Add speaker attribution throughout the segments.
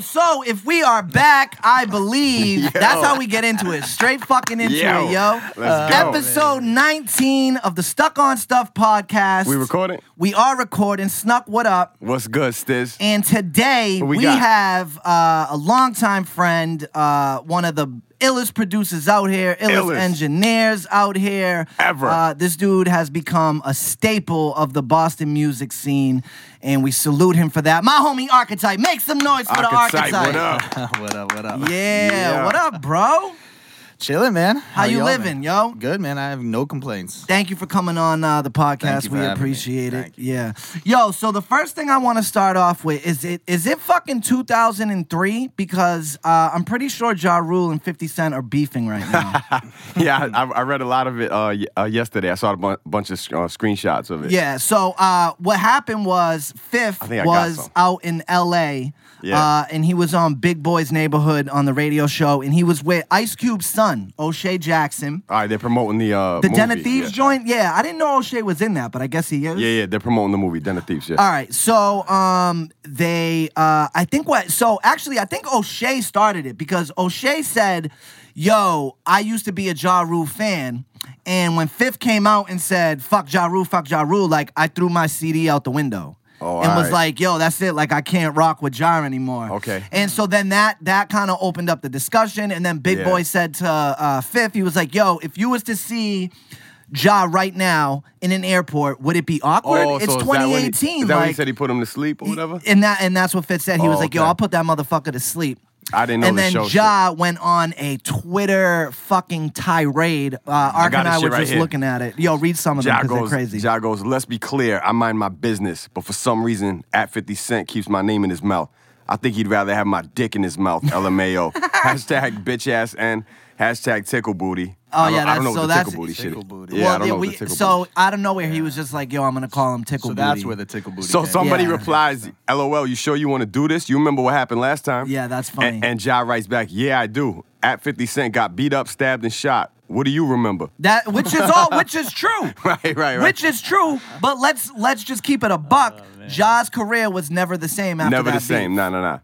Speaker 1: So if we are back, I believe that's how we get into it. Straight fucking into
Speaker 2: Yo,
Speaker 1: it, yo.
Speaker 2: let's go.
Speaker 1: Episode 19 of the Stuck on Stuff podcast.
Speaker 2: We recording?
Speaker 1: We are recording. Snuck, what up?
Speaker 2: What's good, Stiz?
Speaker 1: And today
Speaker 2: What
Speaker 1: we,
Speaker 2: we got?
Speaker 1: have uh, a longtime friend, uh, one of the illest producers out here, illest,
Speaker 2: Illest.
Speaker 1: engineers out here.
Speaker 2: Ever.
Speaker 1: Uh, this dude has become a staple of the Boston music scene, and we salute him for that. My homie Archetype, make some noise for the
Speaker 2: Archetype,
Speaker 1: Archetype.
Speaker 2: what up?
Speaker 3: what up? What up?
Speaker 1: Yeah,
Speaker 2: Yeah.
Speaker 1: what up, bro?
Speaker 3: Chilling, man.
Speaker 1: How, you
Speaker 3: y'all
Speaker 1: living,
Speaker 3: been?
Speaker 1: yo?
Speaker 3: Good, man. I have no complaints.
Speaker 1: Thank you for coming on uh, the podcast.
Speaker 3: You
Speaker 1: we appreciate it. Yeah. Yo, so the first thing I want to start off with is it is it fucking 2003 because uh, I'm pretty sure Ja Rule and 50 Cent are beefing right now.
Speaker 2: yeah, I, I read a lot of it uh, uh, yesterday. I saw a bu- bunch of uh, screenshots of it.
Speaker 1: yeah. So uh, what happened was Fif
Speaker 2: I think I got
Speaker 1: was out in L.A.
Speaker 2: Yeah.
Speaker 1: Uh, and he was on Big Boy's Neighborhood on the radio show, and he was with Ice Cube's son, O'Shea Jackson.
Speaker 2: All right, they're promoting the uh,
Speaker 1: The
Speaker 2: movie.
Speaker 1: Den of Thieves
Speaker 2: yeah.
Speaker 1: joint, yeah, I didn't know O'Shea was in that, but I guess he is.
Speaker 2: Yeah, yeah, they're promoting the movie Den of Thieves. Yeah.
Speaker 1: All right, so um, they, uh, I think what, so actually, I think O'Shea started it because O'Shea said, "Yo, I used to be a Ja Rule fan, and when Fif came out and said fuck Ja Rule, fuck Ja Rule, like I threw my CD out the window."
Speaker 2: Oh,
Speaker 1: and was
Speaker 2: alright.
Speaker 1: like, "Yo, that's it. Like, I can't rock with Ja anymore."
Speaker 2: Okay.
Speaker 1: And so then that that kind of opened up the discussion, and then Big
Speaker 2: Yeah.
Speaker 1: Boy said to uh, Fif, he was like, "Yo, if you was to see." Ja right now in an airport, would it be awkward?
Speaker 2: Oh,
Speaker 1: it's
Speaker 2: so is that he-
Speaker 1: 2018.
Speaker 2: Is that when he
Speaker 1: like,
Speaker 2: said he put him to sleep or whatever?
Speaker 1: and that and that's what Fif said. He was
Speaker 2: Oh,
Speaker 1: like, "Yo. I'll put that motherfucker to sleep."
Speaker 2: I didn't know
Speaker 1: and
Speaker 2: the
Speaker 1: then
Speaker 2: show
Speaker 1: Ja went on a Twitter fucking tirade. Uh, Ark
Speaker 2: got
Speaker 1: and I
Speaker 2: shit
Speaker 1: were
Speaker 2: right
Speaker 1: just
Speaker 2: here.
Speaker 1: looking at it. Yo, read some of them
Speaker 2: Ja
Speaker 1: because they're
Speaker 2: goes,
Speaker 1: crazy.
Speaker 2: Ja goes, let's be clear, I mind my business, but for some reason, at 50 Cent keeps my name in his mouth. I think he'd rather have my dick in his mouth, LMAO. hashtag bitch ass and hashtag tickle booty.
Speaker 1: Oh,
Speaker 2: I don't,
Speaker 1: yeah,
Speaker 2: I don't know
Speaker 1: so
Speaker 2: what the
Speaker 1: that's-
Speaker 2: tickle booty shit
Speaker 3: Tickle
Speaker 2: is.
Speaker 3: booty.
Speaker 2: Yeah, I don't
Speaker 1: yeah,
Speaker 2: know what the tickle
Speaker 1: so
Speaker 2: booty
Speaker 1: out of nowhere, he was just like, "Yo, I'm gonna call him Tickle
Speaker 3: So
Speaker 1: Booty."
Speaker 3: that's where the tickle booty.
Speaker 2: So
Speaker 3: came.
Speaker 2: somebody
Speaker 1: Yeah.
Speaker 2: replies, LOL, you sure you want to do this? You remember what happened last time?
Speaker 1: Yeah, that's funny.
Speaker 2: And, and Ja writes back, yeah, I do. At 50 Cent got beat up, stabbed, and shot. What do you remember?
Speaker 1: that which is all which is true.
Speaker 2: Right, right, right.
Speaker 1: Which is true, but let's let's just keep it a buck. Oh, Ja's career was never the same after
Speaker 2: Never
Speaker 1: that
Speaker 2: the same.
Speaker 1: beef.
Speaker 2: No, no, no.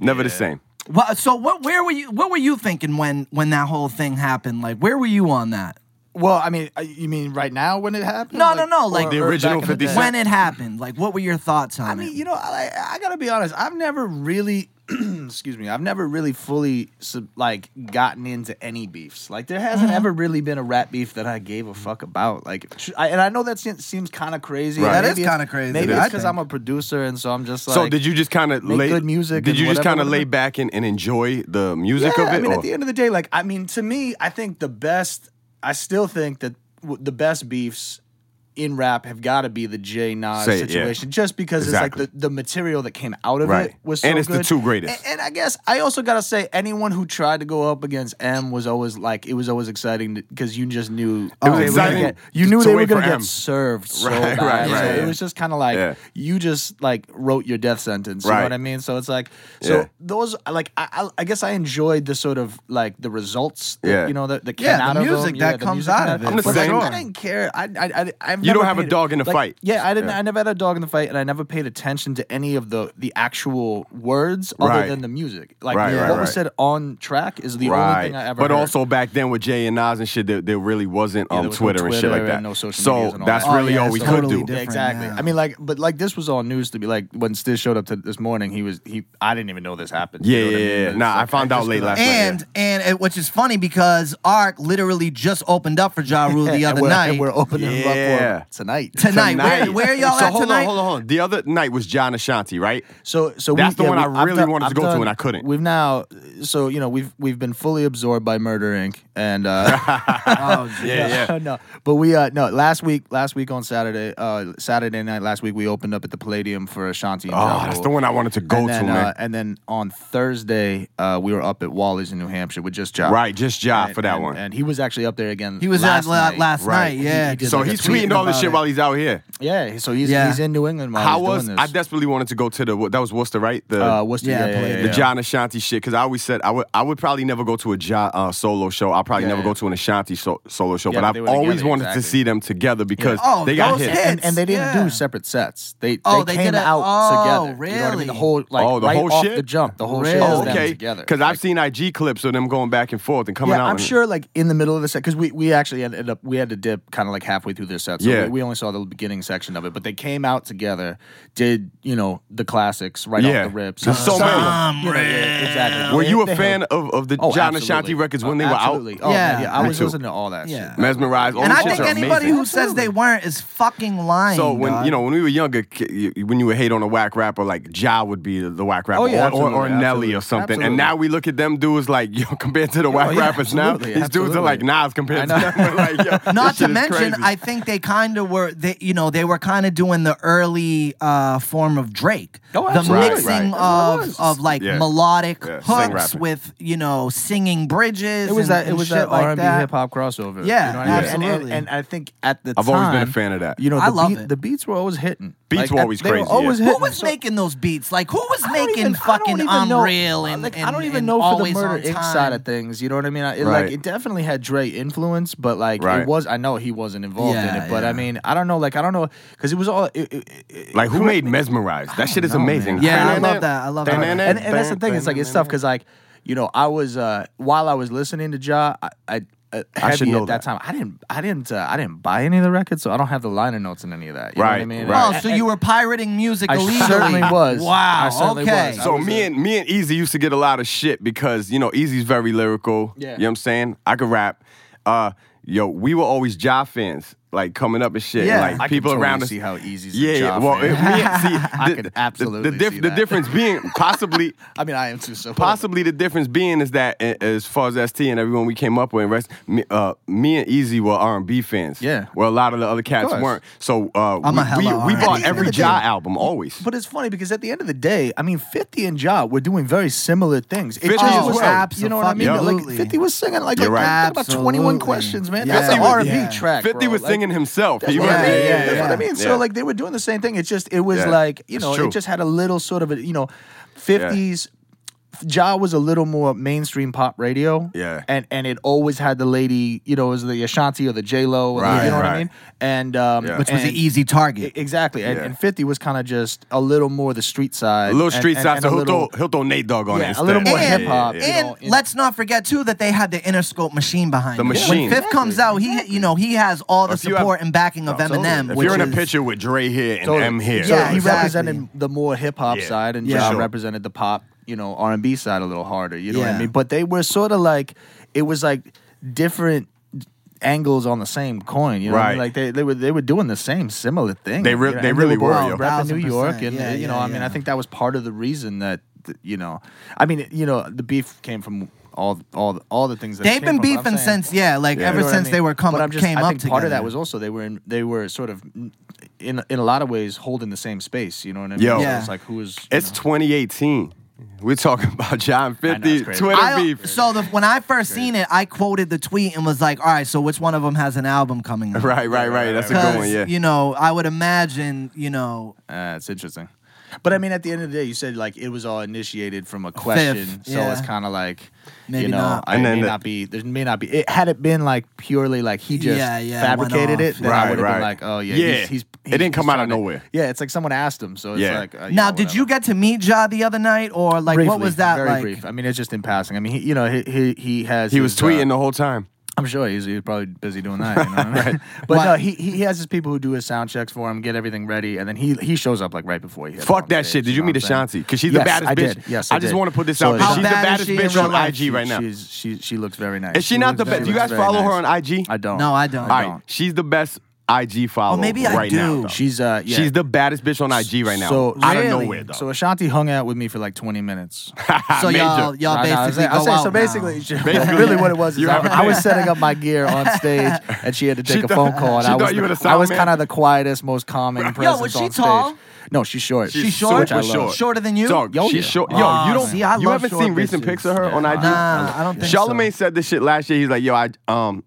Speaker 2: Never the same.
Speaker 1: Well, so what? Where were you? What were you thinking when when that whole thing happened? Like, where were you on that?
Speaker 3: Well, I mean, uh, you mean right now when it happened?
Speaker 1: No, no, no, like
Speaker 2: The original 50
Speaker 3: day?
Speaker 1: When it happened, like, what were your thoughts on
Speaker 3: I
Speaker 1: it?
Speaker 3: I mean, you know, I, I gotta be honest. I've never really, excuse me, I've never really fully sub- like gotten into any beefs. Like there hasn't
Speaker 1: Mm-hmm.
Speaker 3: ever really been a rap beef that I gave a fuck about. Like, I, and I know that seems, seems kind of crazy.
Speaker 2: Right.
Speaker 1: That
Speaker 3: Maybe
Speaker 1: is kinda crazy,
Speaker 3: Maybe
Speaker 2: It
Speaker 3: it's because I'm a producer, and so I'm just like.
Speaker 2: so did you just kind of lay
Speaker 3: good music
Speaker 2: Did you just kind of lay back and, and enjoy the music
Speaker 3: yeah,
Speaker 2: of it?
Speaker 3: I mean,
Speaker 2: or-
Speaker 3: at the end of the day, like, I mean, to me, I think the best. I still think that w- the best beefs in rap have got to be the Jay Nas
Speaker 2: Say it, yeah.
Speaker 3: situation, just because
Speaker 2: Exactly.
Speaker 3: it's like the, the material that came out of
Speaker 2: Right.
Speaker 3: it was so
Speaker 2: And it's the
Speaker 3: good.
Speaker 2: two greatest.
Speaker 3: And, and I guess I also gotta say, anyone who tried to go up against M was always like, it was always exciting because you just knew
Speaker 2: was
Speaker 3: they were gonna
Speaker 2: exciting
Speaker 3: get- you knew
Speaker 2: to
Speaker 3: they were
Speaker 2: wait for
Speaker 3: gonna get
Speaker 2: M.
Speaker 3: served so
Speaker 2: Right,
Speaker 3: bad.
Speaker 2: right,
Speaker 3: So
Speaker 2: right,
Speaker 3: It was just kind of like
Speaker 2: Yeah.
Speaker 3: you just like wrote your death sentence. You know
Speaker 2: Right.
Speaker 3: what I mean? So it's like so
Speaker 2: Yeah.
Speaker 3: those like I, I I guess I enjoyed the sort of like the results. That,
Speaker 2: Yeah.
Speaker 3: you know that, that came
Speaker 1: Yeah, the
Speaker 3: out of them.
Speaker 1: music
Speaker 3: Yeah,
Speaker 1: that
Speaker 3: the
Speaker 1: comes
Speaker 3: music
Speaker 1: out of it,
Speaker 2: I'm the
Speaker 3: but,
Speaker 2: same.
Speaker 3: I didn't care. I I, I I've
Speaker 2: You don't have a dog in the
Speaker 3: like,
Speaker 2: fight.
Speaker 3: Yeah, I didn't.
Speaker 2: Yeah.
Speaker 3: I never had a dog in the fight, and I never paid attention to any of the the actual words other
Speaker 2: Right.
Speaker 3: than the music. Like
Speaker 2: Right,
Speaker 3: what
Speaker 2: right,
Speaker 3: was said on track is the only thing I ever.
Speaker 2: but
Speaker 3: heard.
Speaker 2: also back then with Jay and Nas and shit, there, there really wasn't
Speaker 3: Yeah,
Speaker 2: um,
Speaker 3: there was no
Speaker 2: Twitter, and shit
Speaker 3: Twitter
Speaker 2: like
Speaker 3: and
Speaker 2: that.
Speaker 3: no social
Speaker 2: so
Speaker 3: and all
Speaker 2: that's
Speaker 3: that.
Speaker 1: Oh,
Speaker 2: really
Speaker 1: yeah,
Speaker 2: all we
Speaker 1: totally
Speaker 2: could do.
Speaker 3: exactly.
Speaker 1: yeah.
Speaker 3: I mean, like, but like this was all news to be like when Stiz showed up to this morning. He was he. I didn't even know this happened.
Speaker 2: Yeah,
Speaker 3: You know what I
Speaker 2: yeah,
Speaker 3: mean?
Speaker 2: yeah. Nah, I found out late last night.
Speaker 1: and and it, which is funny because Ark literally just opened up for Ja Rule the other night.
Speaker 3: and we're opening him up for tonight.
Speaker 1: Tonight. Where- where y'all
Speaker 2: so
Speaker 1: at
Speaker 2: hold
Speaker 1: tonight?
Speaker 2: on, hold on, hold on. The other night was John Ashanti, right?
Speaker 3: So, so
Speaker 2: That's
Speaker 3: we,
Speaker 2: the one
Speaker 3: yeah,
Speaker 2: I
Speaker 3: we- I've
Speaker 2: really wanted to
Speaker 3: I've
Speaker 2: go to and I couldn't.
Speaker 3: We've now, so you know, we've we've been fully absorbed by Murder Inc. and uh,
Speaker 1: oh,
Speaker 2: Yeah, yeah.
Speaker 3: no, but we uh no last week last week on Saturday uh Saturday night last week we opened up at the Palladium for Ashanti. And
Speaker 2: Oh,
Speaker 3: Ja
Speaker 2: that's
Speaker 3: Rule.
Speaker 2: the one I wanted to go
Speaker 3: and
Speaker 2: to, man.
Speaker 3: Uh, and then on Thursday, uh, we were up at Wally's in New Hampshire with just Ja.
Speaker 2: right, just Ja
Speaker 3: And-
Speaker 2: for that
Speaker 3: and-
Speaker 2: one.
Speaker 3: And he was actually up there again.
Speaker 1: He was
Speaker 3: last
Speaker 1: at
Speaker 3: night.
Speaker 1: last
Speaker 2: Right.
Speaker 1: night. Yeah.
Speaker 3: He did
Speaker 2: so
Speaker 3: like a
Speaker 2: he's
Speaker 3: tweet
Speaker 2: tweeting all this shit
Speaker 1: it.
Speaker 2: while he's out here.
Speaker 3: Yeah, so he's
Speaker 1: Yeah.
Speaker 3: he's in New England while
Speaker 2: How
Speaker 3: he's
Speaker 2: was
Speaker 3: doing
Speaker 2: I desperately wanted to go to the that was Worcester, right? The
Speaker 3: uh, Worcester,
Speaker 1: Yeah,
Speaker 3: yeah, yeah, yeah,
Speaker 2: the. John Ashanti shit because I always said I would I would probably never go to a Ja uh, solo show. I'll probably
Speaker 3: Yeah,
Speaker 2: never
Speaker 3: yeah.
Speaker 2: go to an Ashanti so, solo show.
Speaker 3: Yeah,
Speaker 2: but
Speaker 3: they
Speaker 2: I've always
Speaker 3: together,
Speaker 2: wanted to see them together because
Speaker 1: Oh,
Speaker 2: they got
Speaker 1: those
Speaker 2: hit.
Speaker 3: and, and they didn't
Speaker 1: yeah.
Speaker 3: do separate sets. They
Speaker 1: Oh,
Speaker 3: they,
Speaker 1: they
Speaker 3: came
Speaker 1: did
Speaker 3: out
Speaker 1: oh,
Speaker 3: together. You know what I
Speaker 1: really?
Speaker 3: mean? The whole like
Speaker 2: Oh, the
Speaker 3: right
Speaker 2: whole shit?
Speaker 3: the jump, the whole
Speaker 1: Really?
Speaker 3: shit was them
Speaker 2: okay.
Speaker 3: together.
Speaker 2: Because I've seen IG clips of them going back and forth and coming out.
Speaker 3: I'm sure like in the middle of the set because we, we actually ended up we had to dip kind of like halfway through their set. So
Speaker 2: Yeah.
Speaker 3: we, we only saw the beginning section of it, but they came out together, did you know the classics right
Speaker 2: Yeah.
Speaker 3: off the rips.
Speaker 2: There's so many.
Speaker 3: you know, yeah, exactly.
Speaker 2: Were
Speaker 3: They-
Speaker 2: you a
Speaker 3: they
Speaker 2: fan
Speaker 3: had-
Speaker 2: of, of the
Speaker 3: Oh,
Speaker 2: John. Ashanti records when
Speaker 3: Uh,
Speaker 2: they were out?
Speaker 3: Oh,
Speaker 1: Yeah.
Speaker 3: yeah, yeah. I
Speaker 2: Me
Speaker 3: was
Speaker 2: too.
Speaker 3: listening to all that
Speaker 1: Yeah.
Speaker 3: shit.
Speaker 2: Mesmerized. All
Speaker 1: And I think anybody
Speaker 2: amazing.
Speaker 1: who says they weren't is fucking lying.
Speaker 2: So when
Speaker 1: dog.
Speaker 2: you know when we were younger, when you would hate on a whack rapper, like Ja would be the, the whack rapper,
Speaker 3: Oh, yeah,
Speaker 2: or, or, or Nelly or something.
Speaker 3: absolutely.
Speaker 2: And now we look at them dudes like yo, compared to the whack rappers now, these dudes are like
Speaker 3: absolutely.
Speaker 2: Nas compared to
Speaker 3: know.
Speaker 2: them. We're
Speaker 1: Not to mention. I think they kind of were, they, you know, they were kind of doing the early uh, form of Drake.
Speaker 3: Oh,
Speaker 1: the
Speaker 3: absolutely.
Speaker 1: mixing
Speaker 2: Right, right.
Speaker 1: of,
Speaker 3: That's what it
Speaker 1: of like
Speaker 2: Yeah.
Speaker 1: melodic
Speaker 2: Yeah, sing
Speaker 1: hooks
Speaker 2: rapping.
Speaker 1: with, you know, singing bridges.
Speaker 3: It was
Speaker 1: and,
Speaker 3: that. It
Speaker 1: and
Speaker 3: was
Speaker 1: shit
Speaker 3: that
Speaker 1: like
Speaker 3: R and B
Speaker 1: that.
Speaker 3: hip hop crossover.
Speaker 1: Yeah,
Speaker 3: you know what I mean?
Speaker 1: Absolutely.
Speaker 3: And, and I think at the
Speaker 2: I've
Speaker 3: time,
Speaker 2: always been a fan of that.
Speaker 3: You know,
Speaker 1: I love
Speaker 3: beat,
Speaker 1: it.
Speaker 3: the beats were always hitting.
Speaker 2: Beats were always crazy,
Speaker 3: Were always
Speaker 2: yeah.
Speaker 1: Who was
Speaker 3: So-
Speaker 1: making those beats? Like, who was making
Speaker 3: even-
Speaker 1: fucking
Speaker 3: even know-
Speaker 1: Unreal and
Speaker 3: like,
Speaker 1: and,
Speaker 3: I don't even know for the
Speaker 1: Always
Speaker 3: Murder
Speaker 1: on
Speaker 3: Inc. Side of things. You know what I mean? It,
Speaker 2: Right.
Speaker 3: Like it definitely had Dre influence, but like
Speaker 2: Right.
Speaker 3: it was. I know he wasn't involved in it, but
Speaker 1: yeah.
Speaker 3: I mean, I don't know. Like I don't know because it was all. It, it, it,
Speaker 2: like who made Mesmerized? That shit is
Speaker 3: know, man.
Speaker 2: amazing.
Speaker 1: Yeah, I love that. I love that.
Speaker 3: and, and that's the thing. It's like it's tough because like you know I was uh while I was listening to Ja, I. I uh,
Speaker 2: I should
Speaker 3: heavy
Speaker 2: know
Speaker 3: at that,
Speaker 2: that.
Speaker 3: time. I didn't, I didn't, uh, I didn't buy any of the records, so I don't have the liner notes and any of that. You know what I
Speaker 2: Right,
Speaker 3: mean?
Speaker 2: right.
Speaker 1: Oh, so you were pirating music
Speaker 3: I
Speaker 1: illegally?
Speaker 3: certainly was.
Speaker 1: Wow.
Speaker 3: I certainly
Speaker 1: okay.
Speaker 3: was.
Speaker 2: So
Speaker 3: was
Speaker 2: me
Speaker 3: a-
Speaker 2: and me and Easy used to get a lot of shit because you know Easy's very lyrical.
Speaker 3: Yeah.
Speaker 2: You know what I'm saying? I could rap. Uh, yo, we were always Ja fans, like coming up and shit.
Speaker 1: Yeah.
Speaker 2: like
Speaker 3: I can
Speaker 2: people
Speaker 3: totally
Speaker 2: around us.
Speaker 3: see how Easy's a
Speaker 2: Yeah, yeah.
Speaker 3: Ja
Speaker 2: Well,
Speaker 3: fan.
Speaker 2: it- me and, see,
Speaker 3: I
Speaker 2: the-
Speaker 3: could
Speaker 2: the-
Speaker 3: absolutely
Speaker 2: the, dif-
Speaker 3: see
Speaker 2: the difference being possibly.
Speaker 3: I mean, I am too. So
Speaker 2: Possibly the difference being is that as far as ST and everyone we came up with, rest, me, uh, me and Easy were R and B fans.
Speaker 3: Yeah.
Speaker 2: where a lot of the other cats weren't. So uh,
Speaker 1: I'm
Speaker 2: we,
Speaker 1: a hella
Speaker 2: we, we bought every
Speaker 3: At the end of the
Speaker 2: Ja
Speaker 3: day-
Speaker 2: album always.
Speaker 3: But it's funny because at the end of the day, I mean, 50 and Ja were doing very similar things. It
Speaker 2: 50
Speaker 3: just was
Speaker 2: well.
Speaker 3: like, you know what I mean?
Speaker 1: Abso-fucking-lutely.
Speaker 3: Like 50 was singing like,
Speaker 2: You're
Speaker 3: like
Speaker 2: right.
Speaker 3: about 21 questions, man.
Speaker 1: Yeah.
Speaker 3: That's an R&B track.
Speaker 2: 50 was
Speaker 3: Like,
Speaker 2: singing himself.
Speaker 3: That's
Speaker 2: He
Speaker 3: what
Speaker 2: was-
Speaker 3: I mean.
Speaker 1: Yeah, yeah,
Speaker 3: That's what I mean. So
Speaker 2: Yeah.
Speaker 3: like they were doing the same thing. It's just it was
Speaker 2: Yeah.
Speaker 3: like you know it just had a little sort of a you know, fifties. Ja was a little more mainstream pop radio.
Speaker 2: Yeah.
Speaker 3: And and it always had the lady, you know, it was the Ashanti or the J Lo,
Speaker 2: Right,
Speaker 3: you know what I mean? And um,
Speaker 2: Yeah.
Speaker 1: Which was an
Speaker 3: and-
Speaker 1: easy target.
Speaker 3: Exactly, and,
Speaker 2: Yeah.
Speaker 3: and Fifty was kind of just a little more the street side,
Speaker 2: A little street
Speaker 3: and-
Speaker 2: side,
Speaker 3: and
Speaker 2: so he'll, throw, he'll throw Nate Dogg on
Speaker 3: Yeah,
Speaker 2: it
Speaker 3: a little more hip-hop,
Speaker 2: Yeah, yeah,
Speaker 3: you
Speaker 1: and
Speaker 3: know, in-
Speaker 1: let's not forget too that they had the Interscope machine behind
Speaker 2: The
Speaker 1: it.
Speaker 2: machine.
Speaker 1: When Fif comes out, he you know he has all the support
Speaker 2: have-
Speaker 1: and backing of
Speaker 3: Absolutely.
Speaker 1: Eminem.
Speaker 2: If
Speaker 1: which
Speaker 2: you're in a picture with Dre here and
Speaker 3: Totally.
Speaker 2: M here,
Speaker 3: So
Speaker 1: Yeah,
Speaker 3: he
Speaker 1: exactly.
Speaker 3: represented the more hip hop side, and
Speaker 1: Yeah.
Speaker 3: Ja represented the pop, you know, R and B side a little harder. You know what I mean? But they were sort of like it was like different angles on the same coin. You know, what I mean? Like they, they were they were doing the same similar thing.
Speaker 2: They re-
Speaker 3: you know,
Speaker 2: they
Speaker 3: and
Speaker 2: really were,
Speaker 3: both
Speaker 2: yo.
Speaker 3: repping New York, and uh,
Speaker 1: yeah,
Speaker 3: you know,
Speaker 1: yeah,
Speaker 3: I mean,
Speaker 1: yeah.
Speaker 3: I think that was part of the reason that you know, I mean, you know, the beef came from. All, all, all the things that
Speaker 1: They've been beefing since yeah, like
Speaker 2: Yeah.
Speaker 1: ever
Speaker 3: you know what I
Speaker 1: since
Speaker 3: mean?
Speaker 1: they were coming.
Speaker 3: But I'm just,
Speaker 1: came
Speaker 3: I
Speaker 1: up
Speaker 3: think
Speaker 1: together.
Speaker 3: part of that was also they were in, they were sort of in in a lot of ways holding the same space. You know what I mean?
Speaker 2: Yo.
Speaker 1: Yeah.
Speaker 3: it's like who is
Speaker 2: it's 2018. We're talking about John
Speaker 3: I know,
Speaker 2: 50. Twitter
Speaker 1: I,
Speaker 2: beef.
Speaker 1: so the, when I first seen it, I quoted the tweet and was like, "All right, so which one of them has an album coming out?"
Speaker 2: Right, right, right. That's a good one. Yeah.
Speaker 1: you know, I would imagine, you know,
Speaker 3: Uh, it's interesting. But I mean, at the end of the day, you said like it was all initiated from a question, so
Speaker 1: yeah.
Speaker 3: it's kind of like
Speaker 1: Maybe
Speaker 3: you know,
Speaker 1: not.
Speaker 3: I
Speaker 2: And
Speaker 3: may
Speaker 2: then the-
Speaker 3: not be. There may not be. It, had it been like purely like he just
Speaker 1: Yeah, yeah,
Speaker 3: fabricated it,
Speaker 1: off.
Speaker 3: then I would have
Speaker 2: right.
Speaker 3: been like, oh yeah,
Speaker 2: Yeah.
Speaker 3: He's, he's,
Speaker 2: It didn't come out of
Speaker 3: trying to-
Speaker 2: nowhere.
Speaker 3: Yeah, it's like someone asked him, so it's
Speaker 2: Yeah.
Speaker 3: like. Uh, you
Speaker 1: now
Speaker 3: know,
Speaker 1: did you get to meet Ja the other night, or like what was that
Speaker 3: Very
Speaker 1: like?
Speaker 3: brief. I mean, it's just in passing. I mean, he, you know, he he, he has.
Speaker 2: He was
Speaker 3: his, uh,
Speaker 2: tweeting the whole time.
Speaker 3: I'm sure he's, he's probably busy doing that. You know what I mean? But
Speaker 1: What-
Speaker 3: no, he, he has his people who do his sound checks for him, get everything ready, and then he he shows up like right before he. hits
Speaker 2: Fuck that
Speaker 3: stage,
Speaker 2: shit. Did you
Speaker 3: know
Speaker 2: meet
Speaker 3: what I'm saying?
Speaker 2: Ashanti? Because she's the
Speaker 3: Yes,
Speaker 2: baddest
Speaker 3: I
Speaker 2: bitch.
Speaker 3: did. Yes, I,
Speaker 2: I just want to put this
Speaker 3: So
Speaker 2: out.
Speaker 3: it's-
Speaker 1: How
Speaker 2: She's the baddest
Speaker 1: she
Speaker 2: bitch on
Speaker 1: life?
Speaker 2: IG right now.
Speaker 3: She's she she looks very nice.
Speaker 2: Is she not the best? Do you guys
Speaker 3: very
Speaker 2: follow her on IG?
Speaker 3: I don't.
Speaker 1: No, I don't.
Speaker 2: All
Speaker 3: I
Speaker 2: right,
Speaker 3: don't.
Speaker 2: she's the best IG follower
Speaker 1: maybe I
Speaker 2: right now. though.
Speaker 3: She's uh yeah.
Speaker 2: She's the baddest bitch on IG right now.
Speaker 3: So
Speaker 2: out of nowhere though.
Speaker 3: So Ashanti hung out with me for like 20 minutes.
Speaker 1: So y'all y'all
Speaker 3: I know, I was
Speaker 1: basically
Speaker 3: saying- I was
Speaker 1: go
Speaker 3: saying-
Speaker 1: out
Speaker 3: so
Speaker 1: now.
Speaker 3: basically,
Speaker 2: Basically,
Speaker 3: really what it was is
Speaker 2: you
Speaker 3: I,
Speaker 2: have a
Speaker 3: I was setting up my gear on stage, and she had to take
Speaker 2: She
Speaker 3: a phone call, and I was
Speaker 2: you the
Speaker 3: I was kind of the quietest, most calming presence
Speaker 1: Yo, was she
Speaker 3: on stage.
Speaker 1: tall?
Speaker 3: No, she's short.
Speaker 2: She's
Speaker 1: She's short?
Speaker 3: which I
Speaker 2: super
Speaker 3: love.
Speaker 2: short.
Speaker 1: Shorter than you?
Speaker 2: Dog,
Speaker 3: Yo,
Speaker 2: she's
Speaker 3: yeah.
Speaker 2: short. Yo,
Speaker 1: Oh,
Speaker 2: you don't.
Speaker 1: see, I
Speaker 2: you
Speaker 1: love
Speaker 2: haven't
Speaker 1: short
Speaker 2: seen recent pics of her on IG?
Speaker 1: Nah, I don't think
Speaker 2: Charlamagne
Speaker 1: so.
Speaker 2: said this shit last year. He's like, yo, I um.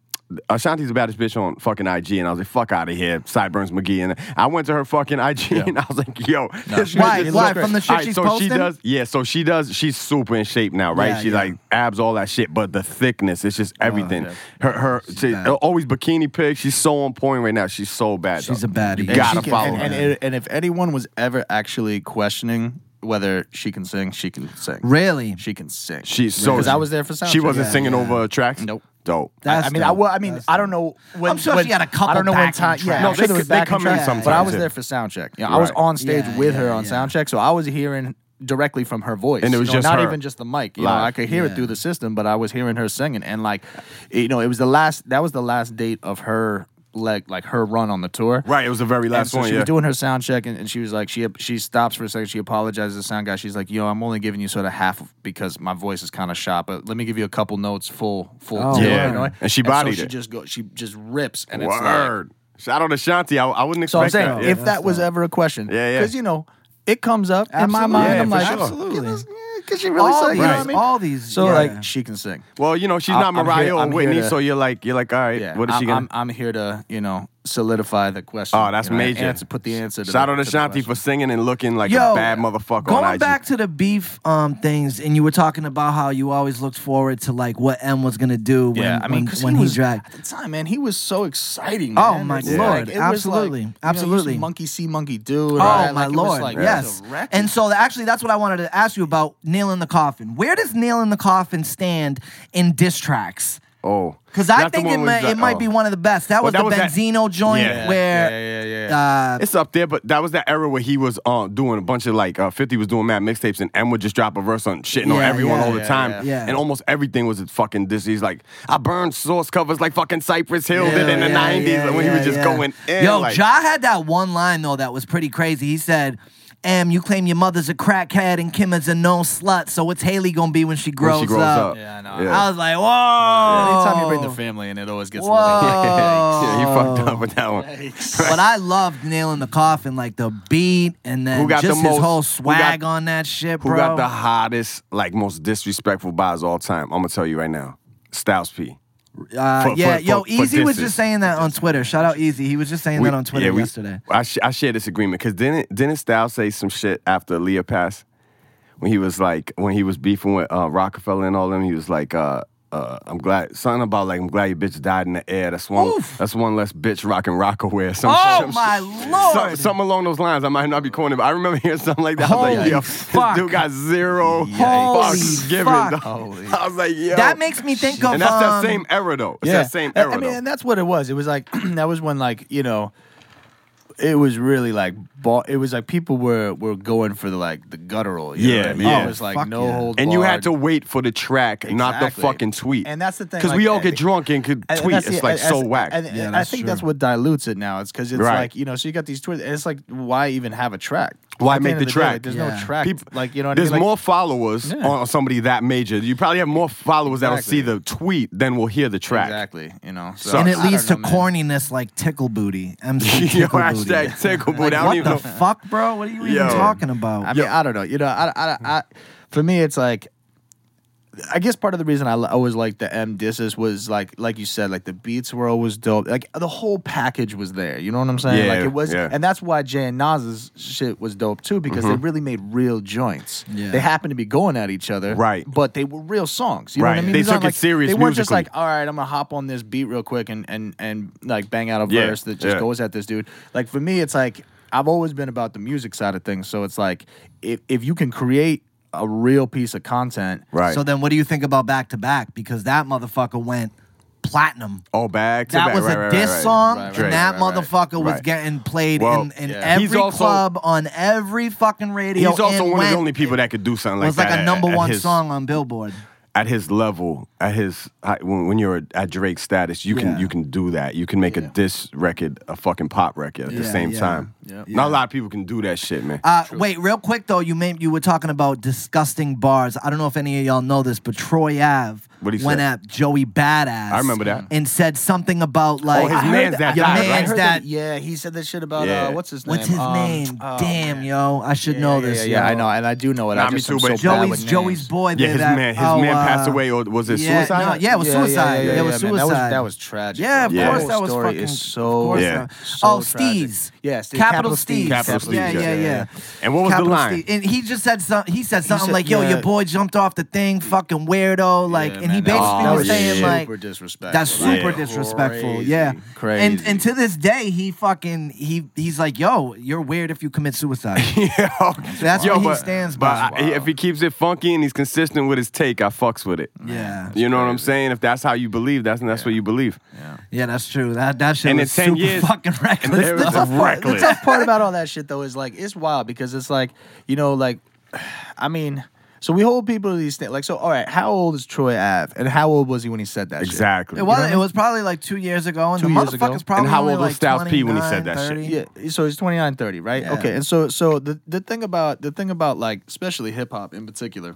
Speaker 2: Ashanti's the baddest bitch on fucking IG, and I was like, fuck out of here, Sideburns McGee. And I went to her fucking IG, and I was like, yo, this
Speaker 3: she-
Speaker 1: Why?
Speaker 2: is
Speaker 1: Why?
Speaker 2: so-
Speaker 1: From the shit
Speaker 2: Alright,
Speaker 1: she's
Speaker 2: so
Speaker 1: posting?
Speaker 2: she does, yeah. So she does. She's super in shape now, right?
Speaker 1: Yeah,
Speaker 2: she's
Speaker 1: yeah.
Speaker 2: like abs, all that shit. But the thickness, it's just oh, everything.
Speaker 3: yeah.
Speaker 2: Her, her, she, always bikini pics. She's so on point right now. She's so bad.
Speaker 1: She's
Speaker 2: though.
Speaker 1: a baddie.
Speaker 2: You
Speaker 1: And
Speaker 2: gotta
Speaker 3: can-
Speaker 2: follow
Speaker 3: and,
Speaker 2: her.
Speaker 3: and, and, and if anyone was ever actually questioning whether she can sing, she can sing.
Speaker 1: Really?
Speaker 3: She can sing.
Speaker 2: She's so.
Speaker 3: because I was there for sound
Speaker 2: She wasn't
Speaker 1: Yeah,
Speaker 2: singing
Speaker 1: yeah.
Speaker 2: over tracks.
Speaker 3: Nope.
Speaker 2: Dope.
Speaker 3: I- I
Speaker 1: That's
Speaker 3: mean, I, well, I mean,
Speaker 1: That's
Speaker 3: I don't know when.
Speaker 1: I'm sure
Speaker 3: when-
Speaker 1: she had a couple
Speaker 3: I don't know when
Speaker 1: backing
Speaker 3: time. Yeah,
Speaker 1: tracks.
Speaker 3: I'm
Speaker 2: No,
Speaker 3: sure
Speaker 2: they-
Speaker 3: there was
Speaker 2: they come in
Speaker 3: tracks,
Speaker 2: sometimes,
Speaker 3: But I was there for sound check. You know, I was on stage
Speaker 1: Yeah,
Speaker 3: with
Speaker 1: yeah,
Speaker 3: her on
Speaker 1: yeah.
Speaker 3: sound check, so I was hearing directly from her voice.
Speaker 2: And it was
Speaker 3: you know,
Speaker 2: just
Speaker 3: not
Speaker 2: her.
Speaker 3: even just the mic. You know, I could hear
Speaker 1: Yeah.
Speaker 3: it through the system, but I was hearing her singing, and like, you know, it was the last. That was the last date of her leg, like her run on the tour.
Speaker 2: Right. It was the very
Speaker 3: And
Speaker 2: last
Speaker 3: so
Speaker 2: one.
Speaker 3: she
Speaker 2: Yeah.
Speaker 3: was doing her sound check, and, and she was like, she she stops for a second. She apologizes to the sound guy. She's like, "Yo, I'm only giving you sort of half because my voice is kind of shot, but let me give you a couple notes, full, full.
Speaker 1: Oh,
Speaker 3: deal,"
Speaker 2: Yeah.
Speaker 3: you know?
Speaker 2: And she bodied
Speaker 3: so she
Speaker 2: it.
Speaker 3: just go, she just rips, and it's like,
Speaker 2: Word. Shout out to Shanti. I, I wouldn't
Speaker 3: so I'm
Speaker 2: expect
Speaker 3: saying,
Speaker 2: that.
Speaker 3: if that was ever a question,
Speaker 2: Yeah, yeah.
Speaker 3: because you know, it comes up in my mind.
Speaker 2: Yeah,
Speaker 3: I'm like,
Speaker 2: sure.
Speaker 1: Absolutely.
Speaker 3: Because she really
Speaker 1: all
Speaker 3: sang,
Speaker 1: these,
Speaker 3: you know what I mean?
Speaker 1: all these.
Speaker 3: So
Speaker 1: yeah.
Speaker 3: like, she can sing.
Speaker 2: well, you know, she's
Speaker 3: I'm-
Speaker 2: not Mariah
Speaker 3: here-
Speaker 2: or
Speaker 3: I'm here
Speaker 2: Whitney,
Speaker 3: to-
Speaker 2: so you're like, you're like, all right,
Speaker 3: Yeah,
Speaker 2: what is she
Speaker 3: I'm,
Speaker 2: gonna?
Speaker 3: I'm, I'm here to, you know, solidify the question.
Speaker 2: oh, that's
Speaker 3: you know,
Speaker 2: major.
Speaker 3: Answer, put the answer. To
Speaker 2: Shout
Speaker 3: the,
Speaker 2: out to
Speaker 3: to
Speaker 2: Shanti for singing and looking like
Speaker 1: Yo,
Speaker 2: a bad motherfucker
Speaker 1: Going
Speaker 2: on IG.
Speaker 1: back to the beef um things, and you were talking about how you always looked forward to like what M was gonna do when
Speaker 3: Yeah, I mean,
Speaker 1: when,
Speaker 3: 'cause
Speaker 1: when
Speaker 3: he,
Speaker 1: he,
Speaker 3: was,
Speaker 1: dragged.
Speaker 3: At the time, man, he was so exciting.
Speaker 1: Oh, my
Speaker 3: It's
Speaker 1: lord,
Speaker 3: it was
Speaker 1: absolutely,
Speaker 3: you know,
Speaker 1: absolutely.
Speaker 3: you monkey see, monkey do.
Speaker 1: Oh
Speaker 3: right?
Speaker 1: my
Speaker 3: Like,
Speaker 1: lord!
Speaker 3: like,
Speaker 1: yes. And so actually, that's what I wanted to ask you about. Nail in the coffin. Where does Nail in the coffin stand in diss tracks?
Speaker 2: Oh,
Speaker 1: Because I think it
Speaker 2: one
Speaker 1: might,
Speaker 2: the-
Speaker 1: it might
Speaker 2: oh.
Speaker 1: be one of the best. That was
Speaker 2: that
Speaker 1: the
Speaker 2: was that-
Speaker 1: Benzino joint
Speaker 2: Yeah.
Speaker 1: where
Speaker 3: Yeah, yeah, yeah,
Speaker 1: Uh,
Speaker 2: It's up there, but that was that era where he was uh, doing a bunch of like uh, 50 was doing mad mixtapes and M would just drop a verse on shitting on everyone
Speaker 1: yeah,
Speaker 2: all the
Speaker 3: yeah,
Speaker 2: time.
Speaker 3: yeah.
Speaker 1: Yeah.
Speaker 2: And almost everything was a fucking this. He's like, I burned source covers like fucking Cypress Hill did in the 90s
Speaker 1: yeah,
Speaker 2: when he was just
Speaker 1: yeah.
Speaker 2: going in.
Speaker 1: Yo,
Speaker 2: like,
Speaker 1: Ja had that one line though that was pretty crazy. He said, "Em, you claim your mother's a crackhead and Kim is a known slut. So what's Hailie gonna be when she grows,
Speaker 2: when she grows up.
Speaker 3: Yeah, I know.
Speaker 2: Yeah.
Speaker 1: I was like, whoa.
Speaker 3: Anytime you bring the family in, it always gets.
Speaker 1: Whoa.
Speaker 2: yeah, he fucked up with that one.
Speaker 1: but I loved nailing the coffin, like the beat and then
Speaker 2: Who got
Speaker 1: just
Speaker 2: the
Speaker 1: his
Speaker 2: most-
Speaker 1: whole
Speaker 2: who got-
Speaker 1: swag on that shit, bro.
Speaker 2: Who got the hottest, like most disrespectful bars all time? I'm gonna tell you right now. Styles P.
Speaker 1: Uh,
Speaker 2: for-
Speaker 1: yeah,
Speaker 2: for-
Speaker 1: yo,
Speaker 2: for
Speaker 1: Easy was just saying that on Twitter. Shout out Easy. He was just saying
Speaker 2: We-
Speaker 1: that on Twitter
Speaker 2: yeah, we-
Speaker 1: yesterday.
Speaker 2: I, sh- I share this agreement because didn't didn't Styles say some shit after Leah passed when he was like when he was beefing with uh, Rockefeller and all them. He was like, uh, uh, "I'm glad something about like I'm glad your bitch died in the air. That's one
Speaker 1: Oof.
Speaker 2: that's one less bitch rocking Rocawear. Some,
Speaker 1: Oh,
Speaker 2: some
Speaker 1: my lord.
Speaker 2: some- something along those lines. I might not be quoting but I remember hearing something like that. I was like,
Speaker 1: Holy
Speaker 2: yo,
Speaker 1: fuck.
Speaker 2: this dude got zero
Speaker 1: Holy
Speaker 2: fucks given.
Speaker 1: fuck.
Speaker 2: dog.
Speaker 3: Holy-
Speaker 2: I was like, yo,
Speaker 1: That makes me think of
Speaker 2: and that's
Speaker 1: um,
Speaker 2: that same era though. It's that same era
Speaker 3: I mean,
Speaker 2: though.
Speaker 3: and that's what it was. It was like that was when like you know, it was really like ball. It was like people were were going for the like the guttural. You know
Speaker 2: Yeah,
Speaker 3: what I mean?
Speaker 2: yeah.
Speaker 3: It was like
Speaker 1: Fuck
Speaker 3: no
Speaker 1: yeah.
Speaker 3: hold.
Speaker 2: And you had to wait for the track, not the fucking tweet.
Speaker 3: And that's the thing,
Speaker 2: Because
Speaker 3: like,
Speaker 2: we all
Speaker 3: I
Speaker 2: get
Speaker 3: think-
Speaker 2: drunk and could
Speaker 3: And
Speaker 2: tweet.
Speaker 3: that's
Speaker 2: It's
Speaker 3: the-
Speaker 2: like
Speaker 3: and-
Speaker 2: so
Speaker 3: and-
Speaker 2: whack.
Speaker 3: And,
Speaker 1: Yeah,
Speaker 3: and I think
Speaker 1: true.
Speaker 3: that's what dilutes it now. It's because it's
Speaker 2: Right.
Speaker 3: like you know, so you got these tweets. And it's like why even have a track?
Speaker 2: Why make
Speaker 3: end
Speaker 2: the
Speaker 3: of day,
Speaker 2: track?
Speaker 3: there's
Speaker 1: Yeah.
Speaker 3: no track.
Speaker 2: People-
Speaker 3: like you know,
Speaker 2: There's
Speaker 3: I mean? Like,
Speaker 2: more followers
Speaker 3: Yeah.
Speaker 2: on somebody that major. You probably have more followers that'll see the tweet than will hear the track.
Speaker 3: Exactly. You know, so,
Speaker 2: So-
Speaker 1: and it
Speaker 3: I
Speaker 1: leads to
Speaker 3: don't know, man.
Speaker 1: corniness like tickle booty. MC
Speaker 2: Yo,
Speaker 1: tickle booty.
Speaker 2: hashtag tickle booty.
Speaker 1: Like, what the
Speaker 2: know.
Speaker 1: fuck, bro? What are you even
Speaker 2: Yo.
Speaker 1: talking about?
Speaker 3: I mean, I don't know. You know, I, I, I, for me, it's like, I guess part of the reason I li- always liked the M disses was like, like you said, like the beats were always dope. Like the whole package was there. You know what I'm saying?
Speaker 2: Yeah,
Speaker 3: like it was,
Speaker 2: yeah.
Speaker 3: and that's why Jay and Nas's shit was dope too because they mm-hmm. really made real joints.
Speaker 1: Yeah.
Speaker 3: They happened to be going at each other,
Speaker 2: Right.
Speaker 3: But they were real songs. You know what I mean?
Speaker 2: They
Speaker 3: These
Speaker 2: took it
Speaker 3: like,
Speaker 2: serious
Speaker 3: They weren't just like, all right, I'm gonna hop on this beat real quick and and and like bang out a
Speaker 2: Yeah,
Speaker 3: verse that just
Speaker 2: yeah.
Speaker 3: goes at this dude. Like for me, it's like I've always been about the music side of things. So it's like if if you can create a real piece of content,
Speaker 2: Right.
Speaker 1: So then, what do you think about back to back? Because that motherfucker went platinum.
Speaker 2: oh, back to
Speaker 1: That
Speaker 2: back.
Speaker 1: was
Speaker 2: right,
Speaker 1: a
Speaker 2: right,
Speaker 1: diss
Speaker 2: right, right.
Speaker 1: song,
Speaker 3: Right,
Speaker 1: and that
Speaker 3: right, right.
Speaker 1: motherfucker was getting played
Speaker 2: Well,
Speaker 1: in, in
Speaker 3: Yeah.
Speaker 1: every
Speaker 2: also-
Speaker 1: club on every fucking radio.
Speaker 2: He's also
Speaker 1: and
Speaker 2: one of the only people that could do something like that.
Speaker 1: It was like
Speaker 2: that.
Speaker 1: a number
Speaker 2: at
Speaker 1: one
Speaker 2: his-
Speaker 1: song on Billboard.
Speaker 2: at his level, at his when, when you're at Drake's status, you can you can do that. You can make a diss record, a fucking pop record at the same
Speaker 1: yeah.
Speaker 2: time.
Speaker 3: Yeah.
Speaker 2: Not a lot of people can do that shit, man.
Speaker 1: Uh, wait, real quick though, you made you were talking about disgusting bars. I don't know if any of y'all know this, but Troy Ave
Speaker 2: What'd he
Speaker 1: went
Speaker 2: say?
Speaker 1: at Joey Badass.
Speaker 2: I remember that.
Speaker 1: and said something about like
Speaker 2: his
Speaker 1: I heard
Speaker 2: man's that
Speaker 1: your
Speaker 2: died, right?
Speaker 3: I
Speaker 1: man's
Speaker 3: heard
Speaker 1: that.
Speaker 3: Yeah, he said that shit about
Speaker 2: Yeah.
Speaker 3: uh, what's his name?
Speaker 1: What's his
Speaker 3: Um,
Speaker 1: name?
Speaker 3: oh,
Speaker 1: Damn,
Speaker 3: man.
Speaker 1: yo, I should
Speaker 3: Yeah,
Speaker 1: know
Speaker 3: yeah,
Speaker 1: this.
Speaker 3: Yeah, yeah,
Speaker 1: yo.
Speaker 3: I know, and I do know it.
Speaker 2: Nah,
Speaker 3: I
Speaker 2: me
Speaker 3: just
Speaker 2: too,
Speaker 3: am
Speaker 2: but
Speaker 3: so bad
Speaker 1: Joey's
Speaker 3: with
Speaker 1: Joey's
Speaker 3: names.
Speaker 1: boy.
Speaker 2: yeah,
Speaker 1: there
Speaker 2: his
Speaker 1: that-
Speaker 2: man, his
Speaker 1: oh,
Speaker 2: man
Speaker 1: uh,
Speaker 2: passed away, or was it
Speaker 1: yeah,
Speaker 2: suicide?
Speaker 1: no, yeah, it was
Speaker 3: Yeah, yeah,
Speaker 1: suicide.
Speaker 3: yeah,
Speaker 1: it
Speaker 3: yeah,
Speaker 1: was
Speaker 3: man,
Speaker 1: suicide.
Speaker 3: That was that was tragic.
Speaker 1: Yeah, of
Speaker 3: bro.
Speaker 2: Yeah.
Speaker 1: Course
Speaker 3: whole
Speaker 1: that was
Speaker 3: story
Speaker 1: fucking.
Speaker 3: is so
Speaker 1: of course
Speaker 2: Yeah.
Speaker 1: that-
Speaker 3: so
Speaker 1: oh,
Speaker 3: tragic.
Speaker 1: Steez.
Speaker 3: Yeah, Steve-
Speaker 1: Capital
Speaker 3: Capital
Speaker 1: Steez.
Speaker 3: Steez.
Speaker 2: Capital
Speaker 1: Yeah, yeah,
Speaker 2: yeah,
Speaker 1: yeah.
Speaker 2: yeah. And what was the
Speaker 1: Capital
Speaker 2: line?
Speaker 1: Steez. And he just said something. He said something
Speaker 3: said-
Speaker 1: like, "Yo,
Speaker 3: yeah.
Speaker 1: your boy jumped off the thing, fucking weirdo." Like,
Speaker 3: Yeah,
Speaker 1: and he
Speaker 3: man, that was-
Speaker 1: basically was
Speaker 3: was
Speaker 1: saying
Speaker 3: super
Speaker 1: like,
Speaker 3: disrespectful.
Speaker 1: "That's super
Speaker 2: Yeah.
Speaker 1: disrespectful."
Speaker 3: crazy,
Speaker 1: Yeah,
Speaker 3: crazy.
Speaker 1: And and to this day, he fucking he he's like, "Yo, you're weird if you commit suicide."
Speaker 2: yeah,
Speaker 1: That's
Speaker 2: yo,
Speaker 1: what he
Speaker 2: but,
Speaker 1: stands
Speaker 2: but
Speaker 1: by.
Speaker 2: If he keeps it funky and he's consistent with his take, I fucks with it.
Speaker 1: yeah,
Speaker 2: You know what I'm saying? If that's how you believe, that's that's what you believe.
Speaker 1: yeah, yeah, that's true. That that shit
Speaker 2: And in 10
Speaker 1: super
Speaker 2: years-
Speaker 1: fucking reckless.
Speaker 2: there was a reckless.
Speaker 3: the tough part about all that shit though is like it's wild because it's like you know like I mean so we hold people to these things like so all right how old is Troy Ave and how old was he when he said that shit?
Speaker 2: Exactly.
Speaker 1: It was.
Speaker 3: know what I
Speaker 1: It was probably like two years ago, and
Speaker 3: Two
Speaker 1: the
Speaker 3: years ago.
Speaker 1: motherfucker's probably
Speaker 2: And how
Speaker 1: only
Speaker 2: old was
Speaker 1: like
Speaker 2: Styles P when he said that shit?
Speaker 1: 30.
Speaker 3: Yeah, so he's 29, 30, right?
Speaker 1: Yeah.
Speaker 3: Okay, and so so the the thing about the thing about like especially hip hop in particular,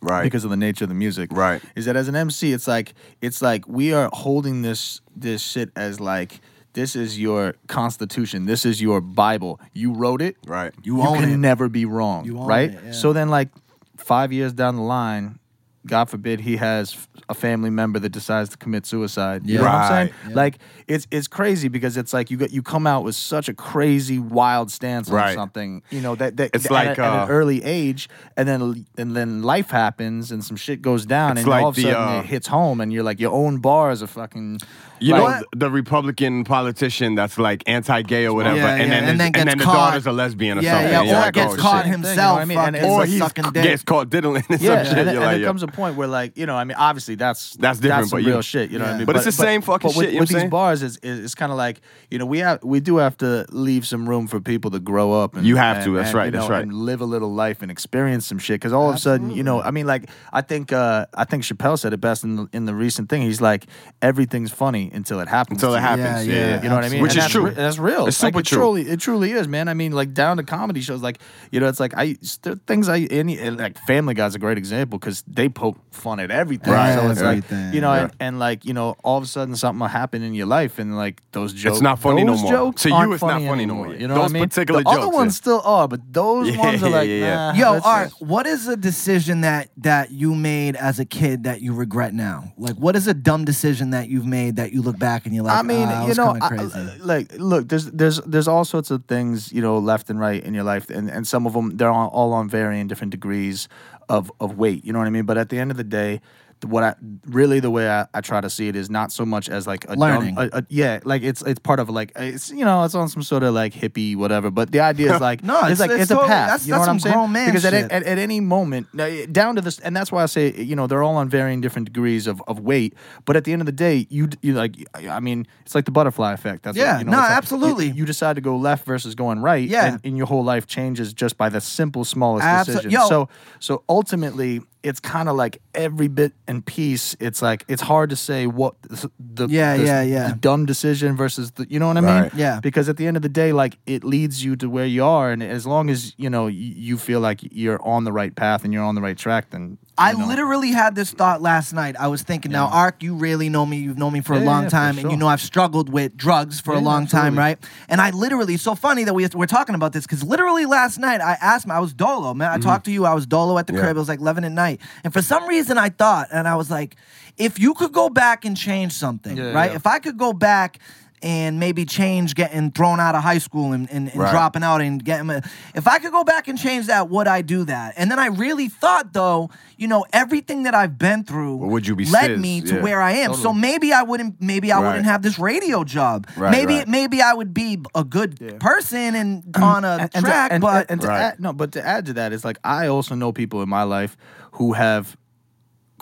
Speaker 2: Right.
Speaker 3: because of the nature of the music,
Speaker 2: Right.
Speaker 3: Is that as an MC, it's like it's like we are holding this this shit as like this is your constitution, this is your Bible. You wrote it,
Speaker 2: right.
Speaker 1: You
Speaker 3: you
Speaker 1: own
Speaker 3: can
Speaker 1: it.
Speaker 3: never be wrong,
Speaker 1: You own
Speaker 3: right?
Speaker 1: it, yeah.
Speaker 3: So then, like five years down the line, God forbid he has a family member that decides to commit suicide. You
Speaker 1: Yeah.
Speaker 3: know what I'm
Speaker 2: Right.
Speaker 3: saying? Like it's it's crazy because it's like you got you come out with such a crazy wild stance on
Speaker 2: Right.
Speaker 3: something, you know that that
Speaker 2: It's
Speaker 3: at,
Speaker 2: like,
Speaker 3: a- at
Speaker 2: uh,
Speaker 3: an early age, and then and then life happens and some shit goes down, and
Speaker 2: like
Speaker 3: all of a
Speaker 2: the,
Speaker 3: sudden
Speaker 2: uh,
Speaker 3: it hits home, and you're like your own bars are fucking.
Speaker 2: You
Speaker 3: like-
Speaker 2: know the Republican politician that's like anti-gay or whatever,
Speaker 1: Yeah,
Speaker 2: and,
Speaker 1: yeah,
Speaker 2: then
Speaker 1: and
Speaker 2: his-
Speaker 1: then
Speaker 2: and
Speaker 1: gets
Speaker 2: then the
Speaker 1: caught.
Speaker 2: daughter's a lesbian or
Speaker 1: Yeah,
Speaker 2: something.
Speaker 1: yeah,
Speaker 2: and you're
Speaker 1: or
Speaker 2: like,
Speaker 1: gets
Speaker 2: oh,
Speaker 1: caught
Speaker 2: shit.
Speaker 3: him-
Speaker 1: himself
Speaker 3: you know what I mean? And
Speaker 2: or
Speaker 3: like
Speaker 2: he's
Speaker 1: sucking
Speaker 2: gets caught diddling and
Speaker 3: Yeah,
Speaker 2: some
Speaker 3: and,
Speaker 2: shit.
Speaker 3: then- and
Speaker 2: like,
Speaker 3: there comes a point where, like, you know, I mean, obviously that's
Speaker 2: That's different,
Speaker 3: That's
Speaker 2: but you-
Speaker 3: real shit, you know what I mean?
Speaker 2: But it's the same fucking
Speaker 3: but with,
Speaker 2: shit, you know
Speaker 3: with
Speaker 2: what I'm
Speaker 3: these bars, it's, it's kind of like you know we have we do have to leave some room for people to grow up.
Speaker 2: You have to, that's right, that's right.
Speaker 3: And live a little life and experience some shit. Because all of a sudden, you know, I mean, like I think uh I think Chappelle said it best in in the recent thing. He's like, everything's funny until it happens.
Speaker 2: Until it happens.
Speaker 1: Yeah,
Speaker 2: Yeah,
Speaker 1: yeah,
Speaker 3: You know what I mean?
Speaker 2: Which
Speaker 3: And
Speaker 2: is
Speaker 3: that's
Speaker 2: true.
Speaker 3: re- that's real.
Speaker 2: It's
Speaker 3: like,
Speaker 2: super
Speaker 3: it
Speaker 2: true.
Speaker 3: Truly, it truly is, man. I mean, like down to comedy shows, like you know, it's like I there are things I any like Family Guy's a great example because they poke fun at everything.
Speaker 2: Right,
Speaker 3: So it's like
Speaker 1: everything,
Speaker 3: you know,
Speaker 2: yeah.
Speaker 3: and, and like you know, all of a sudden something will happen in your life, and like those jokes, it's
Speaker 2: not funny no more.
Speaker 3: Jokes
Speaker 2: To you,
Speaker 3: aren't
Speaker 2: it's not funny no
Speaker 3: anymore,
Speaker 2: more.
Speaker 3: You know
Speaker 2: Those
Speaker 3: what I mean?
Speaker 2: particular
Speaker 3: the other
Speaker 2: jokes,
Speaker 3: ones
Speaker 2: yeah.
Speaker 3: still are, but those
Speaker 2: Yeah,
Speaker 3: ones are like,
Speaker 2: yeah, yeah.
Speaker 3: nah,
Speaker 1: Yo, all
Speaker 3: right.
Speaker 1: What is a decision that that you made as a kid that you regret now? Like, what is a dumb decision that you've made that you look back and you're like,
Speaker 3: I mean,
Speaker 1: "Ah, that
Speaker 3: you know, I- like, look, there's there's there's all sorts of things, you know, left and right in your life, and, and some of them they're all, all on varying different degrees of of weight. You know what I mean? But at the end of the day. What I really the way I, I try to see it is not so much as like a
Speaker 1: Learning.
Speaker 3: dumb, a, a, yeah, like it's it's part of like it's you know it's on some sort of like hippie whatever. But the idea is like
Speaker 1: No, it's-
Speaker 3: like
Speaker 1: it's
Speaker 3: it's, a path.
Speaker 1: that's-
Speaker 3: you know
Speaker 1: that's
Speaker 3: what I'm saying?
Speaker 1: grown man
Speaker 3: because at, at, at any moment down to this, and that's why I say you know they're all on varying different degrees of, of weight. But at the end of the day, you you like I mean it's like the butterfly effect. That's
Speaker 1: Yeah,
Speaker 3: what, you know,
Speaker 1: no,
Speaker 3: it's like
Speaker 1: absolutely.
Speaker 3: You, you decide to go left versus going right.
Speaker 1: Yeah.
Speaker 3: and, and your whole life changes just by the simple smallest
Speaker 1: Abso-
Speaker 3: decision.
Speaker 1: yo.
Speaker 3: So so ultimately. It's kind of like every bit and piece. It's like it's hard to say what the, the
Speaker 1: Yeah,
Speaker 3: the-
Speaker 1: yeah, yeah.
Speaker 3: the dumb decision versus the you know what I mean?
Speaker 2: Right.
Speaker 1: Yeah.
Speaker 3: Because at the end of the day, like it leads you to where you are, and as long as you know you feel like you're on the right path and you're on the right track, then
Speaker 1: I
Speaker 3: know.
Speaker 1: literally had this thought last night. I was thinking, now. Ark, you really know me. You've known me for a long time, and you know I've struggled with drugs for a long time, right? And I literally, so funny that we, we're talking about this because literally last night I asked him, I was dolo, man. I
Speaker 3: Mm-hmm.
Speaker 1: talked to you, I was dolo at the crib. It was like 11 at night. And for some reason I thought, and I was like, if you could go back and change something, right? If I could go back and maybe change getting thrown out of high school and, and, and
Speaker 2: Right.
Speaker 1: dropping out and getting if I could go back and change that, would I do that? And then I really thought though, you know, everything that I've been through
Speaker 2: Well, would you be
Speaker 1: led
Speaker 2: Sis?
Speaker 1: me to
Speaker 2: Yeah.
Speaker 1: where I am. So maybe I wouldn't maybe I
Speaker 2: Right.
Speaker 1: wouldn't have this radio job.
Speaker 2: Right,
Speaker 1: maybe
Speaker 2: right.
Speaker 1: maybe I would be a good person and on a
Speaker 3: And- and to-
Speaker 1: track,
Speaker 3: and,
Speaker 1: but
Speaker 3: and to
Speaker 2: Right.
Speaker 3: add, no, but to add to that is like I also know people in my life who have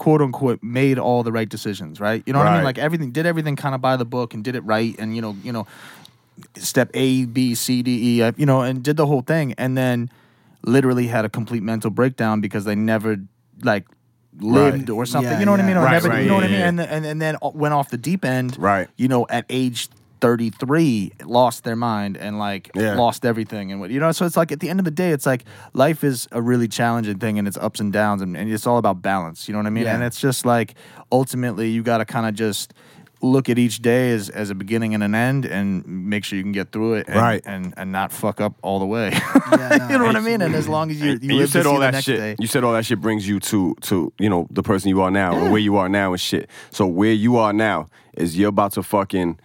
Speaker 3: quote unquote made all the right decisions, right? You know what I mean? Like everything did everything kind of by the book and did it right and you know, you know, step A, B, C, D, E, F, you know, and did the whole thing and then literally had a complete mental breakdown because they never like lived or something.
Speaker 1: Yeah,
Speaker 3: you know what I mean? Or
Speaker 2: Right,
Speaker 3: never,
Speaker 2: right,
Speaker 3: you know what I mean? And, and and then uh, went off the deep end.
Speaker 2: Right.
Speaker 3: You know, at age 33 lost their mind and like
Speaker 2: Yeah.
Speaker 3: lost everything and what you know so it's like at the end of the day it's like life is a really challenging thing and it's ups and downs and, and it's all about balance you know what i mean
Speaker 1: Yeah.
Speaker 3: and it's just like ultimately you got to kind of just look at each day as, as a beginning and an end and make sure you can get through it and,
Speaker 2: Right.
Speaker 3: and and not fuck up all the way
Speaker 1: no,
Speaker 3: you know what i mean and as long as you, you,
Speaker 2: you said all that shit.
Speaker 3: day
Speaker 2: You said all that shit brings you to to you know the person you are now or where you are now and shit. So where you are now is you're about to fucking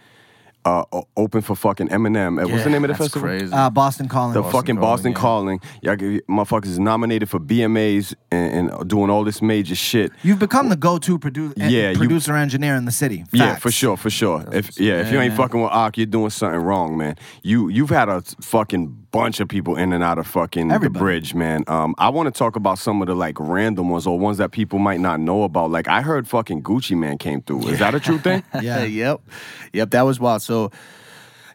Speaker 2: uh, open for fucking Eminem. Uh, What's the name of the
Speaker 3: that's
Speaker 2: festival?
Speaker 3: crazy
Speaker 1: Uh, Boston Calling.
Speaker 2: The
Speaker 3: Boston
Speaker 2: fucking
Speaker 3: Calling,
Speaker 2: Boston
Speaker 3: yeah.
Speaker 2: Calling. Y'all give- motherfuckers is nominated for BMAs and, and doing all this major shit.
Speaker 1: You've become the go-to produ-
Speaker 2: Yeah, you-
Speaker 1: producer engineer in the city.
Speaker 2: Yeah, for sure, for sure. If yeah, if you ain't
Speaker 3: man.
Speaker 2: fucking with Ak, you're doing something wrong, man. You you've had a fucking bunch of people in and out of fucking
Speaker 1: Everybody.
Speaker 2: the bridge, man. Um, I want to talk about some of the like random ones or ones that people might not know about. Like I heard fucking Gucci Mane came through. Is that a true thing?
Speaker 1: Yeah.
Speaker 3: yep. Yep. That was wild. So,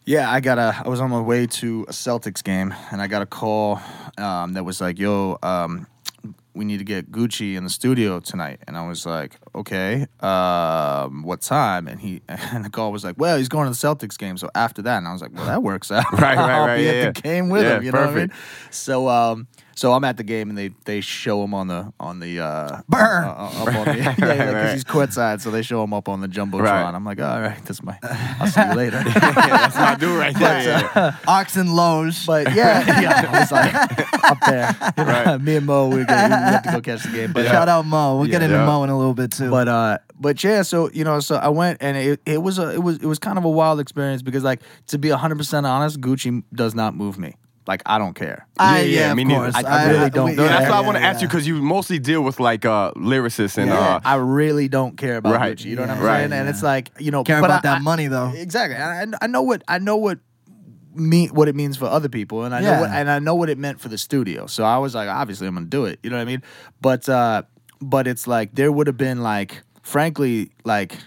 Speaker 3: yeah, I got a. I was on my way to a Celtics game, and I got a call um, that was like, "Yo, um, we need to get Gucci in the studio tonight." And I was like, "Okay, um, what time?" And he and the call was like, "Well, he's going to the Celtics game, so after that." And I was like, "Well, that works out.
Speaker 2: Right, right,
Speaker 3: I'll
Speaker 2: right,
Speaker 3: be
Speaker 2: yeah,
Speaker 3: at the game with
Speaker 2: yeah.
Speaker 3: him. You know what I mean?"
Speaker 2: perfect.
Speaker 3: So, um, so I'm at the game, and they they show him on the on the uh,
Speaker 1: Burr.
Speaker 3: uh, uh, up on the yeah, yeah, because
Speaker 2: right.
Speaker 3: he's courtside, so they show him up on the jumbotron.
Speaker 2: Right.
Speaker 3: I'm like, all right, that's my. I'll see you later.
Speaker 2: That's my dude right there. yeah.
Speaker 1: Oxen Loge.
Speaker 3: But yeah, yeah, I was like up there.
Speaker 2: Right.
Speaker 3: Me and Mo, we, were gonna, we have to go catch the game. But, uh,
Speaker 1: Shout out Mo. We'll get into
Speaker 2: Yeah.
Speaker 1: Mo in a little bit too.
Speaker 3: But uh, but yeah, so you know, so I went and it, it was a it was it was kind of a wild experience because like to be hundred percent honest, Gucci does not move me. Like I don't care.
Speaker 1: I,
Speaker 2: Yeah, yeah,
Speaker 1: yeah,
Speaker 2: me
Speaker 1: of
Speaker 2: neither.
Speaker 1: course.
Speaker 3: I- I really don't
Speaker 1: we-
Speaker 2: No, that's
Speaker 1: yeah,
Speaker 2: why I want to
Speaker 1: yeah.
Speaker 2: ask you because you mostly deal with like uh lyricists and
Speaker 3: Yeah,
Speaker 2: uh
Speaker 3: I really don't care about
Speaker 2: Right.
Speaker 3: Gucci. You know what I'm
Speaker 2: Yeah.
Speaker 3: saying?
Speaker 2: Right.
Speaker 3: And it's like you know,
Speaker 1: care
Speaker 3: but
Speaker 1: about
Speaker 3: I-
Speaker 1: that
Speaker 3: I-
Speaker 1: money though.
Speaker 3: Exactly. I, I know what I know what me what it means for other people, and I
Speaker 1: Yeah.
Speaker 3: know what and I know what it meant for the studio. So I was like, obviously, I'm gonna do it. You know what I mean? But uh, but it's like there would have been like, frankly, like I'm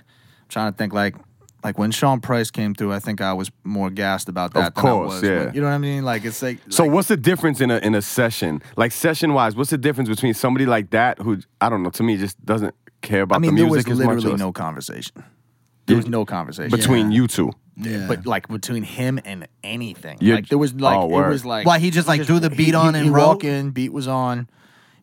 Speaker 3: trying to think like. Like when Sean Price came through, I think I was more gassed about that.
Speaker 2: Of
Speaker 3: than I
Speaker 2: course,
Speaker 3: was
Speaker 2: yeah.
Speaker 3: when- you know what I mean? Like it's like
Speaker 2: So
Speaker 3: like-
Speaker 2: what's the difference in a in a session? Like session wise, what's the difference between somebody like that who I don't know, to me just doesn't care about
Speaker 3: I mean,
Speaker 2: the
Speaker 3: there was
Speaker 2: music as much
Speaker 3: literally no conversation. There was no conversation
Speaker 2: between
Speaker 1: Yeah.
Speaker 2: you two.
Speaker 1: Yeah.
Speaker 3: but like between him and anything,
Speaker 2: You're-
Speaker 3: like there was like
Speaker 2: oh,
Speaker 3: it
Speaker 2: word.
Speaker 3: was like
Speaker 1: Why, he just, like, threw the beat
Speaker 3: he-
Speaker 1: on
Speaker 3: he,
Speaker 1: and
Speaker 3: he
Speaker 1: wrote?
Speaker 3: walk in, beat was on.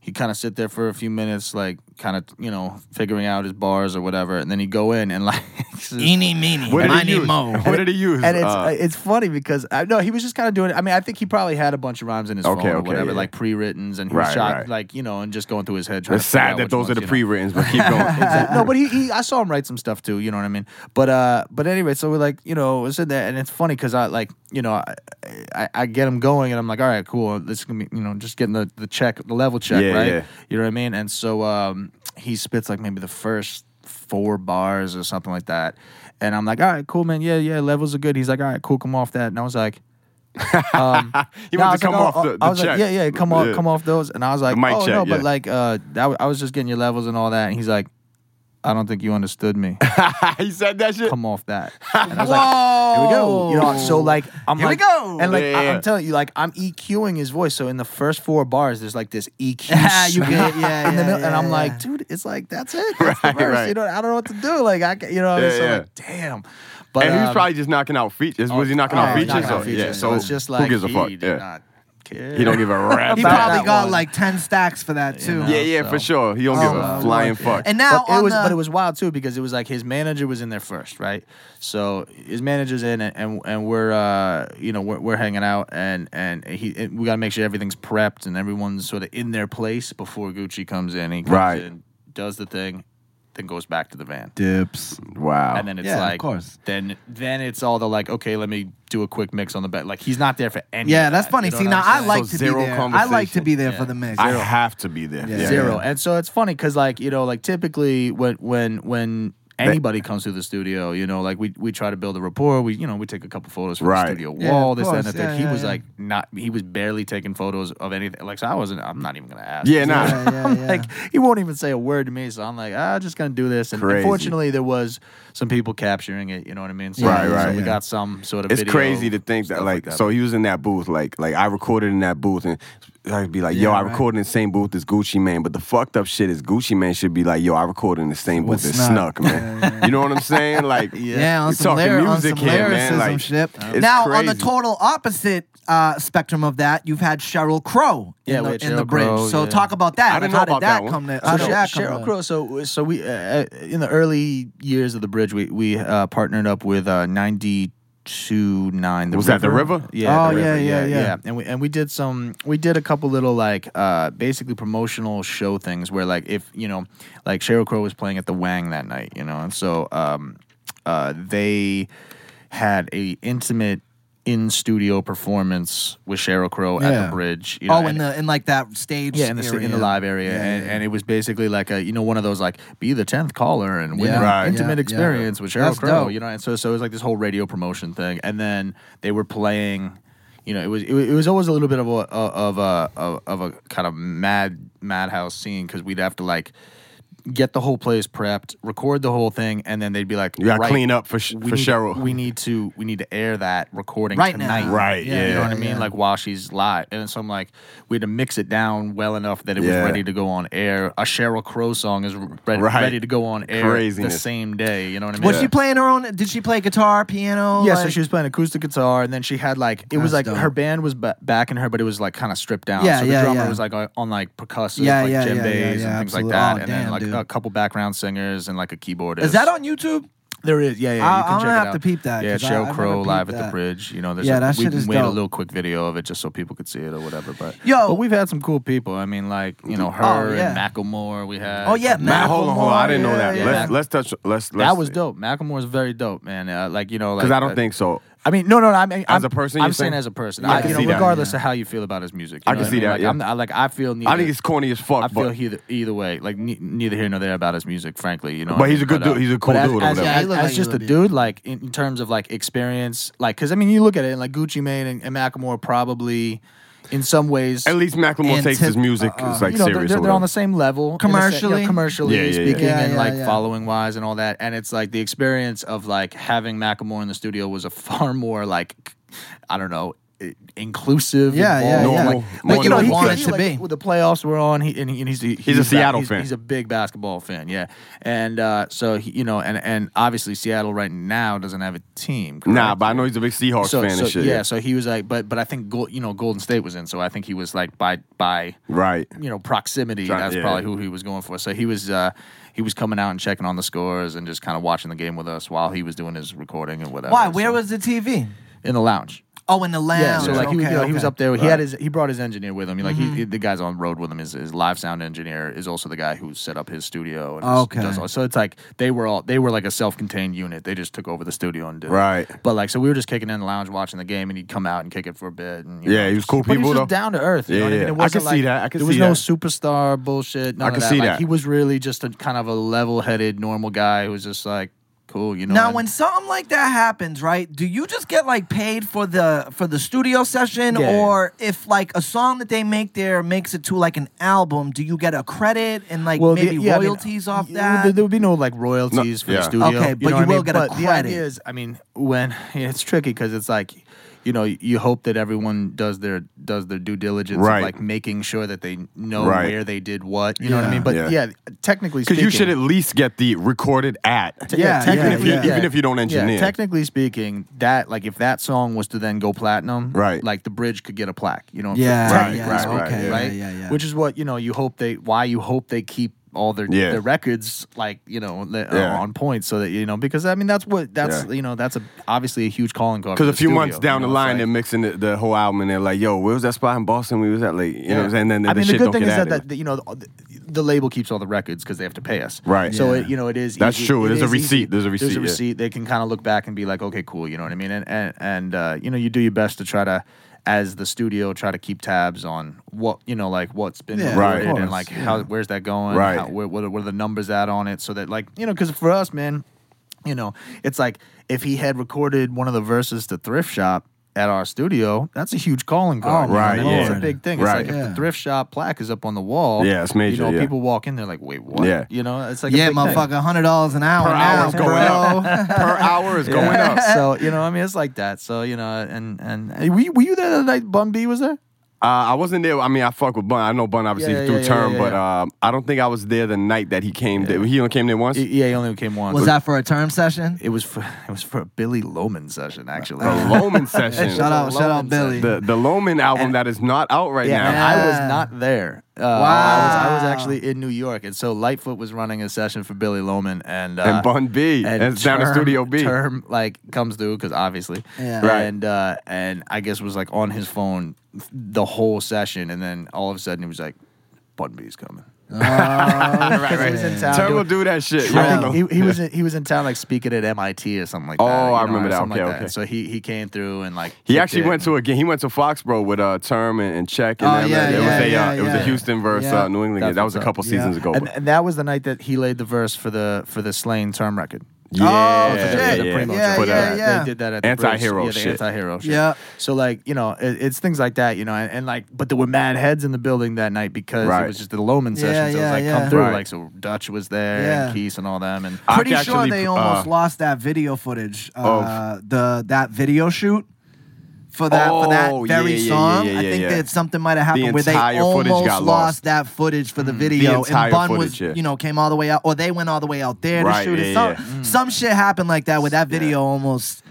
Speaker 3: He kind of sit there for a few minutes, like kind of you know figuring out his bars or whatever, and then he'd go in and like. it's just-
Speaker 1: Eeny meeny.
Speaker 2: What did
Speaker 1: My
Speaker 2: he use?
Speaker 1: Mo.
Speaker 2: What did he use?
Speaker 3: and it's
Speaker 2: Uh,
Speaker 3: it's funny because I know he was just kind of doing it. I mean, I think he probably had a bunch of rhymes in his
Speaker 2: Okay,
Speaker 3: phone or
Speaker 2: okay,
Speaker 3: whatever,
Speaker 2: yeah.
Speaker 3: like pre-writtens, and he was
Speaker 2: Right,
Speaker 3: shot
Speaker 2: right.
Speaker 3: like you know, and just going through his head. Trying
Speaker 2: it's
Speaker 3: to
Speaker 2: sad
Speaker 3: out
Speaker 2: that
Speaker 3: which
Speaker 2: those are the pre-writtens, but keep going.
Speaker 3: Exactly. no, but he, he I saw him write some stuff too. You know what I mean? But uh, but anyway, so we're like, you know, we're sitting there, and it's funny because I like, you know, I, I I get him going, and I'm like, all right, cool. This is gonna be, you know, just getting the the check, the level check,
Speaker 2: Yeah,
Speaker 3: right?
Speaker 2: yeah.
Speaker 3: You know what I mean? And so um, he spits like maybe the first four bars or something like that, and I'm like, all right, cool, man. Yeah, yeah, levels are good. He's like, all right, cool, come off that, and I was like. Um, no, I was
Speaker 2: to come
Speaker 3: like,
Speaker 2: off
Speaker 3: oh,
Speaker 2: the,
Speaker 3: oh,
Speaker 2: the
Speaker 3: I was
Speaker 2: check.
Speaker 3: like, yeah, yeah, come off,
Speaker 2: Yeah.
Speaker 3: come off those, and I was like, oh
Speaker 2: check,
Speaker 3: no, but like, uh, that, I was just getting your levels and all that, and he's like, I don't think you understood me.
Speaker 2: he said that shit.
Speaker 3: Come off that. And I was like, here we go. You know, so like I'm
Speaker 1: Here we
Speaker 3: like,
Speaker 1: go.
Speaker 3: and like
Speaker 2: Yeah,
Speaker 3: I-
Speaker 2: yeah.
Speaker 3: I'm telling you, like I'm EQing his voice. So in the first four bars, there's like this EQ.
Speaker 1: Yeah, you get- yeah,
Speaker 3: in the
Speaker 1: yeah,
Speaker 3: middle, and
Speaker 1: yeah,
Speaker 3: I'm
Speaker 1: yeah.
Speaker 3: like, dude, it's like that's it. That's the
Speaker 2: Right,
Speaker 3: verse.
Speaker 2: right.
Speaker 3: You know, I don't know what to do. Like I, ca- you know, what I mean?
Speaker 2: Yeah,
Speaker 3: so
Speaker 2: yeah.
Speaker 3: like, damn. But
Speaker 2: and he was
Speaker 3: um,
Speaker 2: probably just knocking out features. Was he knocking
Speaker 3: oh,
Speaker 2: out features?
Speaker 3: knocking out
Speaker 2: or- Yeah,
Speaker 3: features.
Speaker 2: so
Speaker 3: it's just like
Speaker 2: who gives a
Speaker 3: he
Speaker 2: fuck?
Speaker 3: did
Speaker 2: Yeah.
Speaker 3: not care.
Speaker 2: He don't give a rap.
Speaker 1: He
Speaker 3: about
Speaker 1: probably
Speaker 3: that
Speaker 1: got
Speaker 3: one.
Speaker 1: like 10 stacks for that too.
Speaker 3: know?
Speaker 2: yeah, yeah,
Speaker 3: so-
Speaker 2: for sure. He don't give
Speaker 1: Oh,
Speaker 2: a
Speaker 1: my
Speaker 2: flying
Speaker 1: Lord.
Speaker 2: fuck.
Speaker 1: And now
Speaker 3: but it was
Speaker 1: the,
Speaker 3: but it was wild too because it was like his manager was in there first, right? So his manager's in and and, and we're uh you know we're, we're hanging out and and he and we got to make sure everything's prepped and everyone's sort of in their place before Gucci comes in. He comes
Speaker 2: Right.
Speaker 3: in, does the thing, then goes back to the van.
Speaker 1: dips.
Speaker 2: wow.
Speaker 3: And then it's
Speaker 1: Yeah, of
Speaker 3: like,
Speaker 1: course.
Speaker 3: Then then it's all the like, okay, let me do a quick mix on the bed. Like he's not there for any.
Speaker 1: Yeah,
Speaker 3: of
Speaker 1: that's
Speaker 3: that,
Speaker 1: funny.
Speaker 3: you know
Speaker 1: See, now
Speaker 3: I'm
Speaker 1: I like
Speaker 2: So
Speaker 1: to
Speaker 2: zero
Speaker 1: be there. I like to be there
Speaker 3: Yeah.
Speaker 1: for the mix.
Speaker 2: I have to be there.
Speaker 1: Yeah.
Speaker 2: Yeah.
Speaker 3: zero. And so it's funny because like you know like typically when when when anybody comes to the studio, you know, like we we try to build a rapport. We you know we take a couple photos from
Speaker 2: Right.
Speaker 3: the studio wall,
Speaker 1: of
Speaker 3: this that, and
Speaker 1: course.
Speaker 3: the third.
Speaker 1: Yeah,
Speaker 3: he
Speaker 1: yeah,
Speaker 3: was like not. He was barely taking photos of anything. Like so, I wasn't. I'm not even gonna ask.
Speaker 2: Yeah,
Speaker 3: You
Speaker 2: nah.
Speaker 3: know?
Speaker 1: Yeah, yeah, yeah.
Speaker 3: like he won't even say a word to me. So I'm like, ah, just gonna do this. And
Speaker 2: Crazy.
Speaker 3: unfortunately, there was some people capturing it. You know what I mean? So,
Speaker 2: Right,
Speaker 3: so
Speaker 2: right.
Speaker 3: we
Speaker 1: Yeah.
Speaker 3: got some sort of.
Speaker 2: It's
Speaker 3: video,
Speaker 2: crazy to think that
Speaker 3: stuff
Speaker 2: like,
Speaker 3: that.
Speaker 2: so he was in that booth like like I recorded in that booth and I'd be like, yo,
Speaker 1: Yeah,
Speaker 2: I
Speaker 1: right.
Speaker 2: recorded in the same booth as Gucci Mane. But the fucked up shit is Gucci Mane should be like, yo, I recorded in the same
Speaker 1: With
Speaker 2: booth as
Speaker 1: Snuck.
Speaker 2: Snuck, man. You know what I'm saying? Like,
Speaker 1: Yeah, on some,
Speaker 2: talking
Speaker 1: lyri- on some
Speaker 2: here, man.
Speaker 1: lyricism
Speaker 2: Like,
Speaker 1: shit.
Speaker 2: it's
Speaker 1: Now, on the total opposite uh, spectrum of that, you've had Sheryl Crow in,
Speaker 3: Yeah,
Speaker 1: the, in the bridge.
Speaker 3: Crow,
Speaker 1: so
Speaker 3: yeah.
Speaker 1: talk about that.
Speaker 2: I didn't
Speaker 1: how
Speaker 2: know
Speaker 1: did
Speaker 2: about
Speaker 1: that,
Speaker 2: that one.
Speaker 1: come to?
Speaker 3: So
Speaker 1: How did that come
Speaker 3: Sheryl
Speaker 1: to-
Speaker 3: Crow. So so we uh, in the early years of the bridge, we we uh, partnered up with uh, ninety two nine.
Speaker 2: The Was that the River?
Speaker 3: Yeah.
Speaker 1: Oh,
Speaker 3: the
Speaker 1: yeah,
Speaker 3: River,
Speaker 1: yeah, yeah.
Speaker 3: And we and we did some. We did a couple little like uh, basically promotional show things where like if you know like Sheryl Crow was playing at the Wang that night, you know, and so um, uh, they had a intimate in studio performance with Sheryl Crow at
Speaker 1: Yeah.
Speaker 3: the bridge. You know,
Speaker 1: Oh,
Speaker 3: and-
Speaker 1: in the in like that stage.
Speaker 3: yeah, in the
Speaker 1: area.
Speaker 3: in the live area,
Speaker 1: Yeah,
Speaker 3: and,
Speaker 1: yeah.
Speaker 3: and it was basically like a you know one of those like be the tenth caller and win
Speaker 1: Yeah.
Speaker 3: an
Speaker 2: Right.
Speaker 3: intimate
Speaker 1: Yeah, yeah.
Speaker 3: experience with Sheryl
Speaker 1: That's
Speaker 3: Crow,
Speaker 1: dope.
Speaker 3: you know, and so so it was like this whole radio promotion thing, and then they were playing. You know, it was it, was- it was always a little bit of a of a of, of a kind of mad madhouse scene because we'd have to like get the whole place prepped, record the whole thing, and then they'd be like,
Speaker 2: You gotta
Speaker 3: right,
Speaker 2: clean up for Sh- for
Speaker 3: need,
Speaker 2: Sheryl.
Speaker 3: We need to we need to air that recording
Speaker 1: Right now.
Speaker 3: tonight.
Speaker 2: Right,
Speaker 3: You
Speaker 2: yeah.
Speaker 3: You know what I mean?
Speaker 1: yeah.
Speaker 3: Like while she's live. And so I'm like, we had to mix it down well enough that it was ready to go on air. A Sheryl Crow song is ready,
Speaker 2: Right.
Speaker 3: ready to go on air
Speaker 2: Craziness.
Speaker 3: the same day. You know what I mean?
Speaker 1: Was she playing her own? Did she play guitar, piano?
Speaker 3: Yeah, so she was playing acoustic guitar, and then she had like it was like
Speaker 1: dope.
Speaker 3: her band was ba- backing her, but it was like kind of stripped down.
Speaker 1: Yeah,
Speaker 3: so the
Speaker 1: yeah,
Speaker 3: drummer
Speaker 1: yeah.
Speaker 3: was like on, on like percussive,
Speaker 1: Yeah,
Speaker 3: like
Speaker 1: yeah,
Speaker 3: djembes
Speaker 1: yeah, yeah, yeah,
Speaker 3: and things like that,
Speaker 1: Oh,
Speaker 3: and
Speaker 1: damn,
Speaker 3: then like
Speaker 1: dude.
Speaker 3: a couple background singers and like a keyboardist.
Speaker 1: Is that on YouTube?
Speaker 3: There is, yeah, yeah.
Speaker 1: I-
Speaker 3: you can
Speaker 1: I'm
Speaker 3: check
Speaker 1: gonna
Speaker 3: it
Speaker 1: have
Speaker 3: out.
Speaker 1: to peep that,
Speaker 3: Yeah,
Speaker 1: 'cause I-
Speaker 3: Sheryl
Speaker 1: I've never
Speaker 3: Crow live
Speaker 1: peeped
Speaker 3: at the
Speaker 1: that.
Speaker 3: bridge. You know, there's
Speaker 1: Yeah,
Speaker 3: a,
Speaker 1: that
Speaker 3: we
Speaker 1: shit is
Speaker 3: made a
Speaker 1: dope.
Speaker 3: little quick video of it just so people could see it or whatever. But
Speaker 1: Yo.
Speaker 3: but we've had some cool people. I mean, like you know her
Speaker 1: Oh, yeah.
Speaker 3: and Macklemore. We had.
Speaker 1: Oh, yeah,
Speaker 2: Matt, hold on, hold on. I didn't know that.
Speaker 1: yeah.
Speaker 2: Let's let's touch. Let's, let's
Speaker 3: that was dope. Macklemore's very dope, man. Uh, like you know, like
Speaker 2: Because I don't
Speaker 3: uh,
Speaker 2: think so.
Speaker 3: I mean, no, no, no. I mean,
Speaker 2: As
Speaker 3: I'm,
Speaker 2: a person,
Speaker 3: I'm
Speaker 2: you're
Speaker 3: saying
Speaker 2: saying?
Speaker 3: as a person.
Speaker 2: I
Speaker 3: I,
Speaker 2: can
Speaker 3: you
Speaker 2: see
Speaker 3: know,
Speaker 2: that.
Speaker 3: regardless of how you feel about his music. you
Speaker 2: I
Speaker 3: know
Speaker 2: can
Speaker 3: what
Speaker 2: see
Speaker 3: mean?
Speaker 2: that,
Speaker 3: Like,
Speaker 2: yeah.
Speaker 3: I'm not, like I feel. Neither,
Speaker 2: I think it's corny as fuck.
Speaker 3: I feel
Speaker 2: but
Speaker 3: either either way, like ne- neither here nor there about his music, frankly. You know,
Speaker 2: But
Speaker 3: what I
Speaker 2: he's
Speaker 3: mean?
Speaker 2: a good
Speaker 3: uh,
Speaker 2: dude. He's a cool
Speaker 3: but as,
Speaker 2: dude or
Speaker 3: As,
Speaker 2: whatever.
Speaker 1: Yeah, he
Speaker 3: as,
Speaker 1: look
Speaker 3: as
Speaker 1: like he
Speaker 3: just a
Speaker 1: would be.
Speaker 3: dude, like in, in terms of like experience, like because I mean, you look at it, and like Gucci Mane and, and Macklemore probably, in some ways,
Speaker 2: at least Macklemore
Speaker 1: And
Speaker 2: takes his music
Speaker 1: uh, uh,
Speaker 2: it's like
Speaker 3: you know, they're,
Speaker 2: serious.
Speaker 3: they're, they're on the same level in a se-
Speaker 1: Commercially?
Speaker 3: yeah, commercially
Speaker 2: Yeah, yeah, yeah.
Speaker 3: speaking,
Speaker 1: Yeah,
Speaker 3: and like
Speaker 1: yeah.
Speaker 3: following wise and all that. And it's like the experience of like having Macklemore in the studio was a far more like, I don't know. I- Inclusive,
Speaker 1: Yeah, yeah, yeah.
Speaker 3: Like,
Speaker 2: Normal-
Speaker 3: like, you know, he
Speaker 1: normal.
Speaker 3: could-
Speaker 1: Want to
Speaker 3: like,
Speaker 1: be.
Speaker 3: When the playoffs were on, he and, he, and he's, he,
Speaker 2: He's a Seattle
Speaker 3: he's,
Speaker 2: fan.
Speaker 3: He's a big basketball fan, yeah. And uh, so he, you know, and and obviously Seattle right now doesn't have a team.
Speaker 2: Nah, but I know he's a big Seahawks
Speaker 3: so,
Speaker 2: fan
Speaker 3: so,
Speaker 2: and shit.
Speaker 3: yeah, so he was like, but but I think Gol- you know Golden State was in, so I think he was like by by
Speaker 2: Right.
Speaker 3: you know proximity.
Speaker 2: Try-
Speaker 3: that's
Speaker 2: yeah.
Speaker 3: probably who he was going for. So he was uh, he was coming out and checking on the scores and just kind of watching the game with us while he was doing his recording and whatever.
Speaker 1: Why? Where
Speaker 3: So-
Speaker 1: was the TV?
Speaker 3: in the lounge?
Speaker 1: Oh, in the lounge.
Speaker 3: Yeah, so like he, was-
Speaker 1: okay,
Speaker 3: you know, he was
Speaker 1: okay.
Speaker 3: up there. He
Speaker 2: Right.
Speaker 3: had his he brought his engineer with him. He, like
Speaker 1: Mm-hmm.
Speaker 3: he, the guys on road with him. His, his live sound engineer is also the guy who set up his studio. And
Speaker 1: Okay.
Speaker 3: does all- so it's like they were all they were like a self contained unit. They just took over the studio and did it.
Speaker 2: Right.
Speaker 3: But like so we were just kicking in the lounge watching the game, and he'd come out and kick it for a bit. And, you
Speaker 2: Yeah,
Speaker 3: know,
Speaker 2: he was
Speaker 3: just-
Speaker 2: cool
Speaker 3: but he was
Speaker 2: people,
Speaker 3: just
Speaker 2: though.
Speaker 3: down to earth. You
Speaker 2: Yeah,
Speaker 3: know what I mean?
Speaker 2: yeah.
Speaker 3: It
Speaker 2: I
Speaker 3: wasn't
Speaker 2: can see
Speaker 3: like-
Speaker 2: that. I can
Speaker 3: there was
Speaker 2: see
Speaker 3: no
Speaker 2: that.
Speaker 3: superstar bullshit. None
Speaker 2: I
Speaker 3: of
Speaker 2: can
Speaker 3: that.
Speaker 2: see
Speaker 3: Like,
Speaker 2: that.
Speaker 3: He was really just a kind of a level headed normal guy who was just like cool. You know.
Speaker 1: Now,
Speaker 3: and-
Speaker 1: when something like that happens, right? Do you just get like paid for the for the studio session,
Speaker 3: Yeah.
Speaker 1: or if like a song that they make there makes it to like an album, do you get a credit and like
Speaker 3: the-
Speaker 1: maybe
Speaker 3: yeah, I mean,
Speaker 1: royalties off that?
Speaker 3: There, there would be no like royalties
Speaker 2: No,
Speaker 3: for
Speaker 2: yeah.
Speaker 3: the studio.
Speaker 1: Okay, but
Speaker 3: know
Speaker 1: you
Speaker 3: what I
Speaker 1: will
Speaker 3: mean?
Speaker 1: get a
Speaker 3: but The idea is, I mean, when it's tricky because it's like, you know, you hope that everyone does their does their due diligence,
Speaker 2: Right.
Speaker 3: of, like making sure that they know
Speaker 2: Right.
Speaker 3: where they did what. You know what I mean? But
Speaker 2: Yeah.
Speaker 3: yeah, technically
Speaker 2: Because you should at least get the recorded at.
Speaker 1: Yeah, yeah,
Speaker 3: technically,
Speaker 2: Even if you-
Speaker 1: yeah.
Speaker 2: even if you don't engineer.
Speaker 3: Yeah, technically speaking, that like if that song was to then go platinum,
Speaker 2: Right.
Speaker 3: Like the bridge could get a plaque. You know,
Speaker 1: Yeah,
Speaker 2: Right,
Speaker 1: yeah,
Speaker 2: right, right,
Speaker 1: okay,
Speaker 3: right?
Speaker 1: yeah, yeah, yeah.
Speaker 3: Which is what you know. You hope they why you hope they keep all their
Speaker 2: Yeah.
Speaker 3: their records like you know
Speaker 2: Yeah.
Speaker 3: on point so that you know because I mean that's what that's
Speaker 2: Yeah.
Speaker 3: you know that's a obviously a huge calling card.
Speaker 2: Because a few
Speaker 3: the
Speaker 2: months down
Speaker 3: you
Speaker 2: the
Speaker 3: know, it's
Speaker 2: line,
Speaker 3: like-
Speaker 2: they're mixing the, the whole album, and they're like, "Yo, where was that spot in Boston? We was at like You know what I'm saying? Then
Speaker 3: I
Speaker 2: the
Speaker 3: mean,
Speaker 2: shit
Speaker 3: the good thing is that, that you know the, the label keeps all the records because they have to pay us.
Speaker 2: Right.
Speaker 3: So it, you know it is.
Speaker 2: That's
Speaker 3: easy-
Speaker 2: true.
Speaker 3: it
Speaker 2: There's a receipt.
Speaker 3: easy.
Speaker 2: There's a receipt
Speaker 3: There's
Speaker 2: a
Speaker 3: receipt. They can kind of look back and be like, okay, cool. You know what I mean? And and and uh, you know you do your best to try to. As the studio, try to keep tabs on what you know, like what's been
Speaker 1: Yeah,
Speaker 2: Right.
Speaker 3: recorded and like
Speaker 1: yeah.
Speaker 3: how where's that going?
Speaker 2: Right.
Speaker 3: How, where, what, are, what are the numbers at on it? So that like you know, because for us, man, you know, it's like if he had recorded one of the verses to Thrift Shop at our studio, that's a huge calling card.
Speaker 1: Oh,
Speaker 3: you know
Speaker 2: right,
Speaker 3: what I? It's
Speaker 2: yeah.
Speaker 3: a big thing. It's
Speaker 2: Right.
Speaker 3: like if
Speaker 1: Yeah.
Speaker 3: the Thrift Shop plaque is up on the wall.
Speaker 2: Yeah, it's major,
Speaker 3: You know,
Speaker 2: yeah.
Speaker 3: people walk in, they're like, wait, what?
Speaker 2: Yeah.
Speaker 3: You know, it's like a
Speaker 1: yeah,
Speaker 3: big
Speaker 1: motherfucker, hundred dollars an hour
Speaker 2: per
Speaker 1: now,
Speaker 2: hour is going
Speaker 1: bro.
Speaker 2: up. per hour is going
Speaker 3: Yeah.
Speaker 2: up.
Speaker 3: so you know, I mean, it's like that. So you know, and and were you, were you there the night Bun B was there?
Speaker 2: Uh, I wasn't there. I mean, I fuck with Bun. I know Bun obviously
Speaker 3: Yeah,
Speaker 2: through
Speaker 3: yeah, yeah,
Speaker 2: term,
Speaker 3: yeah,
Speaker 2: but
Speaker 3: yeah.
Speaker 2: um, I don't think I was there the night that he came. There. He only came there once.
Speaker 3: Yeah, he only came once.
Speaker 1: Was that for a term session?
Speaker 3: It was for it was for a Billy Loman session actually.
Speaker 2: the Loman session.
Speaker 1: Shout out, shout out, Billy.
Speaker 2: the the Loman album that is not out right
Speaker 3: Yeah, and
Speaker 2: now.
Speaker 3: I was not there. Uh, I was I was actually in New York, and so Lightfoot was running a session for Billy Loman and uh,
Speaker 2: And Bun B. And it's down in Studio B.
Speaker 3: Term like comes through because obviously,
Speaker 1: Yeah.
Speaker 2: Right.
Speaker 3: And uh, and I guess was like on his phone the whole session, and then all of a sudden he was like, "Bun B's coming."
Speaker 2: right,
Speaker 3: He was in town
Speaker 2: Term will
Speaker 3: doing-
Speaker 2: do that shit.
Speaker 3: I think he, he was in, he was in town like speaking at MIT or something like that.
Speaker 2: Oh,
Speaker 3: you
Speaker 2: I
Speaker 3: know,
Speaker 2: remember that. Okay,
Speaker 3: like
Speaker 2: okay.
Speaker 3: That. So he he came through and like
Speaker 2: He actually
Speaker 3: it
Speaker 2: went to a game. He went to Foxborough with uh, Term and, and Check. And
Speaker 1: Oh,
Speaker 2: them.
Speaker 1: yeah,
Speaker 2: it was
Speaker 1: yeah,
Speaker 2: a
Speaker 1: yeah,
Speaker 2: uh, it was a. Houston versus
Speaker 1: Yeah.
Speaker 2: uh, New England.
Speaker 3: That's
Speaker 2: game. That was a couple
Speaker 3: up.
Speaker 2: seasons
Speaker 1: Yeah.
Speaker 2: ago.
Speaker 3: and, and that was the night that he laid the verse for the for the Slaine Term record.
Speaker 2: Yeah,
Speaker 1: Oh,
Speaker 2: yeah,
Speaker 1: shit.
Speaker 2: yeah.
Speaker 3: Primo
Speaker 1: Yeah,
Speaker 3: joint.
Speaker 2: For the-
Speaker 1: yeah.
Speaker 3: They did that at the
Speaker 2: Anti-hero
Speaker 3: Bridge. Yeah, the
Speaker 2: shit.
Speaker 3: anti-hero shit.
Speaker 1: Yeah.
Speaker 3: So like you know, it, it's things like that. You know, and, and like, but there were mad heads in the building that night because
Speaker 2: Right.
Speaker 3: it was just the Loman sessions.
Speaker 1: Yeah,
Speaker 3: session. so it
Speaker 1: yeah,
Speaker 3: was like
Speaker 1: yeah.
Speaker 3: come through.
Speaker 2: Right.
Speaker 3: Like so, Dutch was there
Speaker 1: Yeah.
Speaker 3: and Keith and all them. And
Speaker 2: I
Speaker 1: Pretty
Speaker 2: could
Speaker 1: sure
Speaker 2: actually,
Speaker 1: they
Speaker 2: uh,
Speaker 1: almost lost that video footage. Uh, the that video shoot for that for
Speaker 2: Oh,
Speaker 1: that
Speaker 2: yeah,
Speaker 1: very
Speaker 2: yeah, yeah,
Speaker 1: song.
Speaker 2: yeah,
Speaker 1: I think
Speaker 2: yeah.
Speaker 1: that something might have happened where they almost lost
Speaker 2: lost.
Speaker 1: that footage for the video,
Speaker 2: entire
Speaker 1: and Bun
Speaker 2: footage,
Speaker 1: was
Speaker 2: yeah.
Speaker 1: you know came all the way out, or they went all the way out there
Speaker 2: Right,
Speaker 1: to shoot
Speaker 2: yeah,
Speaker 1: it. Some,
Speaker 2: yeah.
Speaker 1: some shit happened like that where that video almost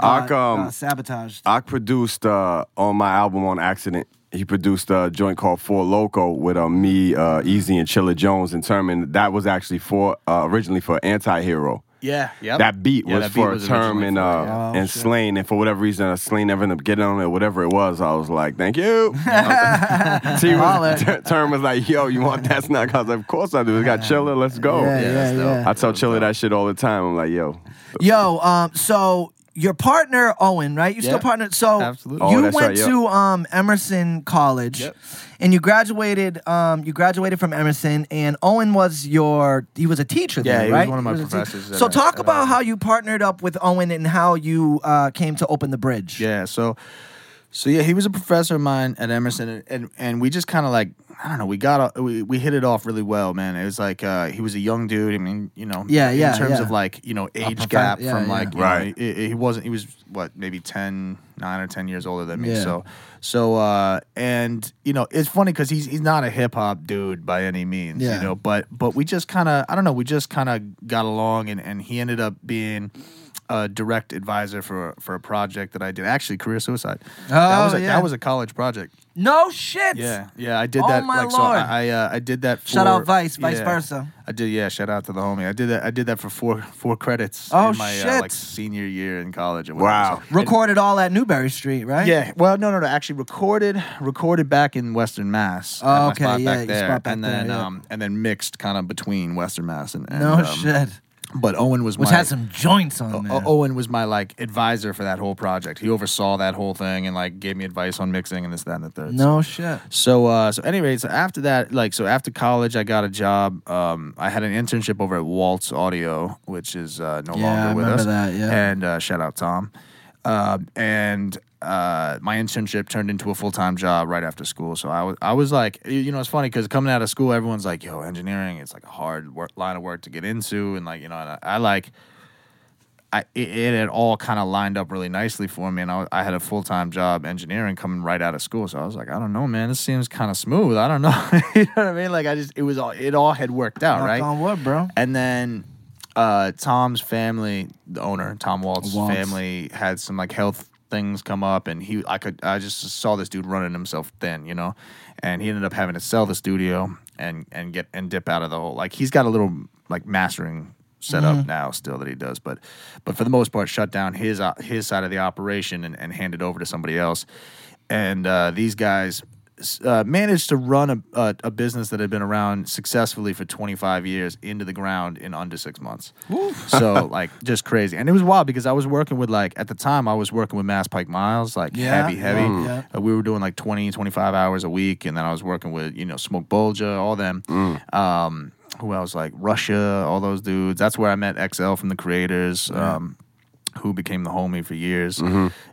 Speaker 1: uh,
Speaker 2: Ak, um,
Speaker 1: uh, sabotaged.
Speaker 2: I produced uh, on my album on accident. He produced a joint called Four Loco with uh, me, uh, Easy, and Chilla Jones. And Term, that was actually for uh, originally for Anti-Hero.
Speaker 3: Yeah, yeah.
Speaker 2: That beat
Speaker 3: Yeah,
Speaker 2: was
Speaker 3: that beat
Speaker 2: for
Speaker 3: was
Speaker 2: Term
Speaker 3: originally
Speaker 2: and
Speaker 3: for
Speaker 2: uh,
Speaker 3: yeah.
Speaker 1: Oh,
Speaker 2: and
Speaker 1: shit.
Speaker 2: Slaine, and for whatever reason, uh, Slaine never ended up getting on it. Whatever it was, I was like, "Thank you." T
Speaker 1: Holla.
Speaker 2: was, Ter- Term was like, "Yo, you want that snack?" I was like, "Of course I do. We got Chilla. Let's go."
Speaker 1: Yeah,
Speaker 3: Yeah,
Speaker 1: yeah, yeah.
Speaker 2: I tell Chilla that shit all the time. I'm like, "Yo,
Speaker 1: Yo, um, so your partner Owen, right? You still
Speaker 3: Yeah.
Speaker 1: partner. So
Speaker 3: Absolutely.
Speaker 2: Oh,
Speaker 1: you
Speaker 2: that's
Speaker 1: went
Speaker 2: right, yep.
Speaker 1: to um Emerson College,
Speaker 3: Yep.
Speaker 1: And you graduated. Um, you graduated from Emerson, and Owen was your. He was a teacher
Speaker 3: Yeah,
Speaker 1: there,
Speaker 3: he was
Speaker 1: right?
Speaker 3: one of my professors
Speaker 1: So talk
Speaker 3: at,
Speaker 1: about
Speaker 3: um,
Speaker 1: how you partnered up with Owen and how you uh, came to open the bridge.
Speaker 3: Yeah, so so yeah, he was a professor of mine at Emerson, and and, and we just kind of like I don't know, we got we, we hit it off really well, man. It was like uh, he was a young dude. I mean, you know,
Speaker 1: Yeah, yeah,
Speaker 3: In terms
Speaker 1: yeah.
Speaker 3: of like you know age
Speaker 1: prof-
Speaker 3: gap
Speaker 1: yeah,
Speaker 3: from
Speaker 1: yeah.
Speaker 3: like you know,
Speaker 2: Right.
Speaker 3: he, he wasn't he was what maybe 10, 9 or ten years older than me.
Speaker 1: Yeah.
Speaker 3: So so uh, and you know it's funny because he's he's not a hip hop dude by any means.
Speaker 1: Yeah.
Speaker 3: You know, but but we just kind of I don't know, we just kind of got along, and and he ended up being a direct advisor for for a project that I did. Actually, career suicide. that
Speaker 1: Oh,
Speaker 3: was a,
Speaker 1: yeah.
Speaker 3: that was a college project.
Speaker 1: No shit.
Speaker 3: Yeah, yeah, I did
Speaker 1: Oh,
Speaker 3: that.
Speaker 1: my
Speaker 3: like, so. I I, uh, I did that. For,
Speaker 1: Shout out Vice, vice
Speaker 3: yeah.
Speaker 1: versa.
Speaker 3: I did. Yeah, shout out to the homie. I did that. I did that for four four credits.
Speaker 1: Oh,
Speaker 3: in my
Speaker 1: shit.
Speaker 3: Uh, like senior year in college.
Speaker 2: Wow.
Speaker 3: So-
Speaker 1: Recorded all at Newbury Street, right?
Speaker 3: yeah, well, no, no, no. Actually, recorded, recorded back in Western Mass.
Speaker 1: Oh, okay,
Speaker 3: spot
Speaker 1: yeah,
Speaker 3: back there,
Speaker 1: back
Speaker 3: and
Speaker 1: there,
Speaker 3: then
Speaker 1: yeah.
Speaker 3: um, and then mixed kind of between Western Mass and, and
Speaker 1: No
Speaker 3: um,
Speaker 1: shit.
Speaker 3: But Owen was
Speaker 1: Which
Speaker 3: my,
Speaker 1: had some joints on
Speaker 3: O-
Speaker 1: there.
Speaker 3: Owen was my like advisor for that whole project. He oversaw that whole thing and like gave me advice on mixing and this, that, and the third.
Speaker 1: no shit.
Speaker 3: So uh so anyway, so after that, like so after college I got a job. Um I had an internship over at Waltz Audio, which is uh no
Speaker 1: Yeah,
Speaker 3: longer
Speaker 1: I
Speaker 3: with
Speaker 1: remember
Speaker 3: us.
Speaker 1: that, yeah.
Speaker 3: And uh shout out Tom. Um and uh, my internship turned into a full time job right after school. So I was, I was like, you know, it's funny because coming out of school, everyone's like, "Yo, engineering, it's like a hard work, line of work to get into," and like, you know, and I, I like, I it, it had all kind of lined up really nicely for me, and I, I had a full time job engineering coming right out of school. So I was like, I don't know, man, this seems kind of smooth. I don't know, you know what I mean? Like I just, it was all, it all had worked out,
Speaker 1: Knock
Speaker 3: right?
Speaker 1: on wood, bro.
Speaker 3: And then uh, Tom's family, the owner, Tom Walt's
Speaker 1: Waltz.
Speaker 3: family, had some like health things come up, and he, I could, I just saw this dude running himself thin, you know, and he ended up having to sell the studio and and get and dip out of the whole. Like he's got a little like mastering set up now still that he does, but but for the most part, shut down his uh, his side of the operation and, and hand it over to somebody else. And uh, these guys uh, managed to run a, a, a business that had been around successfully for 25 years into the ground in under six months. so like just crazy, and it was wild because I was working with like at the time I was working with Mass Pike Miles, like
Speaker 1: Yeah,
Speaker 3: heavy, heavy.
Speaker 1: yeah, yeah.
Speaker 3: Uh, we were doing like 20, 25 hours a week, and then I was working with you know Smoke Bolja, all them. Um, who else? Like Russia, all those dudes. That's where I met XL from the creators. Um, who became the homie for years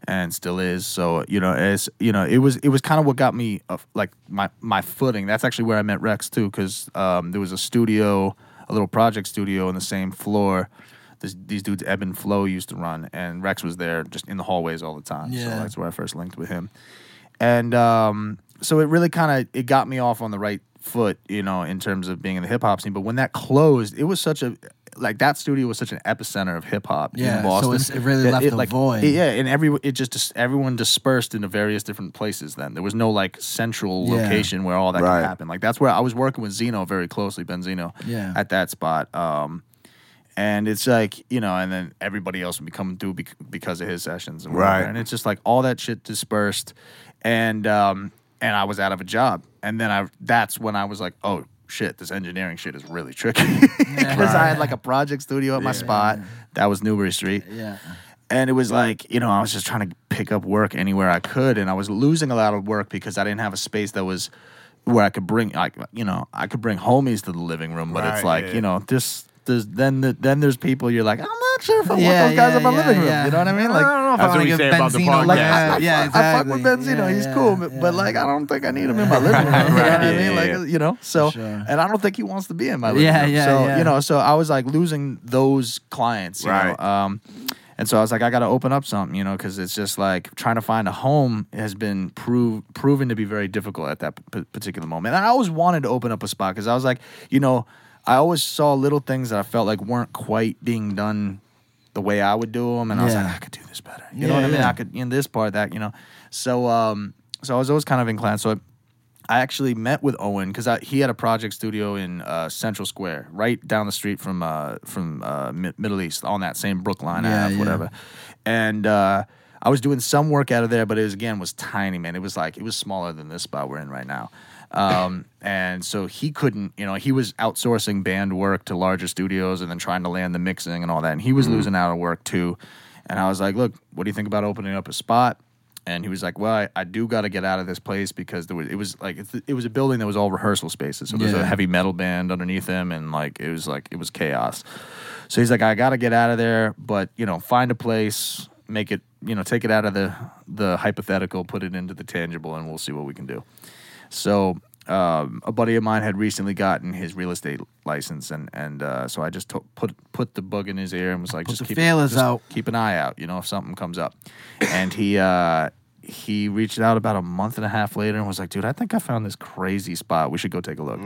Speaker 3: and still is. So you know, it's you know, it was it was kind of what got me uh, like my my footing. That's actually where I met Rex too, because um, there was a studio, a little project studio on the same floor. This, these dudes, Ebb and Flow, used to run, and Rex was there just in the hallways all the time. So that's where I first linked with him. And um, so it really kind of it got me off on the right foot, you know, in terms of being in the hip hop scene. But when that closed, it was such a like that studio was such an epicenter of hip hop
Speaker 1: Yeah,
Speaker 3: in
Speaker 1: so
Speaker 3: Boston.
Speaker 1: it's- it really
Speaker 3: that
Speaker 1: left a
Speaker 3: like,
Speaker 1: void.
Speaker 3: it- yeah, and every it just everyone dispersed into various different places. Then there was no like central
Speaker 1: Yeah.
Speaker 3: location where all that
Speaker 2: Right.
Speaker 3: could happen. Like that's where I was working with Zeno very closely, Benzino,
Speaker 1: Yeah.
Speaker 3: at that spot. Um, and it's like you know, and then everybody else would be coming through because of his sessions and.
Speaker 2: Right.
Speaker 3: And it's just like all that shit dispersed, and um, and I was out of a job, and then I that's when I was like, oh shit, this engineering shit is really tricky because I had like a project studio at my spot that was Newbury Street.
Speaker 1: Yeah.
Speaker 3: And it was like, you know, I was just trying to pick up work anywhere I could. And I was losing a lot of work because I didn't have a space that was where I could bring, like, you know, I could bring homies to the living room. But it's like,
Speaker 2: yeah.
Speaker 3: you know, this, there's, then, the, then there's people you're like, I'm not sure if I want those guys
Speaker 1: yeah,
Speaker 3: in my
Speaker 1: yeah,
Speaker 3: living room.
Speaker 1: yeah.
Speaker 3: You know what I mean? Like,
Speaker 1: I don't know if
Speaker 2: That's
Speaker 1: I want to
Speaker 2: say
Speaker 1: give
Speaker 2: about the
Speaker 1: Benzino like,
Speaker 3: I,
Speaker 1: yeah,
Speaker 3: I,
Speaker 1: yeah,
Speaker 3: I fuck with Benzino.
Speaker 1: Yeah,
Speaker 3: He's
Speaker 1: yeah,
Speaker 3: cool. But,
Speaker 1: yeah.
Speaker 3: but like, I don't think I need him in my living room. You know what I mean?
Speaker 2: yeah,
Speaker 3: Like,
Speaker 2: yeah.
Speaker 3: you know, so,
Speaker 1: Sure.
Speaker 3: and I don't think he wants to be in my living
Speaker 1: Yeah,
Speaker 3: room.
Speaker 1: yeah,
Speaker 3: so,
Speaker 1: yeah.
Speaker 3: you know, so I was like losing those clients, you
Speaker 2: Right.
Speaker 3: know. Um, and so I was like, I got to open up something, you know, because it's just like trying to find a home has been prove, proven to be very difficult at that p- particular moment. And I always wanted to open up a spot because I was like, you know, I always saw little things that I felt like weren't quite being done the way I would do them, and I was
Speaker 1: Yeah.
Speaker 3: like, I could do this better. You know
Speaker 1: Yeah,
Speaker 3: what I mean?
Speaker 1: yeah.
Speaker 3: I could in this part that you know. So, um, so I was always kind of inclined. So. I, I actually met with Owen because he had a project studio in uh, Central Square, right down the street from uh, from uh, Mi- Middle East, on that same Brookline
Speaker 1: Yeah,
Speaker 3: Ave,
Speaker 1: yeah.
Speaker 3: whatever. And uh, I was doing some work out of there, but it was again was tiny, man. It was like it was smaller than this spot we're in right now. Um, and so he couldn't, you know, he was outsourcing band work to larger studios and then trying to land the mixing and all that. And he was losing out on work too. And I was like, look, what do you think about opening up a spot? And he was like, "Well, I, I do got to get out of this place because there was it was like it was a building that was all rehearsal spaces. So there's
Speaker 1: Yeah.
Speaker 3: a heavy metal band underneath him, and like it was like it was chaos. So he's like, I got to get out of there, but you know, find a place, make it, you know, take it out of the the hypothetical, put it into the tangible, and we'll see what we can do. So um, a buddy of mine had recently gotten his real estate license, and and uh, so I just to- put put the bug in his ear and was like,
Speaker 1: Put
Speaker 3: just keep
Speaker 1: feelers
Speaker 3: just
Speaker 1: out.
Speaker 3: keep an eye out, you know, if something comes up. And he uh, he reached out about a month and a half later and was like, dude, I think I found this crazy spot. We should go take a look.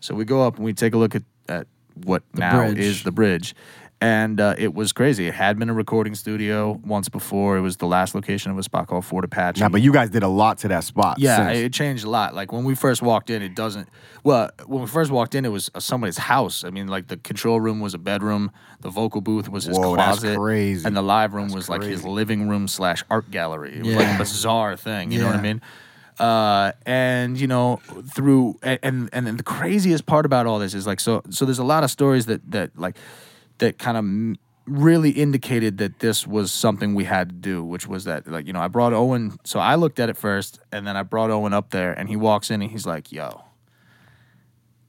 Speaker 3: So we go up and we take a look at at what now
Speaker 1: bridge.
Speaker 3: is the bridge. And uh, it was crazy. It had been a recording studio once before. It was the last location of a spot called Fort Apache.
Speaker 2: Nah, but you guys did a lot to that spot.
Speaker 3: Yeah,
Speaker 2: since.
Speaker 3: it changed a lot. Like when we first walked in, it doesn't. Well, when we first walked in, it was uh, somebody's house. I mean, like the control room was a bedroom, the vocal booth was his
Speaker 2: Whoa, that's
Speaker 3: closet,
Speaker 2: crazy.
Speaker 3: and the live room was like his living room slash art gallery. It was like a bizarre thing. You know what I mean? Uh, and you know, through and, and and then the craziest part about all this is like so so. There's a lot of stories that that like that kind of really indicated that this was something we had to do, which was that like you know I brought Owen. So I looked at it first, and then I brought Owen up there, and he walks in and he's like, "Yo."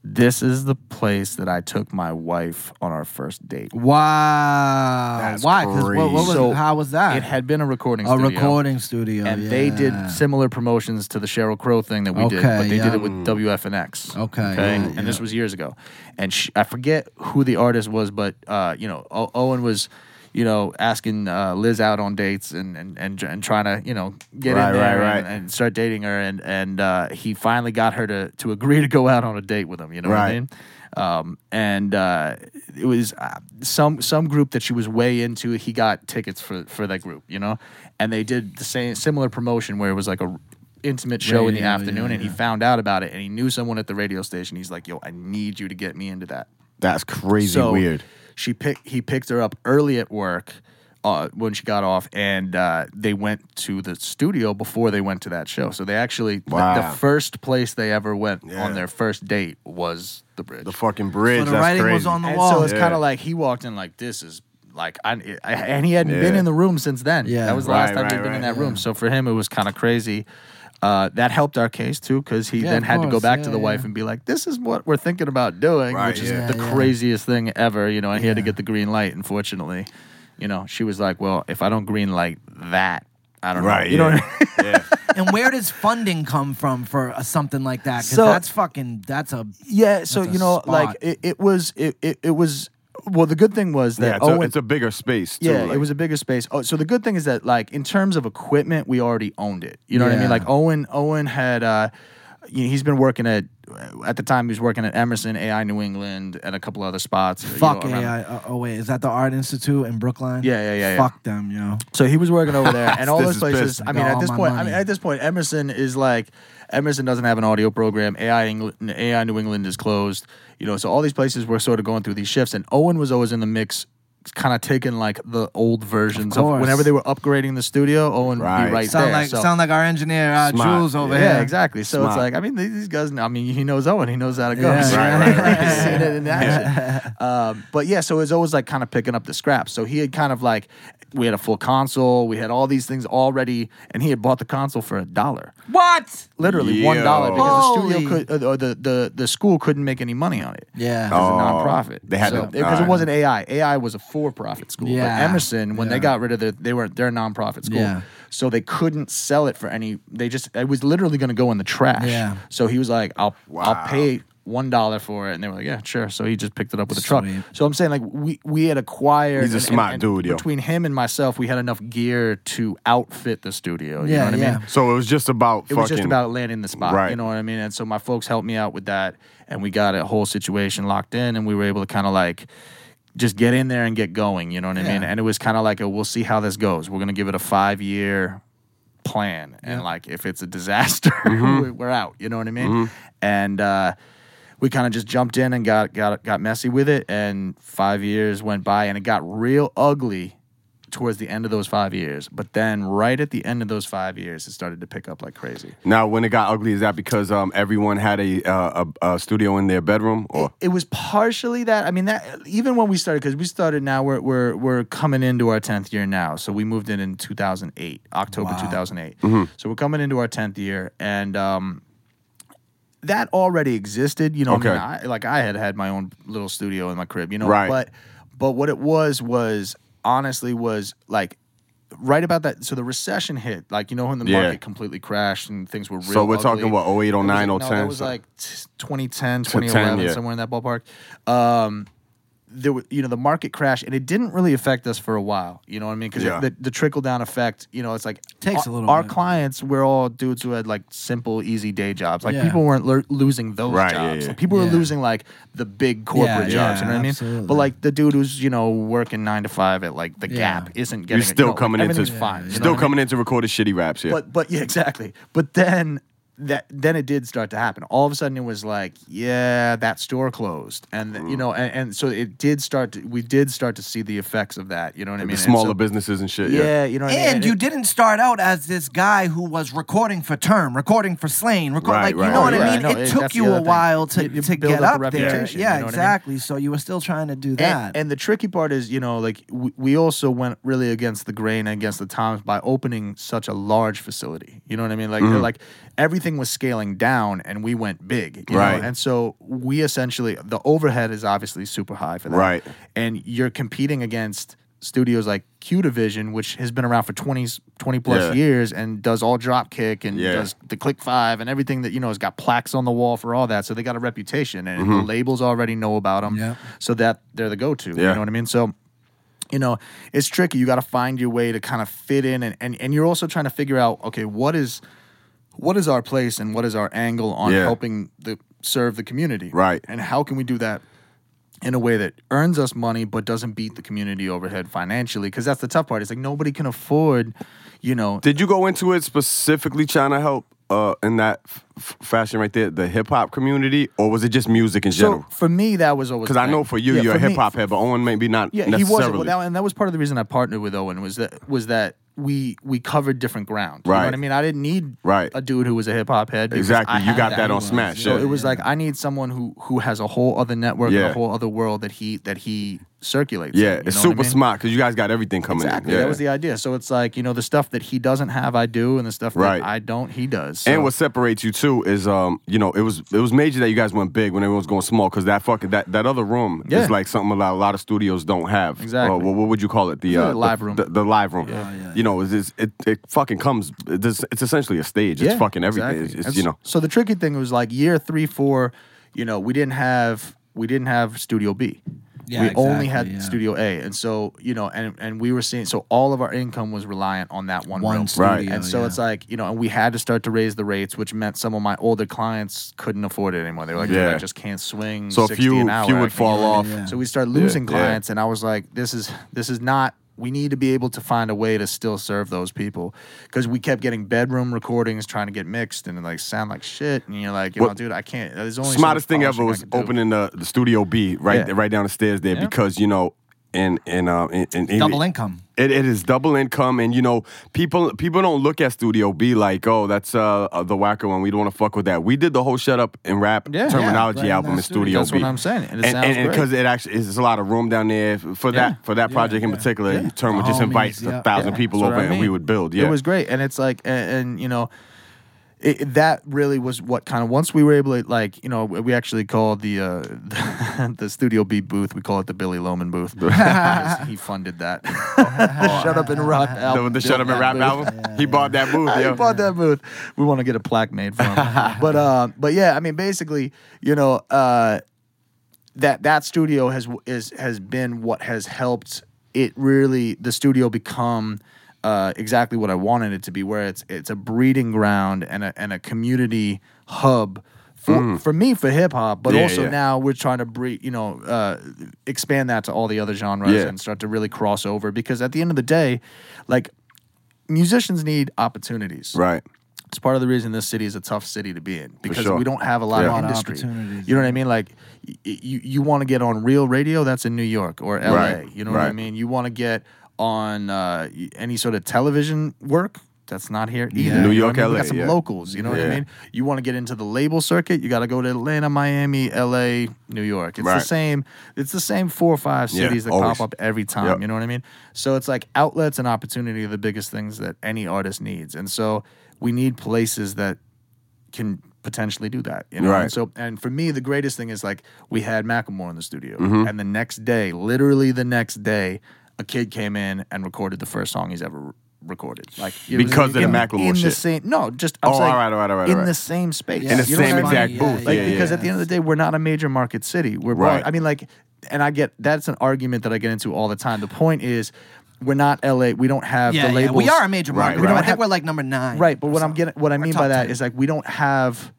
Speaker 3: This is the place that I took my wife on our first date.
Speaker 1: Wow.
Speaker 2: That's
Speaker 1: Why? 'Cause what, what was,
Speaker 3: So
Speaker 1: how was that?
Speaker 3: It had been a recording
Speaker 1: a
Speaker 3: studio.
Speaker 1: recording studio.
Speaker 3: and they did
Speaker 1: yeah.
Speaker 3: similar promotions to the Sheryl Crow thing that we did,
Speaker 1: Okay,
Speaker 3: but they
Speaker 1: yeah.
Speaker 3: did it with WFNX.
Speaker 1: Okay,
Speaker 3: okay,
Speaker 1: yeah,
Speaker 3: and this was years ago, and sh I forget who the artist was, but uh, you know, o- Owen was, you know, asking uh, Liz out on dates and and and, and trying to you know get
Speaker 2: Right,
Speaker 3: in there
Speaker 2: right,
Speaker 3: and,
Speaker 2: right.
Speaker 3: and start dating her, and and uh, he finally got her to to agree to go out on a date with him. You know what I mean? Um, and uh, it was uh, some some group that she was way into. He got tickets for for that group, you know, and they did the same similar promotion where it was like a intimate show in the afternoon,
Speaker 1: yeah,
Speaker 3: and he found out about it, and he knew someone at the radio station. He's like, "Yo, I need you to get me into that."
Speaker 2: That's crazy
Speaker 3: so
Speaker 2: weird.
Speaker 3: She picked he picked her up early at work. Uh, when she got off, and uh, they went to the studio before they went to that show. So they actually, the- the, first place they ever went
Speaker 2: Yeah.
Speaker 3: on their first date was the bridge.
Speaker 2: The fucking bridge.
Speaker 1: So the
Speaker 2: that's
Speaker 1: writing
Speaker 2: crazy.
Speaker 1: was on the
Speaker 3: And
Speaker 1: wall.
Speaker 3: so it's
Speaker 2: Yeah.
Speaker 3: kind of like he walked in like this is like I, I and he hadn't
Speaker 2: Yeah.
Speaker 3: been in the room since then.
Speaker 1: Yeah.
Speaker 3: that was the last
Speaker 2: Right,
Speaker 3: time he'd
Speaker 2: right,
Speaker 3: been in that room. So for him, it was kind of crazy. Uh, that helped our case too because he
Speaker 1: Yeah,
Speaker 3: then
Speaker 1: of
Speaker 3: had to go back
Speaker 1: Yeah,
Speaker 3: to the
Speaker 1: yeah.
Speaker 3: wife and be like, "This is what we're thinking about doing,"
Speaker 2: Right,
Speaker 3: which is
Speaker 2: yeah.
Speaker 3: the
Speaker 1: Yeah, yeah.
Speaker 3: craziest thing ever. You know, and he had to get the green light. Unfortunately, you know, she was like, "Well, if I don't green light that, I don't know."
Speaker 2: Right.
Speaker 3: You
Speaker 2: yeah.
Speaker 3: know what I mean?
Speaker 2: yeah.
Speaker 1: and where does funding come from for uh, something like that? Because
Speaker 3: So-
Speaker 1: that's fucking. That's a.
Speaker 3: Yeah, so you know, like it, it was it, it, it was well, the good thing was that
Speaker 2: Yeah, it's,
Speaker 3: Owen,
Speaker 2: a, it's a bigger space. Too,
Speaker 3: yeah,
Speaker 2: like-
Speaker 3: it was a bigger space. Oh, so the good thing is that like in terms of equipment, we already owned it. You know what I mean? Like Owen, Owen had, uh, you know, he's been working at. At the time, he was working at Emerson, AI New England, and a couple other spots. you
Speaker 1: Fuck
Speaker 3: know,
Speaker 1: AI. Uh, oh wait, is that the Art Institute in Brookline?
Speaker 3: Yeah, yeah, yeah, yeah.
Speaker 1: Fuck them, yo.
Speaker 3: So he was working over there, and all those places.
Speaker 2: pissed.
Speaker 3: I mean, at this
Speaker 1: my
Speaker 3: point, I mean, at this point, Emerson is like, Emerson doesn't have an audio program. AI England, AI New England is closed. You know, so all these places were sort of going through these shifts, and Owen was always in the mix, kind of taking like the old versions of,
Speaker 1: course.
Speaker 3: whenever they were upgrading the studio. Owen would
Speaker 2: Right.
Speaker 3: be right
Speaker 1: Sound
Speaker 3: there.
Speaker 1: like
Speaker 3: so.
Speaker 1: sound like our engineer uh,
Speaker 2: Smart.
Speaker 1: Jules over
Speaker 3: yeah,
Speaker 1: here.
Speaker 3: exactly. So it's like, I mean, these guys. I mean, he knows Owen. He knows how to go.
Speaker 1: Yeah, right,
Speaker 2: right, right.
Speaker 3: He's seen it in action. Um, but yeah, so it was always like kind of picking up the scraps. So he had kind of like, we had a full console. We had all these things already, and he had bought the console for a dollar,
Speaker 1: What?
Speaker 3: literally one dollar,
Speaker 2: Yo.
Speaker 3: because the
Speaker 1: Holy.
Speaker 3: studio could, uh, or the, the the school couldn't make any money on it.
Speaker 1: Yeah.
Speaker 3: As
Speaker 2: Oh.
Speaker 3: a nonprofit,
Speaker 2: they had
Speaker 3: so,
Speaker 2: to-
Speaker 3: because
Speaker 2: alright.
Speaker 3: it wasn't AI. AI was a for-profit school.
Speaker 1: Yeah.
Speaker 3: But Emerson, when
Speaker 1: Yeah.
Speaker 3: they got rid of the, they were they're a nonprofit school,
Speaker 1: Yeah.
Speaker 3: so they couldn't sell it for any. They just it was literally going to go in the trash.
Speaker 1: Yeah.
Speaker 3: So he was like, "I'll I'll pay one dollar for it," and they were like, "Yeah, sure." So he just picked it up with a truck. So I'm saying like we we had acquired.
Speaker 2: He's a
Speaker 3: and- and-
Speaker 2: smart
Speaker 3: and
Speaker 2: dude, yo.
Speaker 3: Between him and myself, we had enough gear to outfit the studio. You
Speaker 1: Yeah,
Speaker 3: know what I mean?
Speaker 2: so it was just about
Speaker 3: It
Speaker 2: fucking.
Speaker 3: was just about landing the spot.
Speaker 2: Right.
Speaker 3: You know what I mean? And so my folks helped me out with that, and we got a whole situation locked in, and we were able to kind of like just get in there and get going. You know what I mean? And it was kind of like a we'll see how this goes. We're gonna give it a five year plan, and like if it's a disaster,
Speaker 2: Mm-hmm.
Speaker 3: we- we're out. You know what I mean? And uh, we kind of just jumped in and got got got messy with it, and five years went by, and it got real ugly towards the end of those five years. But then, right at the end of those five years, it started to pick up like crazy.
Speaker 2: now, when it got ugly, is that because um everyone had a uh, a, a studio in their bedroom, or
Speaker 3: it was partially that. I mean, that even when we started, because we started now, we're we're we're coming into our tenth year now. So we moved in in two thousand eight, October two thousand eight. So we're coming into our tenth year, and um, that already existed. You know,
Speaker 2: Okay.
Speaker 3: I mean, I, like I had had my own little studio in my crib. You know,
Speaker 2: Right.
Speaker 3: but but what it was was honestly was like. Right about that, so the recession hit. Like you know when the
Speaker 2: Yeah.
Speaker 3: market completely crashed and things were real.
Speaker 2: So we're talking,
Speaker 3: ugly.
Speaker 2: what, 08,
Speaker 3: That was
Speaker 2: 09,
Speaker 3: like- no,
Speaker 2: 010,
Speaker 3: That was
Speaker 2: so-
Speaker 3: like t- 2010,
Speaker 2: 10,
Speaker 3: 2011,
Speaker 2: yeah.
Speaker 3: somewhere in that ballpark. Um, there, were- you know, the market crash and it didn't really affect us for a while. You know what I mean? Because
Speaker 2: Yeah.
Speaker 3: the, the trickle down effect, you know, it's like
Speaker 1: Takes
Speaker 3: our,
Speaker 1: a little
Speaker 3: Our
Speaker 1: bit.
Speaker 3: clients were all dudes who had like simple, easy day jobs. Like
Speaker 1: Yeah.
Speaker 3: people weren't lo- losing those
Speaker 2: Right,
Speaker 3: jobs.
Speaker 2: yeah.
Speaker 3: Like, people were losing like the big corporate
Speaker 1: Yeah,
Speaker 3: jobs.
Speaker 1: yeah,
Speaker 3: you know what I mean? But like the dude who's you know working nine to five at like the
Speaker 1: Yeah.
Speaker 3: Gap isn't getting.
Speaker 2: you're still
Speaker 3: you know, like,
Speaker 2: coming into
Speaker 3: everything's fine. you know
Speaker 2: still
Speaker 3: what I mean?
Speaker 2: coming in to record a shitty raps, yeah.
Speaker 3: But but yeah, exactly. But then that then it did start to happen. All of a sudden, it was like, yeah, that store closed, and
Speaker 2: Mm.
Speaker 3: you know, and, and so it did start. To, we did start to see the effects of that. You know what I mean?
Speaker 2: the
Speaker 3: And
Speaker 2: smaller
Speaker 3: so-
Speaker 2: businesses and shit,
Speaker 3: Yeah,
Speaker 2: yeah.
Speaker 3: you know. What I mean?
Speaker 1: And you
Speaker 3: it-
Speaker 1: didn't start out as this guy who was recording for Term, recording for Slaine, record,
Speaker 2: Right,
Speaker 1: like
Speaker 2: right.
Speaker 1: you know
Speaker 2: Oh,
Speaker 1: what
Speaker 3: yeah,
Speaker 1: I
Speaker 3: I
Speaker 1: mean.
Speaker 3: know.
Speaker 1: It
Speaker 3: It-
Speaker 1: took you
Speaker 3: other
Speaker 1: a
Speaker 3: thing.
Speaker 1: while to,
Speaker 3: You- you
Speaker 1: to
Speaker 3: build
Speaker 1: get
Speaker 3: up
Speaker 1: up there. Yeah,
Speaker 3: you know what I mean?
Speaker 1: exactly. So you were still trying to do that.
Speaker 3: And, and the tricky part is, you know, like we, we also went really against the grain and against the times by opening such a large facility. You know what I mean? Like,
Speaker 2: Mm-hmm.
Speaker 3: like everything was scaling down, and we went big. you know?
Speaker 2: Right.
Speaker 3: And so we essentially the overhead is obviously super high for that.
Speaker 2: Right.
Speaker 3: And you're competing against studios like Q Division, which has been around for 20, 20 plus
Speaker 2: Yeah.
Speaker 3: years and does all Dropkick and
Speaker 2: Yeah.
Speaker 3: does the Click Five and everything that you know has got plaques on the wall for all that. So they got a reputation, and
Speaker 2: Mm-hmm.
Speaker 3: the labels already know about them.
Speaker 1: Yeah.
Speaker 3: So that they're the go-to. You know what I mean? So you know, it's tricky. You got to find your way to kind of fit in, and, and and you're also trying to figure out, okay, what is what is our place and what is our angle on
Speaker 2: Yeah.
Speaker 3: helping the serve the community,
Speaker 2: Right.
Speaker 3: And how can we do that in a way that earns us money but doesn't beat the community overhead financially? Because that's the tough part. It's like nobody can afford, you know.
Speaker 2: Did you go into it specifically trying to help uh, in that f- fashion right there, the hip hop community, or was it just music in
Speaker 3: so
Speaker 2: general?
Speaker 3: for me, that was always
Speaker 2: Because I know for you,
Speaker 3: Yeah,
Speaker 2: you're a
Speaker 3: for
Speaker 2: hip hop head, but Owen maybe not
Speaker 3: Yeah, he
Speaker 2: necessarily.
Speaker 3: was. Well, that, and that was part of the reason I partnered with Owen was that was that we we covered different ground. You know
Speaker 2: Right.
Speaker 3: what I mean? I didn't need
Speaker 2: Right.
Speaker 3: a dude who was a hip hop head.
Speaker 2: Exactly.
Speaker 3: I
Speaker 2: You got that on
Speaker 1: was,
Speaker 2: Smash.
Speaker 3: So
Speaker 2: yeah.
Speaker 3: it was like I need someone who who has a whole other network and
Speaker 2: Yeah.
Speaker 3: a whole other world that he that he circulates.
Speaker 2: yeah,
Speaker 3: in, you
Speaker 2: it's
Speaker 3: know what I
Speaker 2: super
Speaker 3: mean?
Speaker 2: smart because you guys got everything coming
Speaker 3: Exactly.
Speaker 2: in. Yeah.
Speaker 3: That was the idea. So it's like you know the stuff that he doesn't have, I do, and the stuff that I don't, he does. So,
Speaker 2: And what separates you too is, um, you know, it was it was major that you guys went big when everyone was going small because that fucking that, that other room
Speaker 3: Yeah.
Speaker 2: is like something a lot, a lot of studios don't have.
Speaker 3: Exactly.
Speaker 2: Uh, what, what would you call it? The uh,
Speaker 3: live
Speaker 2: the,
Speaker 3: room.
Speaker 2: The, the live room.
Speaker 1: Yeah. yeah.
Speaker 2: You know, it's, it's, it it fucking comes. It's, it's essentially a stage. It's fucking everything.
Speaker 3: exactly.
Speaker 2: It's, it's, you know.
Speaker 3: So the tricky thing was like year three, four. You know, we didn't have we didn't have Studio B.
Speaker 1: Yeah,
Speaker 3: we only had
Speaker 1: yeah.
Speaker 3: Studio A, and so you know, and and we were seeing so all of our income was reliant on that one,
Speaker 1: One
Speaker 3: room.
Speaker 1: studio,
Speaker 2: Right.
Speaker 3: And so
Speaker 1: yeah.
Speaker 3: it's like you know, and we had to start to raise the rates, which meant some of my older clients couldn't afford it anymore. They were like,
Speaker 2: Yeah.
Speaker 3: I just can't swing."
Speaker 2: So a
Speaker 3: 60
Speaker 2: few-
Speaker 3: an hour.
Speaker 2: few would fall
Speaker 3: you know what I
Speaker 2: off.
Speaker 3: So we started losing clients, and I was like, "This is this is not." We need to be able to find a way to still serve those people because we kept getting bedroom recordings trying to get mixed and like sound like shit. And you're like, you know, dude, I can't. There's only
Speaker 2: Smartest
Speaker 3: much
Speaker 2: thing ever was opening the, the studio B right
Speaker 3: Yeah.
Speaker 2: right down the stairs there
Speaker 3: Yeah.
Speaker 2: because you know in in uh in, in
Speaker 1: Double income.
Speaker 2: It, it is double income, and you know people people don't look at Studio B like, oh, that's uh, uh the whacker one. We don't want to fuck with that. We did the whole shut up and rap
Speaker 3: Yeah.
Speaker 2: terminology
Speaker 1: Yeah, right
Speaker 2: album in
Speaker 1: studio.
Speaker 3: That's
Speaker 2: B.
Speaker 3: what I'm saying, and it
Speaker 2: and because it actually is a lot of room down there for that for that project in particular. Term would just invite
Speaker 1: yeah.
Speaker 2: a thousand
Speaker 3: Yeah,
Speaker 2: people over,
Speaker 3: I
Speaker 2: and we would build. Yeah,
Speaker 3: It was great, and it's like, and, and you know, it, that really was what kind of once we were able to like, you know, we actually called the uh, the Studio B booth. We call it the Billy Loman booth. he funded that. Shut up and rap
Speaker 2: the,
Speaker 3: album.
Speaker 2: the Shut Up and Rap album. He bought that booth.
Speaker 3: I
Speaker 2: yo.
Speaker 3: bought that booth. We want to get a plaque made for him. but uh, but yeah, I mean, basically, you know, uh, that that studio has is has been what has helped it really the studio become uh, exactly what I wanted it to be, where it's it's a breeding ground and a and a community hub. For, for me, for hip hop, but
Speaker 2: Mm. Yeah,
Speaker 3: also
Speaker 2: yeah.
Speaker 3: now we're trying to breed, you know, uh, expand that to all the other genres
Speaker 2: Yeah.
Speaker 3: and start to really cross over. Because at the end of the day, like musicians need opportunities.
Speaker 2: Right.
Speaker 3: It's part of the reason this city is a tough city to be in because
Speaker 2: sure.
Speaker 3: we don't have a lot
Speaker 2: Yeah.
Speaker 3: of
Speaker 2: A lot
Speaker 1: of
Speaker 3: industry.
Speaker 1: opportunities,
Speaker 3: You know what I mean? Like y- y- you you want to get on real radio, that's in New York or LA.
Speaker 2: Right,
Speaker 3: You know what I mean? You want to get on uh, any sort of television work. That's not here either.
Speaker 1: Yeah.
Speaker 2: New
Speaker 3: know
Speaker 2: York,
Speaker 3: what I mean? We
Speaker 2: LA,
Speaker 3: got some
Speaker 2: yeah.
Speaker 3: locals. You know what I mean? You want to get into the label circuit, you got to go to Atlanta, Miami, LA, New York. It's the same. It's the same four or five
Speaker 2: Yeah,
Speaker 3: cities that
Speaker 2: always.
Speaker 3: pop up every time.
Speaker 2: Yep.
Speaker 3: You know what I mean? So it's like outlets and opportunity are the biggest things that any artist needs, and so we need places that can potentially do that. You know,
Speaker 2: Right.
Speaker 3: and so and for me, the greatest thing is like we had Macklemore in the studio,
Speaker 2: Mm-hmm.
Speaker 3: and the next day, literally the next day, a kid came in and recorded the first song he's ever recorded. Like it was
Speaker 2: Because of the
Speaker 3: in,
Speaker 2: Macklemore
Speaker 3: in the same no, just I'm
Speaker 2: Oh,
Speaker 3: saying
Speaker 2: all right, all right, all right,
Speaker 3: in
Speaker 2: all right.
Speaker 3: the same space,
Speaker 1: In the
Speaker 3: You
Speaker 2: same
Speaker 3: what I mean?
Speaker 2: exact booth.
Speaker 3: Like
Speaker 2: Yeah,
Speaker 3: because
Speaker 2: yeah.
Speaker 3: at the end of the day, we're not a major market city. We're
Speaker 2: Right.
Speaker 3: I mean, like, and I get that's an argument that I get into all the time. The point is, we're not LA. We don't have
Speaker 1: Yeah,
Speaker 3: the
Speaker 1: yeah,
Speaker 3: labels.
Speaker 1: we are a major market.
Speaker 2: right.
Speaker 1: I
Speaker 2: We
Speaker 1: think
Speaker 3: have-
Speaker 1: we're like number nine.
Speaker 3: Right, but what I'm getting, what I mean by that
Speaker 1: 10.
Speaker 3: is like we don't have.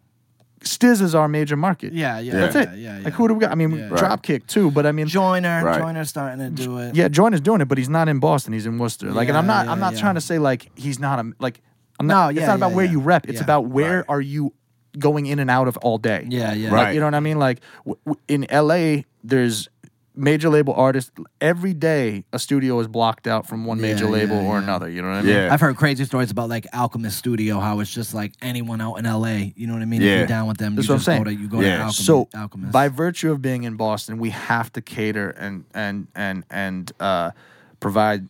Speaker 3: Stiz is our major market.
Speaker 1: Yeah, yeah,
Speaker 3: That's
Speaker 1: yeah,
Speaker 3: it.
Speaker 1: yeah, yeah.
Speaker 3: Like who do we got? I mean,
Speaker 1: Yeah.
Speaker 3: Dropkick too, but I mean,
Speaker 1: Joyner,
Speaker 2: Right.
Speaker 1: Joyner's starting to do it.
Speaker 3: yeah, Joyner's doing it, but he's not in Boston. He's in Worcester. Like, and I'm not,
Speaker 1: yeah,
Speaker 3: I'm not
Speaker 1: yeah.
Speaker 3: trying to say like he's not a like. I'm
Speaker 1: No,
Speaker 3: not. it's
Speaker 1: yeah,
Speaker 3: not about
Speaker 1: yeah,
Speaker 3: where you rep. It's
Speaker 1: Yeah.
Speaker 3: about where
Speaker 2: Right.
Speaker 3: are you going in and out of all day.
Speaker 1: Yeah, yeah.
Speaker 3: Like, you know what I mean? Like w- w- in LA, there's major label artists every day. A studio is blocked out from one major
Speaker 1: Yeah,
Speaker 3: label
Speaker 1: yeah,
Speaker 3: or
Speaker 1: yeah.
Speaker 3: another. You know what I mean?
Speaker 2: Yeah.
Speaker 1: I've heard crazy stories about like Alchemist Studio, how it's just like anyone out in LA. You know what I mean? If
Speaker 2: Yeah.
Speaker 1: you're down with them,
Speaker 3: That's
Speaker 1: you
Speaker 3: what I'm
Speaker 1: just
Speaker 3: saying.
Speaker 1: go to you go
Speaker 2: Yeah.
Speaker 1: to Alchemist.
Speaker 3: So
Speaker 1: Alchemist.
Speaker 3: by virtue of being in Boston, we have to cater and and and and uh, provide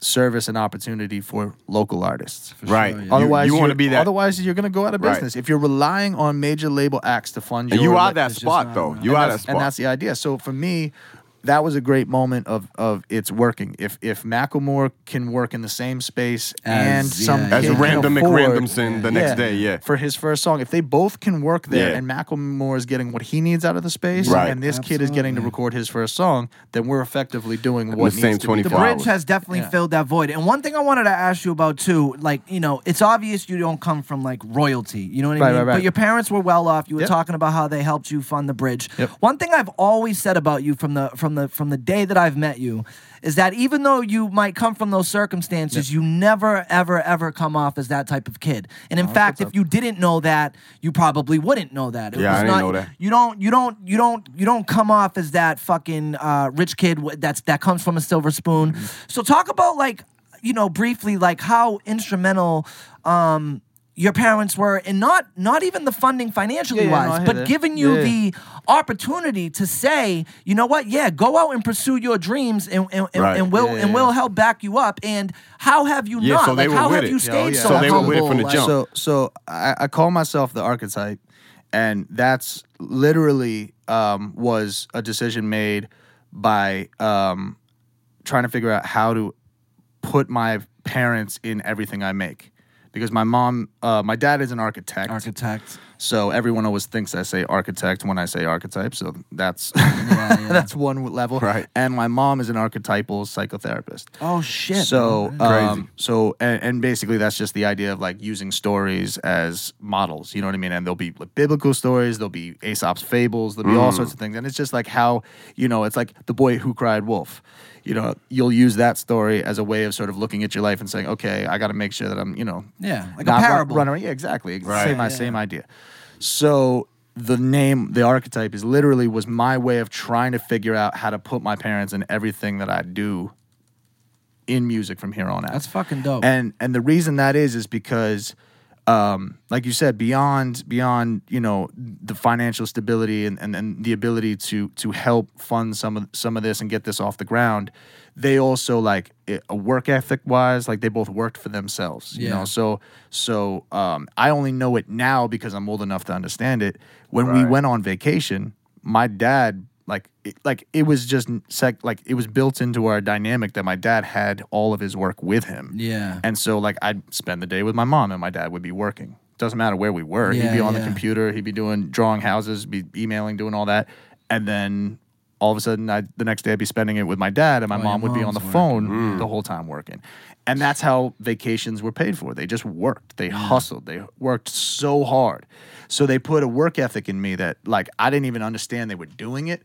Speaker 3: service and opportunity for local artists.
Speaker 2: Right.
Speaker 1: sure, yeah.
Speaker 3: Otherwise,
Speaker 2: you, want to be that.
Speaker 3: Otherwise, you're going to go out of
Speaker 2: Right.
Speaker 3: business if you're relying on major label acts to fund
Speaker 2: and
Speaker 3: your.
Speaker 2: you are that spot though. You
Speaker 3: and
Speaker 2: are that spot.
Speaker 3: and that's the idea. So for me, that was a great moment of of it's working. If if Macklemore can work in the same space and
Speaker 1: As-
Speaker 3: some
Speaker 1: yeah,
Speaker 2: As
Speaker 3: kid can
Speaker 2: random
Speaker 3: afford-
Speaker 2: McRandomson the next day, yeah.
Speaker 3: for his first song. If they both can work there
Speaker 2: Yeah.
Speaker 3: and Macklemore is getting what he needs out of the space
Speaker 2: Right.
Speaker 3: and this kid is getting to record his first song, then we're effectively doing what
Speaker 2: the
Speaker 3: needs
Speaker 2: same
Speaker 3: to be
Speaker 2: 24
Speaker 1: the
Speaker 3: done.
Speaker 1: bridge has definitely
Speaker 3: Yeah.
Speaker 1: filled that void. And one thing I wanted to ask you about too, like you know, it's obvious you don't come from like royalty. You know what I
Speaker 3: Right,
Speaker 1: mean?
Speaker 3: right, right.
Speaker 1: But your parents were well off. You were
Speaker 3: Yep.
Speaker 1: talking about how they helped you fund the bridge.
Speaker 3: Yep.
Speaker 1: One thing I've always said about you from the from the from the day that I've met you is that even though you might come from those circumstances, you never ever ever come off as that type of kid. And in fact, if you didn't know that, you probably wouldn't know that. It
Speaker 2: Yeah, I didn't
Speaker 1: not-
Speaker 2: know that.
Speaker 1: You don't you don't you don't you don't come off as that fucking uh, rich kid that's that comes from a silver spoon.
Speaker 3: Mm-hmm.
Speaker 1: So talk about like you know briefly like how instrumental um your parents were and not not even the funding financially
Speaker 3: Yeah, yeah, no,
Speaker 1: wise, but
Speaker 3: that.
Speaker 1: giving you
Speaker 3: Yeah, yeah.
Speaker 1: the opportunity to say, you know what, yeah, go out and pursue your dreams and and, and,
Speaker 2: Right.
Speaker 1: and we'll
Speaker 3: Yeah, yeah,
Speaker 1: and we'll help back you up. And how have you
Speaker 2: Yeah,
Speaker 1: not?
Speaker 2: so they
Speaker 1: like
Speaker 2: were
Speaker 1: how
Speaker 2: with
Speaker 1: have
Speaker 2: it.
Speaker 1: you
Speaker 2: Yeah,
Speaker 1: stayed
Speaker 3: oh, yeah.
Speaker 1: so,
Speaker 2: So they were with it
Speaker 1: humble?
Speaker 2: from the jump.
Speaker 3: So so I, I call myself the archetype, and that's literally um, was a decision made by um, trying to figure out how to put my parents in everything I make. Because my mom, uh, my dad is an architect.
Speaker 1: Architect.
Speaker 3: So everyone always thinks I say architect when I say archetype. So that's
Speaker 1: yeah.
Speaker 3: that's one level.
Speaker 2: Right.
Speaker 3: And my mom is an archetypal psychotherapist.
Speaker 1: Oh shit.
Speaker 3: So,
Speaker 1: bro.
Speaker 3: um, so, and, and basically, that's just the idea of like using stories as models. You know what I mean? And there'll be like, biblical stories, there'll be Aesop's fables, there'll be all sorts of things. And it's just like how you know, it's like the boy who cried wolf. You know, you'll use that story as a way of sort of looking at your life and saying, okay, I got to make sure that I'm, you know,
Speaker 1: Yeah, like a
Speaker 3: not run-
Speaker 1: parable.
Speaker 3: Run, around. Yeah, exactly.
Speaker 2: Right.
Speaker 3: Same,
Speaker 1: Yeah,
Speaker 3: same
Speaker 1: yeah.
Speaker 3: idea. So the name, the archetype, is literally was my way of trying to figure out how to put my parents in everything that I do in music from here on out.
Speaker 1: That's fucking dope.
Speaker 3: And and the reason that is is because um, like you said, beyond beyond you know the financial stability and, and, and the ability to to help fund some of some of this and get this off the ground, they also like a work ethic wise, like they both worked for themselves. You
Speaker 1: Yeah.
Speaker 3: know, so so um, I only know it now because I'm old enough to understand it. When we went on vacation, my dad like it, like it was just sec like it was built into our dynamic that my dad had all of his work with him.
Speaker 1: Yeah.
Speaker 3: And so like I'd spend the day with my mom and my dad would be working. Doesn't matter where we were. he'd be on
Speaker 1: yeah.
Speaker 3: the computer, he'd be doing drawing houses, be emailing, doing all that. And then all of a sudden I the next day I'd be spending it with my dad and my
Speaker 1: Oh,
Speaker 3: mom would be on the
Speaker 1: mom's
Speaker 3: phone mm. the whole time working. And that's how vacations were paid for. They just worked. They hustled. They worked so hard. So they put a work ethic in me that like I didn't even understand they were doing it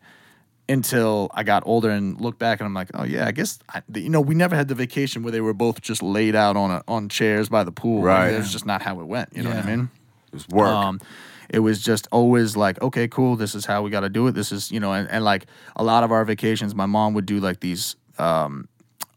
Speaker 3: until I got older and looked back and I'm like, oh yeah, I guess I, you know we never had the vacation where they were both just laid out on a, on chairs by the pool.
Speaker 2: Right.
Speaker 3: That's just not how it went. You know what I
Speaker 1: Yeah.
Speaker 3: mean?
Speaker 2: It's work.
Speaker 3: Um, it was just always like, okay, cool. This is how we got to do it. This is, you know, and, and like a lot of our vacations, my mom would do like these um,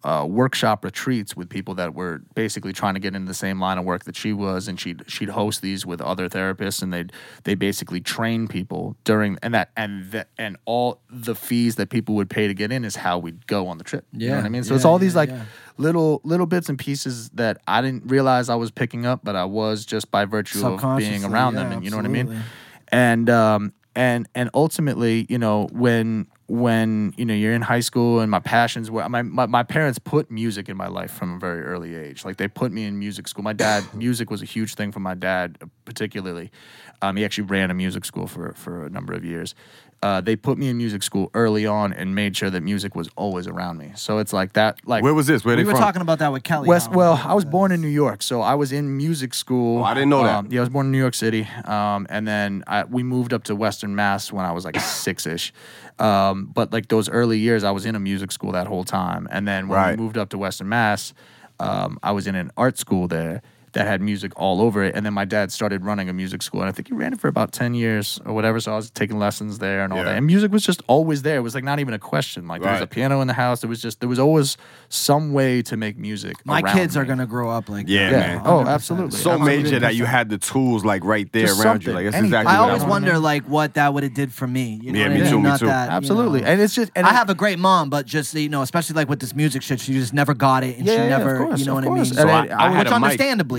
Speaker 3: uh, workshop retreats with people that were basically trying to get into the same line of work that she was, and she'd she'd host these with other therapists, and they'd they basically train people during and that and that and all the fees that people would pay to get in is how we'd go on the trip. you know
Speaker 1: Yeah,
Speaker 3: what I mean. So it's
Speaker 1: yeah,
Speaker 3: all these
Speaker 1: yeah,
Speaker 3: like
Speaker 1: yeah.
Speaker 3: little little bits and pieces that I didn't realize I was picking up, but I was just by virtue of being around
Speaker 1: yeah,
Speaker 3: them, and you know what I mean. And um and and ultimately, you know, when when you know you're in high school and my passions were my, my my parents put music in my life from a very early age. Like they put me in music school. My dad, music was a huge thing for my dad, particularly. Um, he actually ran a music school for for a number of years. Uh, they put me in music school early on and made sure that music was always around me. So it's like that. Like
Speaker 2: Where was this? Where
Speaker 1: we
Speaker 2: they
Speaker 1: were
Speaker 2: from?
Speaker 1: talking about that with Kelly.
Speaker 3: West.
Speaker 1: how-
Speaker 3: Well, I was born in New York, so I was in music school.
Speaker 2: Oh, I didn't know that.
Speaker 3: Um, yeah, I was born in New York City, um, and then I, we moved up to Western Mass when I was like six ish. Um, but like those early years, I was in a music school that whole time, and then when
Speaker 2: Right.
Speaker 3: we moved up to Western Mass, um, I was in an art school there that had music all over it. And then my dad started running a music school, and I think he ran it for about ten years or whatever. So I was taking lessons there and all
Speaker 2: Yeah.
Speaker 3: that. And music was just always there. It was like not even a question. Like there was a piano in the house. There was just there was always some way to make music.
Speaker 1: my
Speaker 3: around
Speaker 1: kids are gonna grow up like
Speaker 2: Yeah,
Speaker 1: that.
Speaker 3: Yeah. Oh, absolutely.
Speaker 2: so
Speaker 3: Absolutely.
Speaker 2: major that you had the tools like right there
Speaker 3: Just
Speaker 2: around you. Like that's
Speaker 3: anything.
Speaker 2: exactly
Speaker 1: I
Speaker 2: what
Speaker 1: always
Speaker 3: Yeah.
Speaker 1: wonder like what that would have did for me. You know
Speaker 2: Yeah, me
Speaker 1: I mean?
Speaker 2: too, me
Speaker 1: Not
Speaker 2: too.
Speaker 1: that, you
Speaker 3: Absolutely,
Speaker 1: know.
Speaker 3: and it's just and
Speaker 1: I
Speaker 3: it-
Speaker 1: have a great mom, but just you know, especially like with this music shit, she just never got it, and
Speaker 3: Yeah,
Speaker 1: she
Speaker 3: yeah, yeah, of
Speaker 1: never,
Speaker 3: course,
Speaker 1: you know
Speaker 3: of
Speaker 1: what I mean. So I,
Speaker 3: I-
Speaker 2: I
Speaker 1: which
Speaker 2: had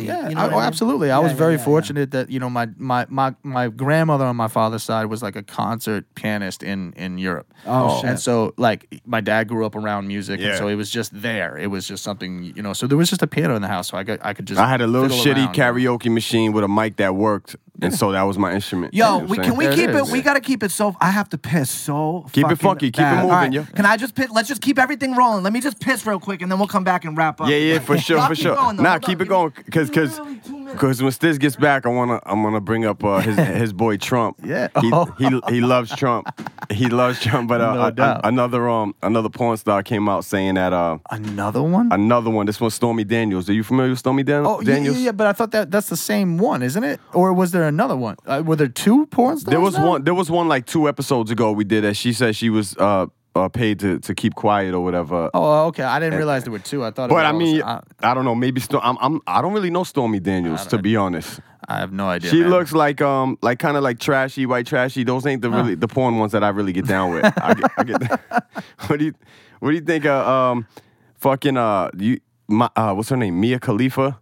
Speaker 2: a
Speaker 3: Yeah,
Speaker 1: you know
Speaker 3: I- oh,
Speaker 1: I mean?
Speaker 3: absolutely. I
Speaker 1: Yeah,
Speaker 3: was
Speaker 1: yeah,
Speaker 3: very
Speaker 1: yeah, yeah.
Speaker 3: fortunate that you know my, my my my grandmother on my father's side was like a concert pianist in in Europe.
Speaker 1: Oh, shit.
Speaker 3: And so like my dad grew up around music, and so it was just there. It was just something you know. So there was just a piano in the house, so I could I could just.
Speaker 2: I had a little shitty
Speaker 3: around.
Speaker 2: karaoke machine with a mic that worked, and so that was my instrument.
Speaker 1: Yo,
Speaker 2: You know
Speaker 1: we, can we?
Speaker 3: There
Speaker 1: keep
Speaker 3: it
Speaker 1: it?
Speaker 3: is.
Speaker 1: We gotta keep it so. I have to piss so.
Speaker 2: Keep it
Speaker 1: fucking
Speaker 2: funky, keep it moving,
Speaker 1: All right,
Speaker 2: yo.
Speaker 1: Can I just piss? Let's just keep everything rolling. Let me just piss real quick, and then we'll come back and wrap up.
Speaker 2: Yeah, yeah, for sure, for sure.
Speaker 1: going,
Speaker 2: nah,
Speaker 1: Hold
Speaker 2: keep it going, cause, cause,
Speaker 1: Literally two minutes.
Speaker 2: cause when Stiz gets back, I wanna, I'm gonna bring up uh, his his boy Trump.
Speaker 3: Yeah.
Speaker 2: he,
Speaker 3: Oh.
Speaker 2: he he loves Trump. He loves Trump, but uh,
Speaker 3: No doubt.
Speaker 2: another um another porn star came out saying that uh
Speaker 3: Another one.
Speaker 2: another one. This one's Stormy Daniels. Are you familiar with Stormy Dan-
Speaker 3: Oh yeah,
Speaker 2: Daniels?
Speaker 3: yeah, yeah, but I thought that that's the same one, isn't it? Or was there another one? Uh, were there two porn stars?
Speaker 2: There was
Speaker 3: now?
Speaker 2: one. There was one like two episodes ago we did that. She said she was uh, uh paid to to keep quiet or whatever.
Speaker 3: Oh, okay. I didn't realize there were two. I thought. it
Speaker 2: But
Speaker 3: was
Speaker 2: I mean,
Speaker 3: I,
Speaker 2: I don't know. Maybe Sto- I'm, I'm I don't really know Stormy Daniels to be honest.
Speaker 3: I have no idea.
Speaker 2: She
Speaker 3: man.
Speaker 2: looks like um like kind of like trashy white trashy. Those ain't the really the porn ones that I really get down with. I get, I get what do you what do you think of um fucking uh you my uh what's her name Mia Khalifa?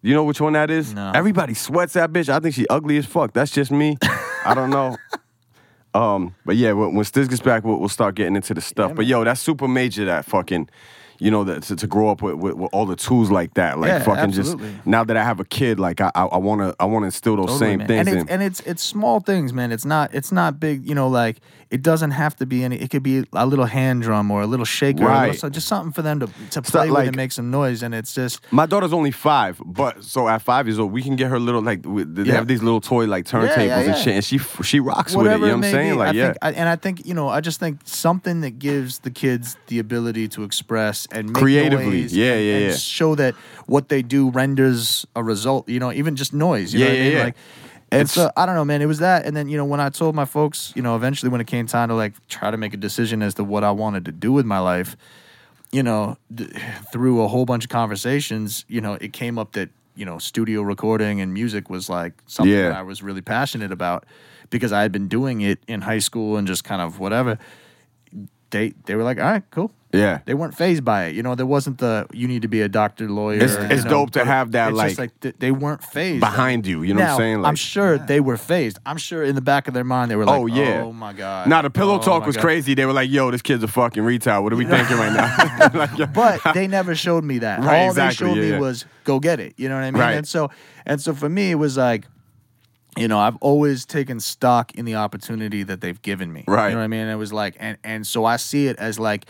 Speaker 2: You know which one that is?
Speaker 3: No.
Speaker 2: Everybody sweats that bitch. I think she ugly as fuck. That's just me. I don't know. Um, but yeah, when, when Stiz gets back, we'll, we'll start getting into the stuff. but yo, that's super major. That fucking, you know, that to, to grow up with, with, with all the tools like that. Like
Speaker 3: Yeah,
Speaker 2: fucking
Speaker 3: absolutely.
Speaker 2: just now that I have a kid, like I I, I wanna I wanna instill those
Speaker 3: Totally,
Speaker 2: same
Speaker 3: man.
Speaker 2: things
Speaker 3: and
Speaker 2: in.
Speaker 3: it's, and it's it's small things, man. It's not it's not big. You know, like it doesn't have to be any. It could be a little hand drum or a little shaker, little
Speaker 2: Right.
Speaker 3: so- just something for them to to play with
Speaker 2: like-
Speaker 3: and make some noise. And it's just
Speaker 2: My daughter's only five, but so at five years old, we can get her little like they
Speaker 3: Yeah.
Speaker 2: have these little toy like turntables
Speaker 3: Yeah, yeah,
Speaker 2: and shit, and she she rocks with it. You know what I'm saying?
Speaker 3: be,
Speaker 2: Like
Speaker 3: I
Speaker 2: yeah,
Speaker 3: think, I, and I think you know, I just think something that gives the kids the ability to express and make
Speaker 2: Creatively. Yeah,
Speaker 3: and,
Speaker 2: yeah,
Speaker 3: and
Speaker 2: yeah.
Speaker 3: show that what they do renders a result. You know, even just noise. You know
Speaker 2: Yeah,
Speaker 3: I
Speaker 2: yeah,
Speaker 3: mean?
Speaker 2: yeah.
Speaker 3: Like, and
Speaker 2: It's-
Speaker 3: so I don't know, man. It was that, and then you know, when I told my folks, you know, eventually when it came time to like try to make a decision as to what I wanted to do with my life, you know, th- through a whole bunch of conversations, you know, it came up that you know, studio recording and music was like something
Speaker 2: Yeah.
Speaker 3: that I was really passionate about because I had been doing it in high school and just kind of whatever. They they were like, all right, cool.
Speaker 2: Yeah.
Speaker 3: They weren't phased by it. You know, there wasn't the you need to be a doctor, lawyer.
Speaker 2: It's- it's
Speaker 3: know,
Speaker 2: dope to have that,
Speaker 3: it's just
Speaker 2: like,
Speaker 3: th- they weren't phased
Speaker 2: behind you, you know what I'm
Speaker 3: Now,
Speaker 2: saying?
Speaker 3: I'm
Speaker 2: Like-
Speaker 3: sure they were phased. I'm sure in the back of their mind they were like,
Speaker 2: oh yeah.
Speaker 3: oh my god.
Speaker 2: Now the pillow
Speaker 3: Oh,
Speaker 2: talk was
Speaker 3: God."
Speaker 2: crazy. They were like, "Yo, this kid's a fucking retard. What are we thinking right now?" Like, yo.
Speaker 3: but they never showed me that.
Speaker 2: Right,
Speaker 3: All
Speaker 2: exactly,
Speaker 3: they showed
Speaker 2: yeah,
Speaker 3: me
Speaker 2: yeah.
Speaker 3: was go get it. You know what I mean?
Speaker 2: Right.
Speaker 3: And so and so for me it was like you know, I've always taken stock in the opportunity that they've given me.
Speaker 2: Right.
Speaker 3: You know what I mean? And it was like and and so I see it as like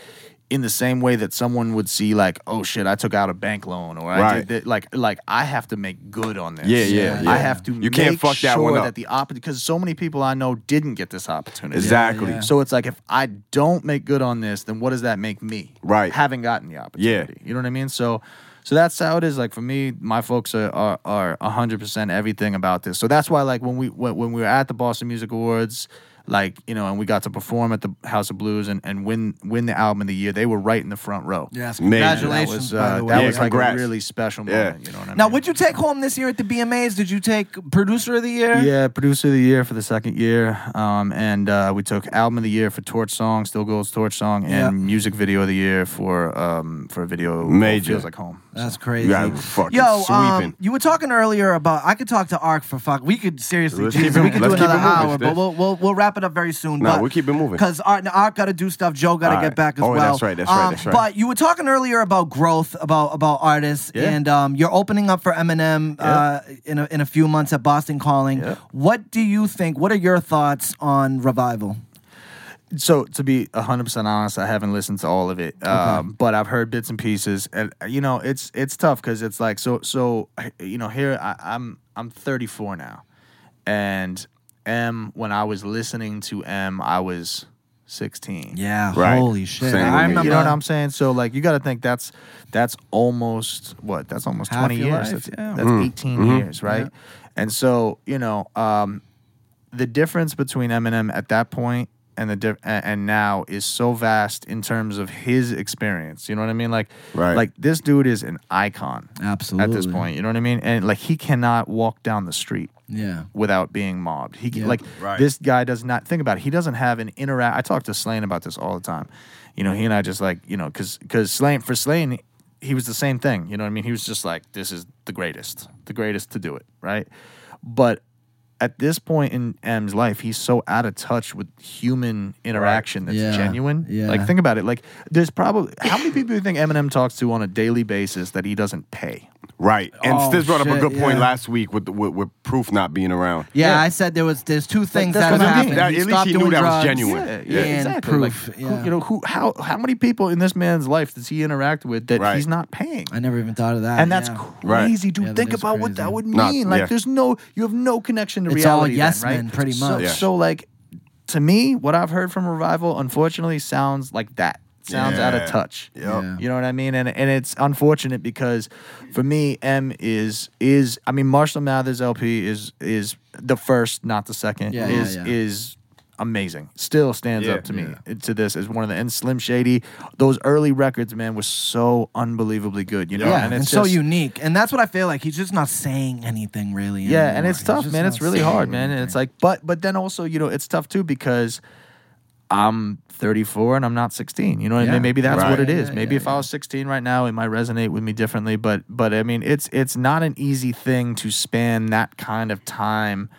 Speaker 3: in the same way that someone would see like, oh shit, I took out a bank loan or I
Speaker 2: Right.
Speaker 3: did that, like like I have to make good on this.
Speaker 2: Yeah, yeah,
Speaker 3: I have to
Speaker 2: You can't
Speaker 3: make
Speaker 2: fuck that
Speaker 3: sure
Speaker 2: one up.
Speaker 3: that the opportunity because so many people I know didn't get this opportunity.
Speaker 2: exactly.
Speaker 1: yeah.
Speaker 3: So it's like if I don't make good on this, then what does that make me?
Speaker 2: Right.
Speaker 3: Having gotten the opportunity. Yeah. You know what I mean? So so that's how it is. Like for me, my folks are are are hundred percent everything about this. So that's why like when we when, when we were at the Boston Music Awards, like, you know, and we got to perform at the House of Blues and, and win win the album of the year, they were right in the front row.
Speaker 1: Yes,
Speaker 2: Major.
Speaker 3: And
Speaker 1: congratulations.
Speaker 3: That was, uh, that
Speaker 2: Yeah,
Speaker 3: was like a really special
Speaker 2: Yeah.
Speaker 3: moment. You know what I mean?
Speaker 1: Now, what'd you take home this year at the BMAs? Did you take producer of the year?
Speaker 3: Yeah, producer of the year for the second year, um, and uh, we took album of the year for Torch Song, Still Goes Torch Song, and
Speaker 1: Yeah.
Speaker 3: music video of the year for um, for a video
Speaker 2: Major.
Speaker 3: feels like home.
Speaker 1: That's crazy.
Speaker 2: You got fucking
Speaker 1: Yo,
Speaker 2: sweeping.
Speaker 1: um, you were talking earlier about I could talk to Ark for fuck. We could seriously,
Speaker 2: Let's
Speaker 1: Jesus,
Speaker 2: keep
Speaker 1: we could do another hour, but we'll, we'll we'll wrap it up very soon.
Speaker 2: Nah,
Speaker 1: but,
Speaker 2: we'll keep it moving.
Speaker 1: because Art, Art got to do stuff. Joe got to get
Speaker 2: right.
Speaker 1: back as
Speaker 2: Oh,
Speaker 1: well.
Speaker 2: that's right, that's right,
Speaker 1: Um,
Speaker 2: that's right.
Speaker 1: But you were talking earlier about growth, about about artists,
Speaker 3: Yeah.
Speaker 1: and um, you're opening up for Eminem uh, in a, in a few months at Boston Calling.
Speaker 3: Yeah.
Speaker 1: What do you think? What are your thoughts on Revival?
Speaker 3: So to be hundred percent honest, I haven't listened to all of it, um, but I've heard bits and pieces, and you know, it's it's tough because it's like so so you know here I, I'm I'm 34 now, and M when I was listening to M I was 16.
Speaker 1: Yeah,
Speaker 2: Right.
Speaker 1: holy shit!
Speaker 2: Same with
Speaker 1: I
Speaker 2: me.
Speaker 1: remember.
Speaker 3: You know what I'm saying? So like you got to think that's that's almost what? That's almost
Speaker 1: Half
Speaker 3: 20
Speaker 1: your
Speaker 3: years.
Speaker 1: life,
Speaker 3: that's
Speaker 1: yeah.
Speaker 3: that's
Speaker 2: Mm.
Speaker 3: 18
Speaker 2: Mm-hmm.
Speaker 3: years, right? And so, you know, um the difference between Eminem at that point and the di- a- and now is so vast in terms of his experience. You know what I mean? Like
Speaker 2: Right.
Speaker 3: like this dude is an icon
Speaker 1: Absolutely.
Speaker 3: at this point. You know what I mean? And like he cannot walk down the street
Speaker 1: Yeah.
Speaker 3: without being mobbed. He
Speaker 1: Yeah.
Speaker 3: like
Speaker 2: Right.
Speaker 3: this guy does not think about it. He doesn't have an interact. I talk to Slaine about this all the time. You know, he and I just like you know because because Slaine for Slaine he was the same thing. You know what I mean? He was just like this is the greatest, the greatest to do it, right? But at this point in M's life, he's so out of touch with human interaction that's
Speaker 1: Yeah.
Speaker 3: genuine.
Speaker 1: Yeah.
Speaker 3: Like think about it. Like there's probably how many people do you think Eminem talks to on a daily basis that he doesn't pay?
Speaker 2: Right. And
Speaker 1: Oh,
Speaker 2: Stiz brought up a
Speaker 1: shit,
Speaker 2: good point
Speaker 1: yeah.
Speaker 2: last week with, with with proof not being around.
Speaker 1: Yeah,
Speaker 3: Yeah.
Speaker 1: I said there was there's two things
Speaker 3: that's
Speaker 1: that have happened.
Speaker 2: That- at least
Speaker 1: stopped
Speaker 2: he knew
Speaker 1: doing
Speaker 2: that was
Speaker 1: drugs
Speaker 2: genuine.
Speaker 3: Yeah,
Speaker 1: and
Speaker 3: exactly.
Speaker 1: proof.
Speaker 3: Like,
Speaker 1: yeah.
Speaker 3: who, you know, who, how, how many people in this man's life does he interact with that
Speaker 2: Right.
Speaker 3: he's not paying?
Speaker 1: I never even thought of that.
Speaker 3: And that's
Speaker 1: yeah.
Speaker 3: Crazy, dude.
Speaker 1: Yeah, that
Speaker 3: Think
Speaker 1: is
Speaker 3: about what that would
Speaker 2: Not-
Speaker 3: mean. like,
Speaker 2: yeah.
Speaker 3: there's no, you have no connection to
Speaker 1: It's all
Speaker 3: reality. then,
Speaker 1: yes
Speaker 3: right?
Speaker 1: men, pretty
Speaker 3: So-
Speaker 1: much.
Speaker 2: Yeah.
Speaker 3: So, like, to me, what I've heard from Revival, unfortunately, sounds like that. Sounds out of touch.
Speaker 2: Yep.
Speaker 1: Yeah.
Speaker 3: You know what I mean? And and it's unfortunate because for me, M is is I mean Marshall Mathers LP is is the first, not the second.
Speaker 1: Yeah, yeah,
Speaker 3: is
Speaker 1: yeah.
Speaker 3: is amazing. Still stands
Speaker 2: Yeah.
Speaker 3: up to me to this as one of the and Slim Shady. Those early records, man, was so unbelievably good. You know,
Speaker 1: yeah,
Speaker 3: and
Speaker 1: and,
Speaker 3: it's
Speaker 1: so
Speaker 3: just-
Speaker 1: unique, and that's what I feel like. He's just not saying anything really.
Speaker 3: yeah, and it's
Speaker 1: He's
Speaker 3: tough, man. It's really
Speaker 1: saying
Speaker 3: hard, man. And it's like, but but then also, you know, it's tough too because I'm 34 and I'm not 16. You know what I mean? Maybe that's
Speaker 2: Right.
Speaker 3: what it is.
Speaker 1: Yeah,
Speaker 3: Maybe
Speaker 1: yeah,
Speaker 3: if I was 16 right now, it might resonate with me differently. But but I mean, it's it's not an easy thing to span that kind of time.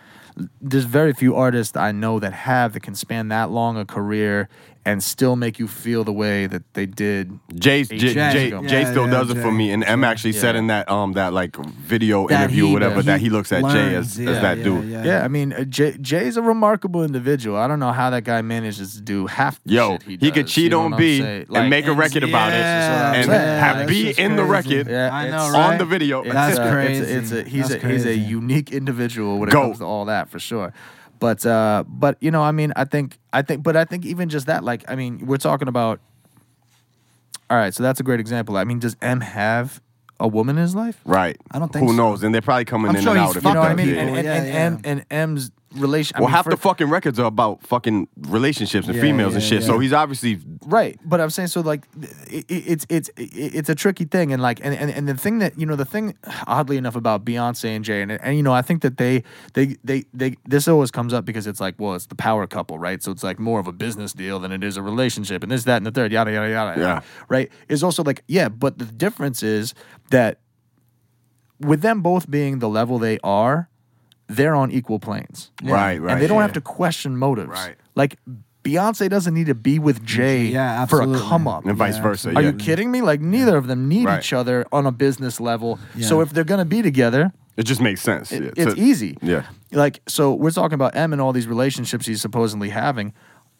Speaker 3: There's very few artists I know that have that can span that long a career and still make you feel the way that they did.
Speaker 2: Jay, Jay,
Speaker 3: Jay.
Speaker 2: Jay,
Speaker 3: Yeah,
Speaker 2: Jay still
Speaker 1: yeah,
Speaker 2: does it for me, and M actually said in that um that like video
Speaker 1: That
Speaker 2: interview,
Speaker 1: he-
Speaker 2: or whatever,
Speaker 1: that
Speaker 2: that
Speaker 1: he
Speaker 2: he looks at Jay as,
Speaker 1: learns,
Speaker 2: as that
Speaker 1: yeah,
Speaker 2: dude.
Speaker 1: yeah.
Speaker 3: Yeah, I mean, uh, Jay, Jay's a remarkable individual. I don't know how that guy manages to do half the
Speaker 2: Yo,
Speaker 3: shit he,
Speaker 2: he, could cheat
Speaker 3: you know
Speaker 2: on B
Speaker 3: saying?
Speaker 2: and
Speaker 3: Like,
Speaker 2: make a record about it,
Speaker 1: Yeah,
Speaker 2: and
Speaker 3: yeah,
Speaker 2: have B
Speaker 1: just
Speaker 2: in the record
Speaker 3: Yeah,
Speaker 1: I know, right?
Speaker 2: on the video.
Speaker 1: That's crazy.
Speaker 3: It's, a, he's a he's a unique individual when it comes to all that for sure. But uh, but you know, I mean, I think I think, but I think even just that, like, I mean, we're talking about. All right, so that's a great example. I mean, does M have a woman in his life?
Speaker 2: Right.
Speaker 1: I don't think
Speaker 2: Who
Speaker 1: so.
Speaker 2: knows? And they're probably coming
Speaker 1: I'm
Speaker 2: in
Speaker 1: sure
Speaker 2: and out. if
Speaker 3: You know what I mean?
Speaker 2: yeah.
Speaker 3: And and,
Speaker 1: Yeah,
Speaker 3: and,
Speaker 1: yeah.
Speaker 3: Eminem's relation. I
Speaker 2: well,
Speaker 3: mean,
Speaker 2: half
Speaker 3: for-
Speaker 2: the fucking records are about fucking relationships and
Speaker 1: Yeah,
Speaker 2: females and
Speaker 1: yeah,
Speaker 2: shit. So he's obviously
Speaker 3: Right, but I'm saying so like it, it, it's it's it, it's a tricky thing, and like and, and and the thing that you know the thing oddly enough about Beyonce and Jay and and you know I think that they they they they this always comes up because it's like well it's the power couple right, so it's like more of a business deal than it is a relationship, and this that and the third yada yada yada
Speaker 2: Yeah.
Speaker 3: right is also like yeah, but the difference is that with them both being the level they are, they're on equal planes.
Speaker 2: right, right.
Speaker 3: and they don't
Speaker 2: yeah.
Speaker 3: have to question motives.
Speaker 2: Right.
Speaker 3: Like Beyonce doesn't need to be with Jay
Speaker 1: Yeah,
Speaker 3: for a come up.
Speaker 2: and vice
Speaker 1: Yeah,
Speaker 2: versa.
Speaker 3: Are you kidding me? Like neither of them need
Speaker 2: Right.
Speaker 3: each other on a business level. So if they're gonna be together,
Speaker 2: It just makes sense.
Speaker 3: it-
Speaker 2: yeah,
Speaker 3: it's
Speaker 2: to-
Speaker 3: easy.
Speaker 2: Yeah.
Speaker 3: Like so, we're talking about M and all these relationships he's supposedly having.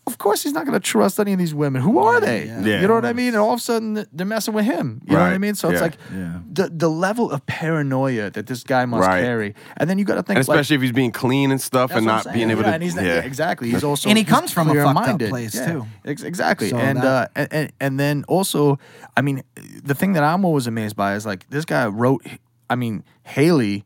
Speaker 3: Of course, he's not going to trust any of these women. Who are they?
Speaker 1: yeah.
Speaker 2: Yeah.
Speaker 3: You know what I mean? And all of a sudden, they're messing with him. You know what I mean? So it's like
Speaker 1: Yeah.
Speaker 3: the the level of paranoia that this guy must
Speaker 2: Right.
Speaker 3: carry, and then you got to think,
Speaker 2: And
Speaker 3: like,
Speaker 2: especially if he's being clean and stuff and not being able
Speaker 3: yeah,
Speaker 2: to.
Speaker 3: and he's not,
Speaker 2: yeah.
Speaker 3: yeah, exactly. He's also
Speaker 1: And he comes from a fucked up place,
Speaker 3: Yeah,
Speaker 1: too.
Speaker 3: ex- exactly.
Speaker 1: So
Speaker 3: and,
Speaker 1: that-
Speaker 3: uh, and and and then also, I mean, the thing that I'm always amazed by is like this guy wrote. I mean, Hailie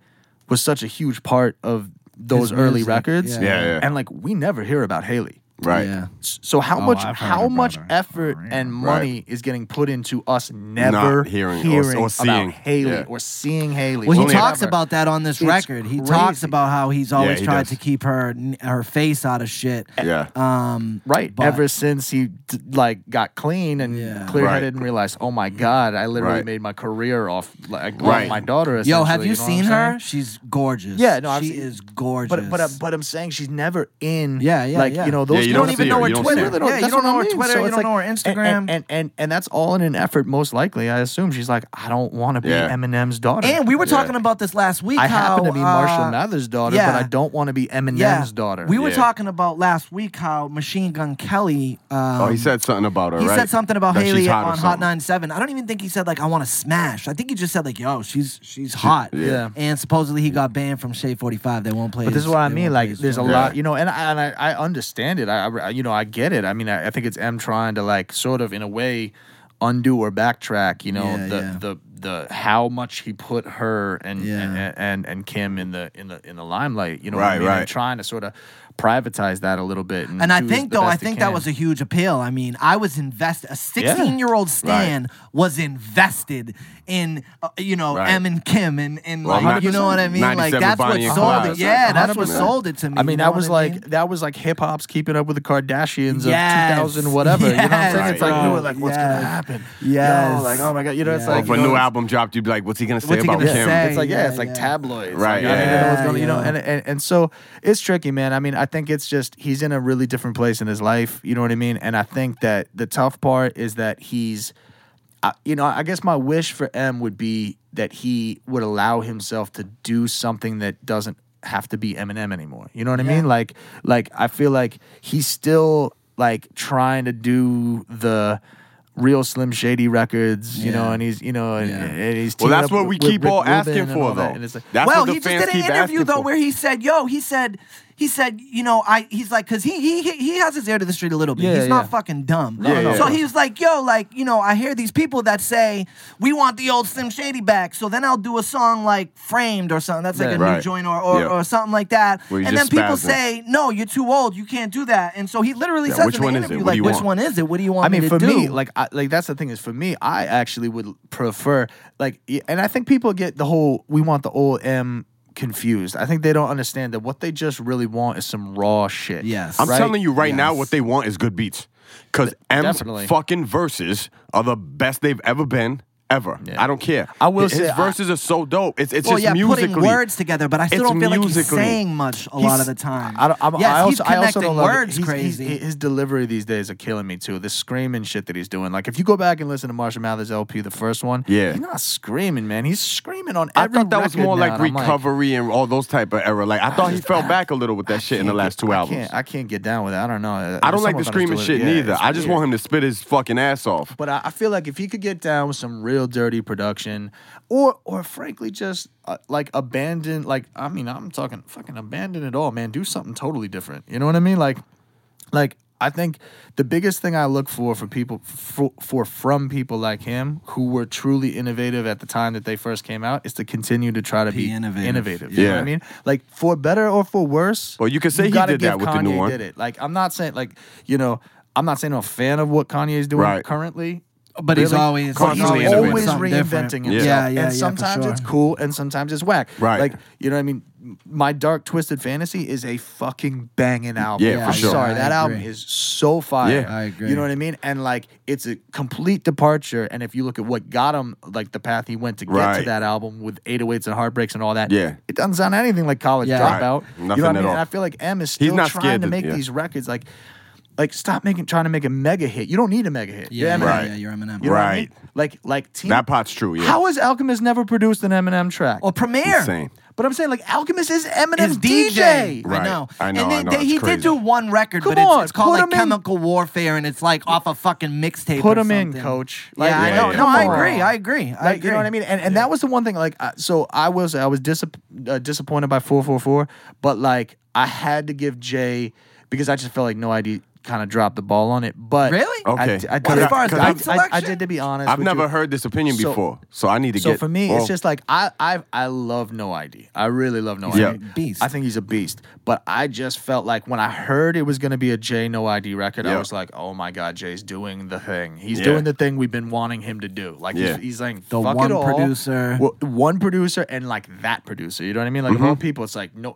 Speaker 3: was such a huge part of those
Speaker 1: His
Speaker 3: early
Speaker 1: music,
Speaker 3: records.
Speaker 1: yeah.
Speaker 2: Yeah, yeah.
Speaker 3: And like we never hear about Hailie.
Speaker 2: Right.
Speaker 1: Yeah.
Speaker 3: So how
Speaker 4: Oh,
Speaker 3: much
Speaker 4: I've
Speaker 3: how much
Speaker 4: her.
Speaker 3: effort and money is getting put into us never
Speaker 2: Not hearing or- or seeing.
Speaker 3: about Hailie
Speaker 2: Yeah.
Speaker 3: or seeing Hailie?
Speaker 1: Well, he talks
Speaker 3: whatever.
Speaker 1: about that on this
Speaker 3: It's
Speaker 1: record. He talks about how he's always
Speaker 2: he
Speaker 1: tried
Speaker 2: does.
Speaker 1: to keep her her face out of shit.
Speaker 2: Yeah.
Speaker 1: Um,
Speaker 3: Right.
Speaker 1: but-
Speaker 3: Ever since he like got clean and
Speaker 1: Yeah.
Speaker 3: clear headed
Speaker 2: Right.
Speaker 3: and realized, oh my god, I literally
Speaker 2: Right.
Speaker 3: made my career off like off
Speaker 2: Right.
Speaker 3: my daughter.
Speaker 1: Yo, have
Speaker 3: essentially,
Speaker 1: you
Speaker 3: know
Speaker 1: seen her? She's gorgeous.
Speaker 3: Yeah, no, I've
Speaker 1: she is gorgeous.
Speaker 3: But but uh, but I'm saying she's never in.
Speaker 1: Yeah, yeah,
Speaker 3: Like
Speaker 1: yeah.
Speaker 3: you know those.
Speaker 2: Yeah, you
Speaker 1: you
Speaker 2: don't
Speaker 1: don't even know her
Speaker 2: you don't
Speaker 1: Twitter.
Speaker 2: see her.
Speaker 3: Twitter.
Speaker 1: Yeah, you don't
Speaker 3: I
Speaker 1: know her. Twitter.
Speaker 3: So
Speaker 1: you don't know her Instagram.
Speaker 3: And, and and and that's all in an effort. Most likely, I assume she's like, I don't want to be
Speaker 2: Yeah.
Speaker 3: Eminem's daughter.
Speaker 1: And we were
Speaker 2: Yeah.
Speaker 1: talking about this last week.
Speaker 3: I
Speaker 1: how,
Speaker 3: happen to be Marshall
Speaker 1: uh,
Speaker 3: Mathers' daughter,
Speaker 1: yeah.
Speaker 3: but I don't want to be Eminem's daughter.
Speaker 1: We were
Speaker 2: Yeah.
Speaker 1: talking about last week how Machine Gun Kelly. Um,
Speaker 2: Oh, he said something about her,
Speaker 1: He
Speaker 2: right?
Speaker 1: said something about
Speaker 2: That
Speaker 1: Hailie
Speaker 2: hot
Speaker 1: on Hot 97. I don't even think he said like I want to smash. I think he just said like yo, she's she's hot.
Speaker 3: Yeah.
Speaker 1: And supposedly he got banned from Shade 45. They won't play.
Speaker 3: But this is what I mean. Like, there's a lot, you know, and I, and I, I understand it. I, I, you know, I get it. I mean, I, I think it's M trying to like sort of in a way undo or backtrack. You know,
Speaker 1: Yeah,
Speaker 3: the
Speaker 1: yeah.
Speaker 3: the the how much he put her and
Speaker 1: Yeah.
Speaker 3: and, and and Kim in the in the in the limelight. You know, what
Speaker 2: Right,
Speaker 3: I mean?
Speaker 2: right.
Speaker 3: And trying to sort of privatize that a little bit. And,
Speaker 1: And I think though, I think that was a huge appeal. I mean, I was invested. A 16 year old Stan was invested in, uh, you know,
Speaker 2: Right.
Speaker 1: M and Kim, and and
Speaker 2: Well,
Speaker 1: like, you know what I mean? Like that's what
Speaker 2: Bonnie and
Speaker 1: sold
Speaker 2: Clyde.
Speaker 1: it. Yeah, that's what sold it to me.
Speaker 3: I mean,
Speaker 1: you know
Speaker 3: that was
Speaker 1: what I
Speaker 3: like
Speaker 1: mean?
Speaker 3: that was like hip hop's keeping up with the Kardashians
Speaker 1: Yes.
Speaker 3: of 2000 whatever. you know what I'm saying?
Speaker 1: Yes,
Speaker 3: It's like we were like, what's
Speaker 1: Yes.
Speaker 3: gonna happen?
Speaker 1: Yes.
Speaker 3: Yo, like oh my god, you know, it's
Speaker 1: Yeah.
Speaker 2: Or
Speaker 3: like
Speaker 2: if a new album dropped, you'd be like, "What's he gonna say about Kim?"
Speaker 3: It's like yeah,
Speaker 1: Yeah,
Speaker 3: it's like tabloids,
Speaker 2: Right,
Speaker 3: Like, I mean,
Speaker 2: yeah.
Speaker 3: I know what's going, you know, and, and and so it's tricky, man. I mean, I think it's just he's in a really different place in his life. You know what I mean? And I think that the tough part is that he's, you know, I guess my wish for M would be that he would allow himself to do something that doesn't have to be Eminem anymore. You know what I
Speaker 1: Yeah.
Speaker 3: mean? Like, like I feel like he's still like trying to do the. Real Slim Shady records, you know, and he's, you know, and,
Speaker 1: Yeah.
Speaker 3: and he's.
Speaker 2: Well, that's
Speaker 3: up
Speaker 2: what we
Speaker 3: with
Speaker 2: keep
Speaker 3: Rick
Speaker 2: all
Speaker 3: Rubin
Speaker 2: asking
Speaker 3: and
Speaker 2: for,
Speaker 3: all that.
Speaker 2: though.
Speaker 3: And it's like,
Speaker 2: That's
Speaker 1: well,
Speaker 2: what the
Speaker 1: he just did an interview though
Speaker 2: for.
Speaker 1: where he said, "Yo," he said, he said, you know, I he's like, cause he he he- he has his ear to the street a little bit.
Speaker 3: Yeah,
Speaker 1: he's not fucking dumb.
Speaker 3: No,
Speaker 2: no,
Speaker 1: so
Speaker 2: no.
Speaker 1: he was like, "Yo, like you know, I hear these people that say we want the old Slim Shady back. So then I'll do a song like Framed or something. That's like
Speaker 3: Yeah.
Speaker 1: a new joint or or,
Speaker 2: Yeah.
Speaker 1: or something like that. And then people
Speaker 2: spazzing.
Speaker 1: say, "No, you're too old. You can't do that." And so he literally
Speaker 2: Yeah,
Speaker 1: says
Speaker 2: which
Speaker 1: in the
Speaker 2: one is it?
Speaker 1: interview,
Speaker 2: What do
Speaker 1: like, "Which
Speaker 2: want?"
Speaker 1: one is it? What do you want
Speaker 3: I mean,
Speaker 1: me
Speaker 3: for
Speaker 1: to do?"
Speaker 3: me, like, I, like that's the thing is for me, I actually would prefer like, and I think people get the whole we want the old M confused. I think they don't understand that what they just really want is some raw shit.
Speaker 1: Yes.
Speaker 2: I'm
Speaker 3: right?
Speaker 2: telling you right now, what they want is good beats. Cause M's
Speaker 3: definitely.
Speaker 2: fucking verses are the best they've ever been, ever.
Speaker 3: Yeah.
Speaker 2: I don't care.
Speaker 3: I will
Speaker 2: his,
Speaker 3: say,
Speaker 2: his
Speaker 3: I-
Speaker 2: verses are so dope. It's it's
Speaker 1: well,
Speaker 2: just
Speaker 1: yeah,
Speaker 2: musically.
Speaker 1: putting words together, but I still
Speaker 2: It's
Speaker 1: don't feel like he's saying much a lot of the time.
Speaker 3: I don't, I'm,
Speaker 1: yes,
Speaker 3: I
Speaker 1: he's
Speaker 3: also, I also
Speaker 1: connecting
Speaker 3: don't love it.
Speaker 1: words
Speaker 3: He's-
Speaker 1: crazy.
Speaker 3: his delivery these days are killing me too. The screaming shit that he's doing. Like if you go back and listen to Marshall Mathers LP, the first one,
Speaker 2: Yeah.
Speaker 3: he's not screaming, man. He's screaming on
Speaker 2: I thought that was more
Speaker 3: now,
Speaker 2: like
Speaker 3: and
Speaker 2: recovery and all those type of era. Like I thought he fell
Speaker 3: I-
Speaker 2: back a little with that shit in the last two
Speaker 3: I
Speaker 2: albums.
Speaker 3: I can't get down with it. I don't know.
Speaker 2: I don't like the screaming shit neither. I just want him to spit his fucking ass off.
Speaker 3: But I, I feel like if he could get down with some real dirty production, or or frankly just uh, like abandon, like I mean, I'm talking fucking abandon it all, man. Do something totally different. You know what I mean? Like, like I think the biggest thing I look for for people for, for from people like him who were truly innovative at the time that they first came out is to continue to try to
Speaker 1: Be
Speaker 3: be,
Speaker 1: innovative.
Speaker 3: innovative. You know what
Speaker 2: Yeah.
Speaker 3: I mean? Like for better or for worse.
Speaker 2: Well, you could say he did that
Speaker 3: give
Speaker 2: with the new
Speaker 3: Kanye
Speaker 2: one.
Speaker 3: Did it? Like I'm not saying like you know I'm not saying I'm a fan of what Kanye is doing
Speaker 2: Right.
Speaker 3: currently.
Speaker 1: But he's
Speaker 3: really.
Speaker 1: always
Speaker 2: Constantly
Speaker 3: he's
Speaker 1: always,
Speaker 2: innovating.
Speaker 3: always reinventing
Speaker 2: Yeah.
Speaker 3: himself.
Speaker 1: Yeah, yeah,
Speaker 3: and
Speaker 1: yeah,
Speaker 3: sometimes
Speaker 1: for sure.
Speaker 3: it's cool and sometimes it's whack.
Speaker 2: Right.
Speaker 3: Like, you know what I mean? My Dark Twisted Fantasy is a fucking banging album.
Speaker 2: Yeah, for
Speaker 3: I'm
Speaker 2: sure.
Speaker 3: sorry.
Speaker 1: I
Speaker 3: that album is so fire.
Speaker 2: Yeah.
Speaker 1: I agree.
Speaker 3: You know what I mean? And like it's a complete departure. And if you look at what got him, like the path he went to get to that album with 808s and heartbreaks and all that,
Speaker 2: Yeah.
Speaker 3: it doesn't sound anything like college
Speaker 1: Yeah.
Speaker 2: Right.
Speaker 3: dropout.
Speaker 2: Nothing
Speaker 3: you know what I
Speaker 2: at
Speaker 3: mean?
Speaker 2: all.
Speaker 3: And I feel like M is still trying
Speaker 2: scared
Speaker 3: to
Speaker 2: to-
Speaker 3: make
Speaker 2: yeah.
Speaker 3: these records like like stop making trying to make a mega hit. You don't need a mega hit.
Speaker 1: Yeah,
Speaker 3: You're
Speaker 1: yeah,
Speaker 3: Eminem.
Speaker 2: Right.
Speaker 1: yeah, you're Eminem.
Speaker 3: You know what I mean?
Speaker 2: Right.
Speaker 3: Like like Team
Speaker 2: That part's true. Yeah.
Speaker 3: How has Alchemist never produced an Eminem track?
Speaker 1: Or Premier.
Speaker 2: Insane.
Speaker 3: But I'm saying like Alchemist is Eminem's
Speaker 1: His DJ.
Speaker 3: DJ.
Speaker 2: Right.
Speaker 1: I know.
Speaker 2: I know,
Speaker 1: And they,
Speaker 2: I know.
Speaker 1: they-
Speaker 2: It's
Speaker 1: he
Speaker 2: crazy.
Speaker 1: did do one record,
Speaker 3: Come
Speaker 1: but it's,
Speaker 3: on,
Speaker 1: it's called
Speaker 3: put
Speaker 1: like
Speaker 3: him in-
Speaker 1: Chemical Warfare, and it's like off a fucking mixtape.
Speaker 3: Put
Speaker 1: or
Speaker 3: him in,
Speaker 1: something.
Speaker 3: coach.
Speaker 1: Yeah,
Speaker 3: Like,
Speaker 1: I know.
Speaker 2: yeah.
Speaker 1: No, I agree. I agree. I agree.
Speaker 3: you know what I mean, and and that was the one thing. Like, uh, so I was I was disapp- uh, disappointed by four four four, but like I had to give Jay because I just felt like no ID kind of dropped the ball on it. But
Speaker 1: Really?
Speaker 3: I,
Speaker 2: Okay.
Speaker 3: I, I
Speaker 2: Well,
Speaker 3: did,
Speaker 2: as far as
Speaker 3: I- I, I,
Speaker 1: selection?
Speaker 3: did to be honest.
Speaker 2: I've
Speaker 3: with
Speaker 2: never
Speaker 3: you.
Speaker 2: heard this opinion
Speaker 3: So-
Speaker 2: before, so I need to get
Speaker 3: So
Speaker 2: get.
Speaker 3: for me,
Speaker 2: well,
Speaker 3: it's just like I I I love No ID. I really love No
Speaker 2: Yeah.
Speaker 3: ID.
Speaker 1: Beast.
Speaker 3: I think he's a beast. But I just felt like when I heard it was going to be a Jay No ID record, I
Speaker 2: Yeah.
Speaker 3: was like, oh my god, Jay's doing the thing. He's
Speaker 2: Yeah.
Speaker 3: doing the thing we've been wanting him to do. Like
Speaker 2: Yeah.
Speaker 3: he's, he's like
Speaker 1: The
Speaker 3: fuck
Speaker 1: one
Speaker 3: it all.
Speaker 1: producer.
Speaker 3: Well, one producer and like that producer. You know what I mean? Like of
Speaker 2: Mm-hmm.
Speaker 3: all people, it's like no.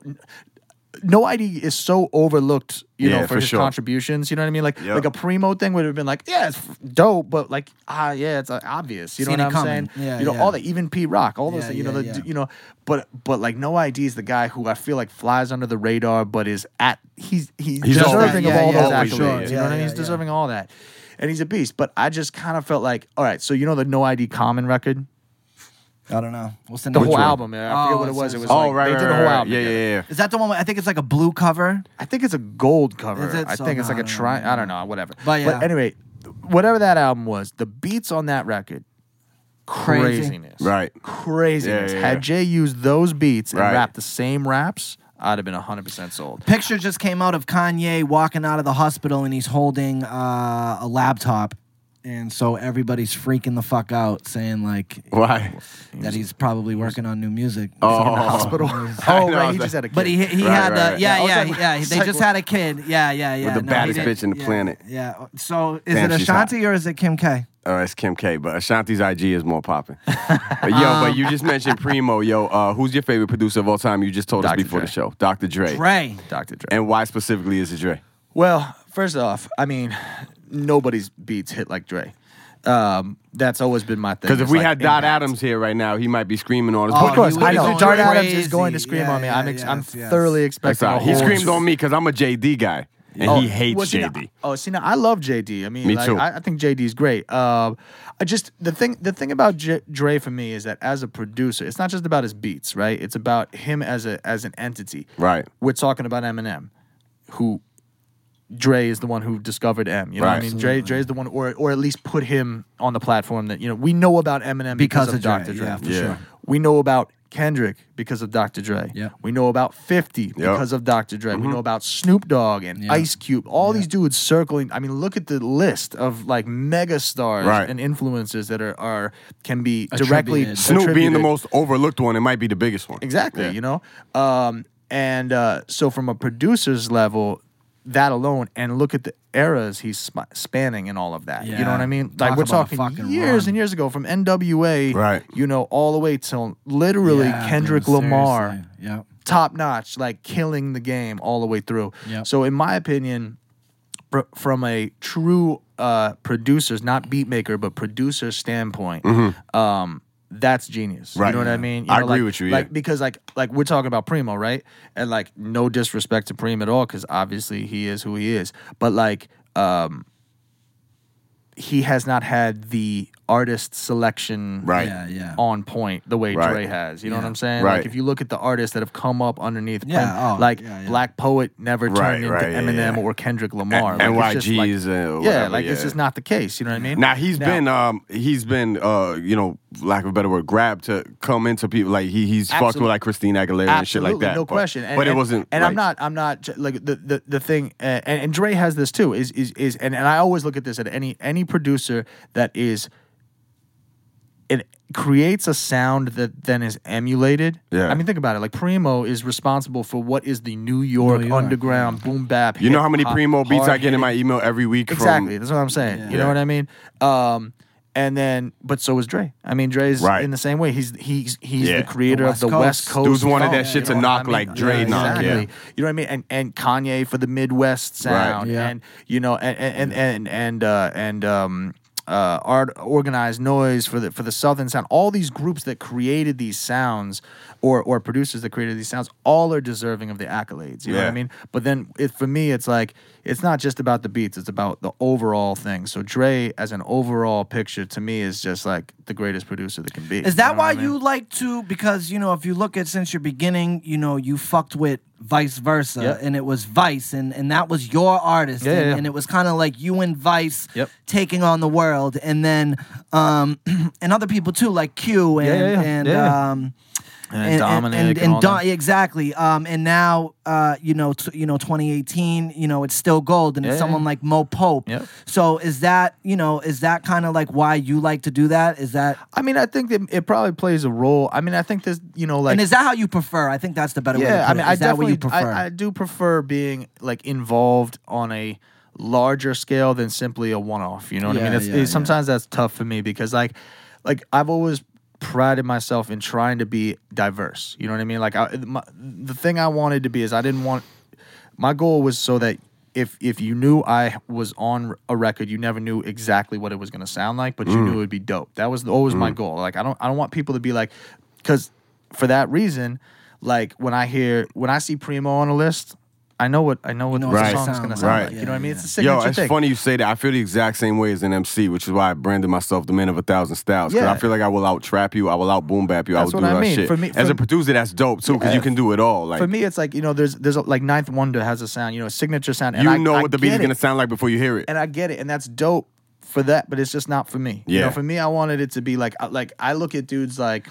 Speaker 3: No ID is so overlooked, you
Speaker 2: Yeah,
Speaker 3: know, for,
Speaker 2: for
Speaker 3: his
Speaker 2: sure.
Speaker 3: contributions. You know what I mean? Like,
Speaker 2: Yep.
Speaker 3: like a primo thing would have been like, yeah, it's dope, but like, ah, yeah, it's uh, obvious. You know
Speaker 1: Seen
Speaker 3: what I'm
Speaker 1: coming.
Speaker 3: saying?
Speaker 1: Yeah,
Speaker 3: you know,
Speaker 1: yeah.
Speaker 3: all that, even Pete Rock, all those,
Speaker 1: Yeah,
Speaker 3: things, you know, the,
Speaker 1: yeah.
Speaker 3: you know, but but like, no ID is the guy who I feel like flies under the radar, but is at he's he's,
Speaker 2: He's
Speaker 3: deserving
Speaker 1: always-
Speaker 3: of all
Speaker 1: yeah,
Speaker 3: those
Speaker 1: yeah,
Speaker 3: accolades.
Speaker 1: sure.
Speaker 3: You know what
Speaker 1: Yeah,
Speaker 3: I mean? He's
Speaker 1: yeah.
Speaker 3: deserving all that, and he's a beast. But I just kind of felt like, all right, so you know the No ID Common record,
Speaker 1: I don't know. What's the
Speaker 3: the
Speaker 1: name?
Speaker 3: whole
Speaker 2: one?
Speaker 3: album. man. I forget
Speaker 1: Oh,
Speaker 3: what it
Speaker 1: it's-
Speaker 3: was. It
Speaker 1: it's-
Speaker 3: was
Speaker 2: oh
Speaker 3: like
Speaker 2: right,
Speaker 3: they
Speaker 2: right,
Speaker 3: did a whole
Speaker 2: right.
Speaker 3: album.
Speaker 2: Yeah, yeah,
Speaker 3: together.
Speaker 2: yeah.
Speaker 1: Is that the one? Where, I think it's like a blue cover.
Speaker 3: I think it's a gold cover.
Speaker 1: Is it?
Speaker 3: I
Speaker 1: So,
Speaker 3: think it's
Speaker 1: no,
Speaker 3: like a
Speaker 1: I don't
Speaker 3: tri.
Speaker 1: know.
Speaker 3: I don't know, whatever.
Speaker 1: But yeah.
Speaker 3: anyway, whatever that album was, the beats on that record,
Speaker 1: Crazy.
Speaker 3: craziness,
Speaker 2: Right.
Speaker 3: Craziness.
Speaker 2: Yeah, yeah,
Speaker 3: Had. Jay used those beats and
Speaker 2: Right.
Speaker 3: rapped the same raps, I'd have been hundred percent sold.
Speaker 1: Picture just came out of Kanye walking out of the hospital and he's holding uh, a laptop. And so everybody's freaking the fuck out, saying like
Speaker 2: Why?
Speaker 1: that he's probably working on new music.
Speaker 2: Oh.
Speaker 3: In the hospital. Oh, right. He just had a kid.
Speaker 1: But he he
Speaker 2: Right,
Speaker 1: had
Speaker 2: right,
Speaker 1: the
Speaker 2: right.
Speaker 1: yeah
Speaker 3: I was
Speaker 1: yeah
Speaker 3: like-
Speaker 1: yeah. They just had a kid. Yeah yeah yeah.
Speaker 2: With the
Speaker 1: No, he
Speaker 2: baddest
Speaker 1: didn't-
Speaker 2: bitch in the
Speaker 1: yeah,
Speaker 2: planet.
Speaker 1: Yeah. So is
Speaker 2: Damn,
Speaker 1: it
Speaker 2: she's hot.
Speaker 1: Ashanti or is it Kim K?
Speaker 2: Oh, it's Kim K, but Ashanti's IG is more popping. but yo, but you just mentioned Primo. Yo, uh, who's your favorite producer of all time? You just told us
Speaker 3: Dr.
Speaker 2: before
Speaker 3: Dre.
Speaker 2: the show. Dr. Dre.
Speaker 1: Dre.
Speaker 3: Dr. Dre.
Speaker 2: And why specifically is it Dre?
Speaker 3: Well, first off, I mean, nobody's beats hit like Dre. Um, that's always been my thing.
Speaker 2: Because if
Speaker 3: It's
Speaker 2: we
Speaker 3: like
Speaker 2: had Dart
Speaker 3: impact.
Speaker 2: Adams here right now, he might be screaming on us.
Speaker 1: Oh,
Speaker 3: Of course,
Speaker 1: he would
Speaker 3: I
Speaker 1: be
Speaker 3: know.
Speaker 1: going
Speaker 3: Dart Adams
Speaker 1: crazy.
Speaker 3: is going to scream
Speaker 1: Yeah,
Speaker 3: on me. I'm, ex-
Speaker 1: yeah,
Speaker 3: I'm
Speaker 1: yes, yes.
Speaker 3: thoroughly
Speaker 2: That's
Speaker 3: expecting.
Speaker 2: all.
Speaker 3: a.
Speaker 2: He
Speaker 3: whole-
Speaker 2: screamed on me because I'm a JD guy, and
Speaker 3: Oh,
Speaker 2: he hates
Speaker 3: well, see, now-
Speaker 2: JD.
Speaker 3: oh, see now I love JD. I mean,
Speaker 2: Me
Speaker 3: like,
Speaker 2: too.
Speaker 3: I, I think JD's great. Uh, I just the thing the thing about J- Dre for me is that as a producer, it's not just about his beats, right? It's about him as a as an entity.
Speaker 2: Right.
Speaker 3: We're talking about Eminem, who Dre is the one who discovered M. You know what I mean? Dre Dre is the one, or or at least put him on the platform that you know we know about Eminem because,
Speaker 1: Because
Speaker 3: of,
Speaker 1: of Dre,
Speaker 3: Dr. Dre.
Speaker 1: yeah, for
Speaker 2: Yeah.
Speaker 1: sure.
Speaker 3: We know about Kendrick because of Dr. Dre.
Speaker 1: Yeah.
Speaker 3: We know about 50 because of Dr. Dre. We know about Snoop Dogg and
Speaker 1: Yeah.
Speaker 3: Ice Cube. All these dudes circling. I mean, look at the list of like mega stars
Speaker 2: Right.
Speaker 3: and influencers that are, are can be directly
Speaker 1: Attributed.
Speaker 2: Snoop being the most overlooked one, it might be the biggest one.
Speaker 3: Exactly,
Speaker 2: Yeah.
Speaker 3: you know? Um, and uh, so from a producer's level, that alone, and look at the eras he's sp- spanning and all of that. You know what I mean?
Speaker 1: Talk
Speaker 3: like we're talking years
Speaker 1: run.
Speaker 3: and years ago from NWA,
Speaker 2: Right.
Speaker 3: you know, all the way till literally
Speaker 1: Yeah,
Speaker 3: Kendrick
Speaker 1: dude,
Speaker 3: Lamar.
Speaker 1: Yep.
Speaker 3: top notch, like killing the game all the way through.
Speaker 1: Yep.
Speaker 3: So in my opinion, fr- from a true uh, producers, not beat maker, but producer standpoint, um, that's genius.
Speaker 2: Right.
Speaker 3: You know what I mean? You
Speaker 2: I
Speaker 3: know,
Speaker 2: agree
Speaker 3: like-
Speaker 2: with you, yeah.
Speaker 3: Like because like like we're talking about Primo, right? And like no disrespect to Primo at all, because obviously he is who he is. But like um, he has not had the artist selection
Speaker 2: Right.
Speaker 1: Yeah, yeah.
Speaker 3: on point the way
Speaker 2: Right.
Speaker 3: Dre has. You know what I'm saying?
Speaker 2: Right.
Speaker 3: Like if you look at the artists that have come up underneath,
Speaker 1: Yeah,
Speaker 3: Prince,
Speaker 1: oh,
Speaker 3: like
Speaker 1: yeah, yeah.
Speaker 3: Blaq Poet never turned
Speaker 2: Right,
Speaker 3: into
Speaker 2: right,
Speaker 3: Eminem
Speaker 2: yeah.
Speaker 3: or Kendrick Lamar.
Speaker 2: A-
Speaker 3: Like, it's like-
Speaker 2: NYGs and
Speaker 3: yeah,
Speaker 2: whatever,
Speaker 3: like it's
Speaker 2: yeah.
Speaker 3: just not the case. You know what I mean?
Speaker 2: Now he's
Speaker 3: Now-
Speaker 2: been um he's been uh you know lack of a better word grabbed to come into people like he he's fucked with like Christina Aguilera and shit like that.
Speaker 3: No
Speaker 2: but,
Speaker 3: question. And,
Speaker 2: but it wasn't.
Speaker 3: And
Speaker 2: like,
Speaker 3: I'm not. I'm not like the the, the thing. Uh, and, and Dre has this too. Is is is and, and I always look at this at any any producer that is. It creates a sound that then is emulated.
Speaker 2: Yeah.
Speaker 3: I mean, think about it. Like Primo is responsible for what is the New York,
Speaker 1: New York,
Speaker 3: underground boom bap.
Speaker 2: You know how many
Speaker 3: hip-hop,
Speaker 2: Primo beats I get in my email every week
Speaker 3: Exactly.
Speaker 2: from
Speaker 3: That's what I'm saying. You
Speaker 2: Yeah.
Speaker 3: know what I mean? Um, and then, but so is Dre. I mean, Dre's
Speaker 2: Right.
Speaker 3: in the same way. He's he's he's
Speaker 2: Yeah.
Speaker 3: the creator
Speaker 1: The
Speaker 3: of the
Speaker 1: West
Speaker 3: West
Speaker 1: Coast.
Speaker 3: Coast.
Speaker 2: Dudes wanted
Speaker 3: funk,
Speaker 2: that shit
Speaker 3: you
Speaker 2: to
Speaker 3: know
Speaker 2: knock
Speaker 3: I mean?
Speaker 2: like Dre knock, yeah.
Speaker 3: exactly. You know what I mean? And and Kanye for the Midwest sound,
Speaker 1: Yeah.
Speaker 3: and you know, and and and and uh, and um. Uh, art Organized Noize for the for the southern sound all these groups that created these sounds or or producers that created these sounds all are deserving of the accolades you know what i mean but then it, for me, it's like it's not just about the beats; it's about the overall thing. So Dre, as an overall picture, to me, is just like the greatest producer that can be.
Speaker 1: Is that
Speaker 3: know
Speaker 1: why
Speaker 3: I mean?
Speaker 1: you like to? Because you know, if you look at since your beginning, you know, you fucked with vice versa,
Speaker 3: Yep.
Speaker 1: and it was Vice, and and that was your artist,
Speaker 3: Yeah,
Speaker 1: and,
Speaker 3: yeah,
Speaker 1: and it was kind of like you and Vice
Speaker 3: Yep.
Speaker 1: taking on the world, and then um and other people too, like Q and
Speaker 3: Yeah, yeah, yeah.
Speaker 1: And
Speaker 3: Yeah. And
Speaker 1: and,
Speaker 3: and all
Speaker 1: Don- exactly. Um, and now, uh, you know, t- you know, 2018, you know, it's still gold, and
Speaker 3: Yeah,
Speaker 1: it's
Speaker 3: yeah.
Speaker 1: someone like Mo Pope.
Speaker 3: Yep.
Speaker 1: So is that, you know, is that kind of like why you like to do that? Is that,
Speaker 3: I mean, I think that it probably plays a role. I mean, I think there's, you know, like
Speaker 1: and is that how you prefer? I think that's the better way. To
Speaker 3: yeah.
Speaker 1: put
Speaker 3: I mean,
Speaker 1: it.
Speaker 3: I
Speaker 1: that
Speaker 3: definitely,
Speaker 1: prefer?
Speaker 3: I, I do prefer being like involved on a larger scale than simply a one-off. You know what I mean? It's,
Speaker 1: yeah,
Speaker 3: it's- sometimes that's tough for me because like, like I've always prided myself in trying to be diverse. You know what I mean? Like, I, my, the thing I wanted to be is I didn't want. My goal was so that if if you knew I was on a record, you never knew exactly what it was going to sound like, but you
Speaker 2: Mm.
Speaker 3: knew it would be dope. That was always my goal. Like I don't I don't want people to be like, because for that reason, like when I hear when I see Primo on a list, I know what I know what
Speaker 1: know
Speaker 3: the
Speaker 1: what
Speaker 2: Right.
Speaker 3: song's going to sound
Speaker 2: Right.
Speaker 3: like. You know what I mean? It's a
Speaker 1: Yeah.
Speaker 3: signature
Speaker 2: Yo, it's
Speaker 3: thing.
Speaker 2: funny you say that. I feel the exact same way as an MC, which is why I branded myself the man of a thousand styles. Because
Speaker 3: Yeah.
Speaker 2: I feel like I will out trap you, I will out boom bap you, I
Speaker 3: That's
Speaker 2: will
Speaker 3: what
Speaker 2: do
Speaker 3: I
Speaker 2: that
Speaker 3: mean.
Speaker 2: shit.
Speaker 3: For me-
Speaker 2: as a producer, that's dope too, because you can do it all. Like
Speaker 3: For me, it's like you know, there's there's a, like Ninth Wonder has a sound, you know, a signature sound. And
Speaker 2: you
Speaker 3: I,
Speaker 2: know
Speaker 3: I
Speaker 2: what the beat is gonna sound like before you hear it.
Speaker 3: and I get it, and that's dope for that, but it's just not for me. You know,
Speaker 2: Yeah.
Speaker 3: for me, I wanted it to be like like I look at dudes like,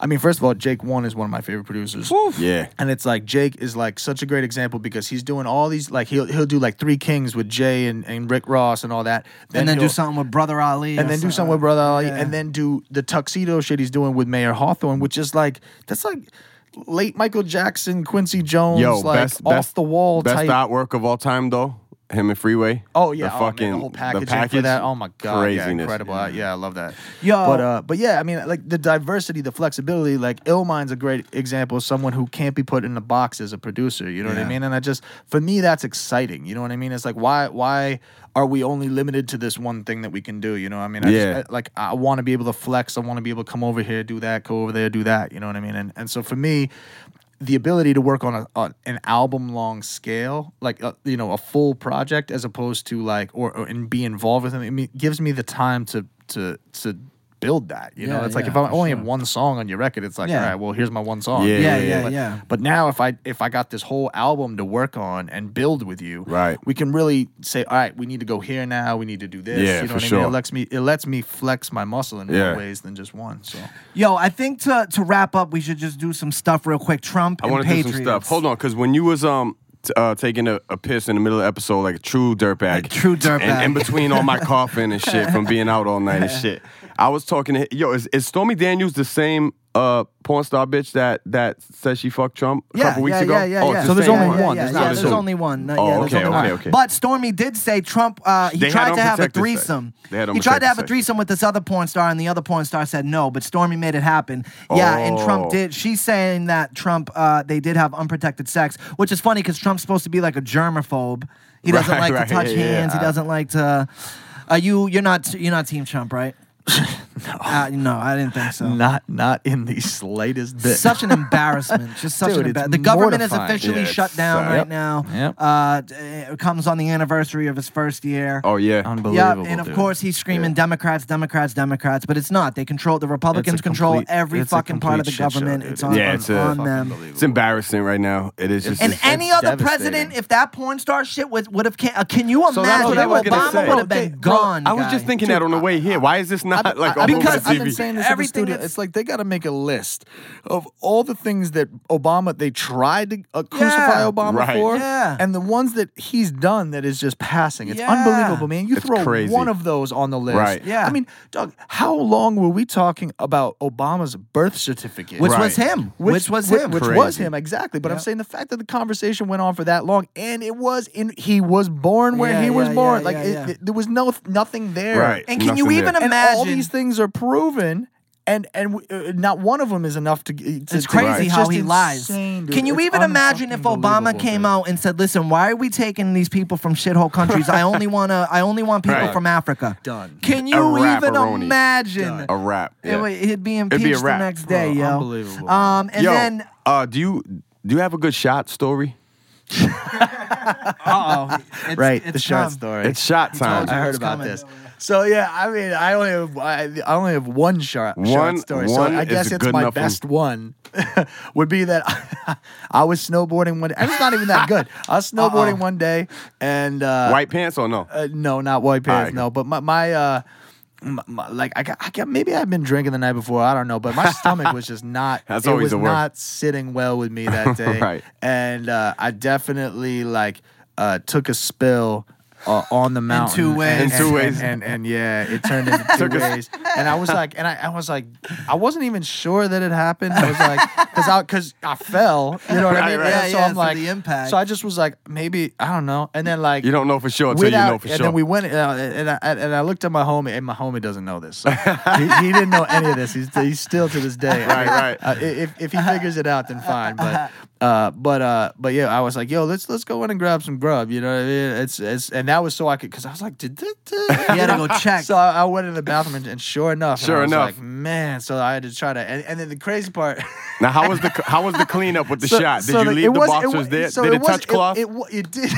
Speaker 3: I mean, first of all, Jake One is one of my favorite producers.
Speaker 2: Yeah.
Speaker 3: And it's like Jake is like such a great example because he's doing all these like he'll he'll do like Three Kings with Jay and, and Rick Ross and all that.
Speaker 1: and then do something with Brother Ali,
Speaker 3: and
Speaker 1: or
Speaker 3: then do something with Brother Ali,
Speaker 1: yeah.
Speaker 3: and then do the tuxedo shit he's doing with Mayer Hawthorne, which is like that's like late Michael Jackson, Quincy Jones,
Speaker 2: Yo,
Speaker 3: like
Speaker 2: best
Speaker 3: off
Speaker 2: best
Speaker 3: the wall
Speaker 2: best
Speaker 3: type.
Speaker 2: artwork of all time though. Him and Freeway.
Speaker 3: Oh yeah,
Speaker 2: the
Speaker 3: oh, man,
Speaker 2: fucking
Speaker 3: the whole
Speaker 2: the
Speaker 3: packaging
Speaker 2: package,
Speaker 3: for that. Oh my god, yeah, incredible. Yeah. yeah, I love that.
Speaker 1: Yeah,
Speaker 3: but uh, but yeah, I mean, like the diversity, the flexibility. Like Illmind's a great example of someone who can't be put in a box as a producer. You know what I mean? And I just, for me, that's exciting. You know what I mean? It's like why why are we only limited to this one thing that we can do? You know, what I mean, I
Speaker 2: Yeah.
Speaker 3: just, I- like I want to be able to flex. I want to be able to come over here, do that, go over there, do that. You know what I mean? And and so for me the ability to work on a an album long scale, like uh, you know a full project, as opposed to like or, or and be involved with them, it gives me the time to to to build that. You know,
Speaker 1: Yeah,
Speaker 3: it's like
Speaker 1: yeah,
Speaker 3: if I only
Speaker 1: sure.
Speaker 3: have one song on your record, it's like
Speaker 1: Yeah.
Speaker 3: all right, well here's my one song.
Speaker 2: Yeah,
Speaker 1: yeah,
Speaker 2: yeah,
Speaker 1: yeah,
Speaker 3: But,
Speaker 1: yeah.
Speaker 3: but now if I if I got this whole album to work on and build with you,
Speaker 2: Right.
Speaker 3: we can really say, all right, we need to go here now. We need to do this.
Speaker 2: Yeah,
Speaker 3: you know
Speaker 2: for
Speaker 3: what I
Speaker 2: sure.
Speaker 3: mean? It lets me it lets me flex my muscle in
Speaker 2: Yeah.
Speaker 3: more ways than just one. So
Speaker 1: Yo, I think to to wrap up, we should just do some stuff real quick. Trump
Speaker 2: I
Speaker 1: and
Speaker 2: want to do some stuff. Hold on, because when you was um uh, taking a, a piss in the middle of the episode like a true dirtbag,
Speaker 1: A true dirtbag.
Speaker 2: and in between all my coughing and shit from being out all night and shit, I was talking to yo. Is, is Stormy Daniels the same uh porn star bitch that that said she fucked Trump a
Speaker 1: Yeah,
Speaker 2: couple weeks
Speaker 1: yeah,
Speaker 2: ago?
Speaker 1: yeah, yeah,
Speaker 2: oh,
Speaker 1: yeah.
Speaker 2: it's
Speaker 3: So there's only
Speaker 2: one.
Speaker 3: one.
Speaker 1: Yeah,
Speaker 3: There's
Speaker 1: yeah, there's only one. No,
Speaker 2: Oh,
Speaker 1: yeah,
Speaker 2: okay,
Speaker 1: only
Speaker 2: okay,
Speaker 1: one.
Speaker 2: okay.
Speaker 1: But Stormy did say Trump. Uh, he
Speaker 2: They had
Speaker 1: tried to have a
Speaker 2: unprotected sex.
Speaker 1: threesome. He tried to have a threesome with this other porn star, and the other porn star said no. But Stormy made it happen. Yeah, and Trump
Speaker 2: Oh.
Speaker 1: did. She's saying that Trump, uh, they did have unprotected sex, which is funny because Trump's supposed to be like a germaphobe. He doesn't
Speaker 2: Right,
Speaker 1: like
Speaker 2: right,
Speaker 1: to touch
Speaker 2: yeah, yeah,
Speaker 1: hands. He
Speaker 2: uh,
Speaker 1: doesn't like to. Are you? You're not. You're not Team Trump, right? no. Uh, no, I didn't think so.
Speaker 3: Not not in the slightest bit.
Speaker 1: Such an embarrassment. Just such
Speaker 3: Dude,
Speaker 1: an
Speaker 3: it's
Speaker 1: embarrassment. The government is officially
Speaker 2: Yeah,
Speaker 1: shut down
Speaker 2: sad.
Speaker 1: right
Speaker 2: Yep.
Speaker 1: now.
Speaker 3: Yep.
Speaker 1: Uh, it comes on the anniversary of his first year.
Speaker 2: Oh yeah.
Speaker 1: Yeah,
Speaker 3: Unbelievable.
Speaker 1: and of
Speaker 3: dude.
Speaker 1: course he's screaming Democrats, Democrats, Democrats, but it's not. They control the Republicans
Speaker 3: It's
Speaker 1: control
Speaker 3: complete-
Speaker 1: every fucking part of the
Speaker 3: complete shit show,
Speaker 1: government. it's on,
Speaker 2: Yeah,
Speaker 1: on-
Speaker 2: it's a-
Speaker 1: on them.
Speaker 2: It's embarrassing right now. It is just.
Speaker 1: And
Speaker 3: It's-
Speaker 1: any
Speaker 3: it's
Speaker 1: other president, if that porn star shit would would have, uh, can you
Speaker 2: So that's
Speaker 1: imagine
Speaker 2: what I
Speaker 1: if
Speaker 2: was gonna
Speaker 1: Obama would have been gone?
Speaker 2: I was just thinking that on the way here. Why is this not
Speaker 3: I've-
Speaker 2: like
Speaker 3: I-
Speaker 2: all over
Speaker 1: because
Speaker 2: the
Speaker 3: I've been saying this in the
Speaker 1: Everything
Speaker 3: studio. It's like they got to make a list of all the things that Obama they tried to uh, crucify
Speaker 1: Yeah.
Speaker 3: Obama
Speaker 2: Right.
Speaker 3: for,
Speaker 1: Yeah.
Speaker 3: and the ones that he's done that is just passing. It's
Speaker 1: Yeah.
Speaker 3: unbelievable, man. You
Speaker 2: It's
Speaker 3: throw
Speaker 2: crazy.
Speaker 3: one of those on the list,
Speaker 2: Right.
Speaker 1: Yeah.
Speaker 3: I mean, Doug, how long were we talking about Obama's birth certificate?
Speaker 1: which
Speaker 2: Right.
Speaker 1: was him. Which, was him.
Speaker 3: Which was him exactly. But I'm saying the fact that the conversation went on for that long, and it was in he was born where
Speaker 1: Yeah,
Speaker 3: he was
Speaker 1: yeah,
Speaker 3: born.
Speaker 1: yeah,
Speaker 3: like
Speaker 1: yeah,
Speaker 3: it,
Speaker 1: yeah.
Speaker 3: it- there was no nothing there.
Speaker 2: Right.
Speaker 1: and can you even
Speaker 2: there.
Speaker 3: And
Speaker 1: imagine?
Speaker 3: All these things are proven. And and uh, not one of them is enough to. to
Speaker 1: It's crazy
Speaker 3: it's
Speaker 1: how
Speaker 3: just
Speaker 1: he lies.
Speaker 3: insane, dude.
Speaker 1: Can you
Speaker 3: It's
Speaker 1: even imagine if Obama came
Speaker 3: dude.
Speaker 1: out and said, "Listen, why are we taking these people from shithole countries? I only want to. I only want people
Speaker 2: Right.
Speaker 1: from Africa."
Speaker 3: Done.
Speaker 1: Can you even
Speaker 2: rapperoni.
Speaker 1: imagine?
Speaker 2: a rap.
Speaker 1: It
Speaker 2: Yeah.
Speaker 1: would- He'd be
Speaker 2: be a
Speaker 1: impeached the next day,
Speaker 3: Bro,
Speaker 1: yo.
Speaker 3: unbelievable.
Speaker 1: Um, and
Speaker 2: Yo,
Speaker 1: then,
Speaker 2: uh, do you do you have a good shot story?
Speaker 1: oh,
Speaker 3: Right, the short story.
Speaker 2: It's shot time.
Speaker 1: told
Speaker 3: I heard about
Speaker 1: coming.
Speaker 3: this. So yeah, I mean, I only have I, I only have one short,
Speaker 2: One-
Speaker 3: short story. So I guess it's my best one. would be that I was snowboarding one. day. It's not even that good. I was snowboarding
Speaker 1: Uh-oh.
Speaker 3: one day, and uh,
Speaker 2: White pants or no?
Speaker 3: uh, no, not white pants.
Speaker 2: Alright.
Speaker 3: No, but my my. Uh, my, my- like I got, I got, maybe I've been drinking the night before. I don't know, but my stomach was just not.
Speaker 2: That's
Speaker 3: it
Speaker 2: always
Speaker 3: was
Speaker 2: the worst.
Speaker 3: not sitting well with me that day.
Speaker 2: Right.
Speaker 3: And uh, I definitely like uh, took a spill uh, on the mountain.
Speaker 1: two ways.
Speaker 3: And,
Speaker 2: In two
Speaker 3: and-
Speaker 2: ways.
Speaker 3: And, and, and yeah, it turned into two ways. And I was like, and I, I was like, I wasn't even sure that it happened. I was like, because I because I fell. You know what I mean?
Speaker 2: right.
Speaker 3: And
Speaker 1: Yeah,
Speaker 3: so
Speaker 1: yeah,
Speaker 3: I'm like,
Speaker 1: the impact.
Speaker 3: So I just was like, maybe I don't know. And then like
Speaker 2: You don't know for sure until you know for
Speaker 3: and
Speaker 2: sure.
Speaker 3: And then we went, uh, and, I, and I looked at my homie, and my homie doesn't know this. So he, he didn't know any of this. He's, he's still to this day.
Speaker 2: Right, right.
Speaker 3: Uh, if if he figures it out, then fine. But uh, but uh, but yeah, I was like, yo, let's let's go in and grab some grub. You know what I mean? It's it's and that was so I could because I was like, did, did, did
Speaker 1: You had to go check.
Speaker 3: So I, I went in the bathroom and, and sure enough, and
Speaker 2: Sure
Speaker 3: I was
Speaker 2: enough.
Speaker 3: like, man. So I had to try to, and, and then the crazy part.
Speaker 2: now, how was the how was the cleanup with the
Speaker 3: So-
Speaker 2: shot? Did
Speaker 3: so
Speaker 2: you leave the
Speaker 3: was-
Speaker 2: boxers
Speaker 3: was-
Speaker 2: there?
Speaker 3: so
Speaker 2: did it,
Speaker 3: was-
Speaker 2: touch cloth?
Speaker 3: It, it, it did.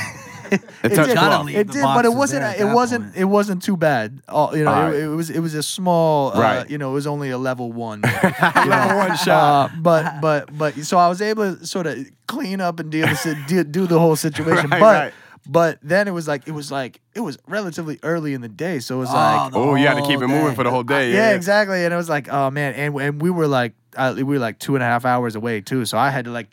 Speaker 2: It
Speaker 3: It
Speaker 2: touched
Speaker 3: did.
Speaker 2: cloth.
Speaker 1: leave
Speaker 3: It
Speaker 1: the
Speaker 3: did, but it wasn't. It wasn't.
Speaker 1: point.
Speaker 3: It wasn't too bad. All, you know,
Speaker 2: All right.
Speaker 3: it, it was. It was a small. Uh,
Speaker 2: Right.
Speaker 3: You know, it was only a level one.
Speaker 2: Level one shot.
Speaker 3: Uh, but but but so I was able to sort of clean up and deal with it, do, do the whole situation.
Speaker 2: Right,
Speaker 3: but
Speaker 2: right.
Speaker 3: But then it was like it was like it was relatively early in the day, so it was
Speaker 1: Oh,
Speaker 3: like
Speaker 2: oh, you had to keep
Speaker 1: whole
Speaker 2: it moving for the whole day.
Speaker 3: yeah,
Speaker 2: Yeah,
Speaker 3: exactly. And it was like, oh man, and and we were like, uh, we were like two and a half hours away too. So I had to like,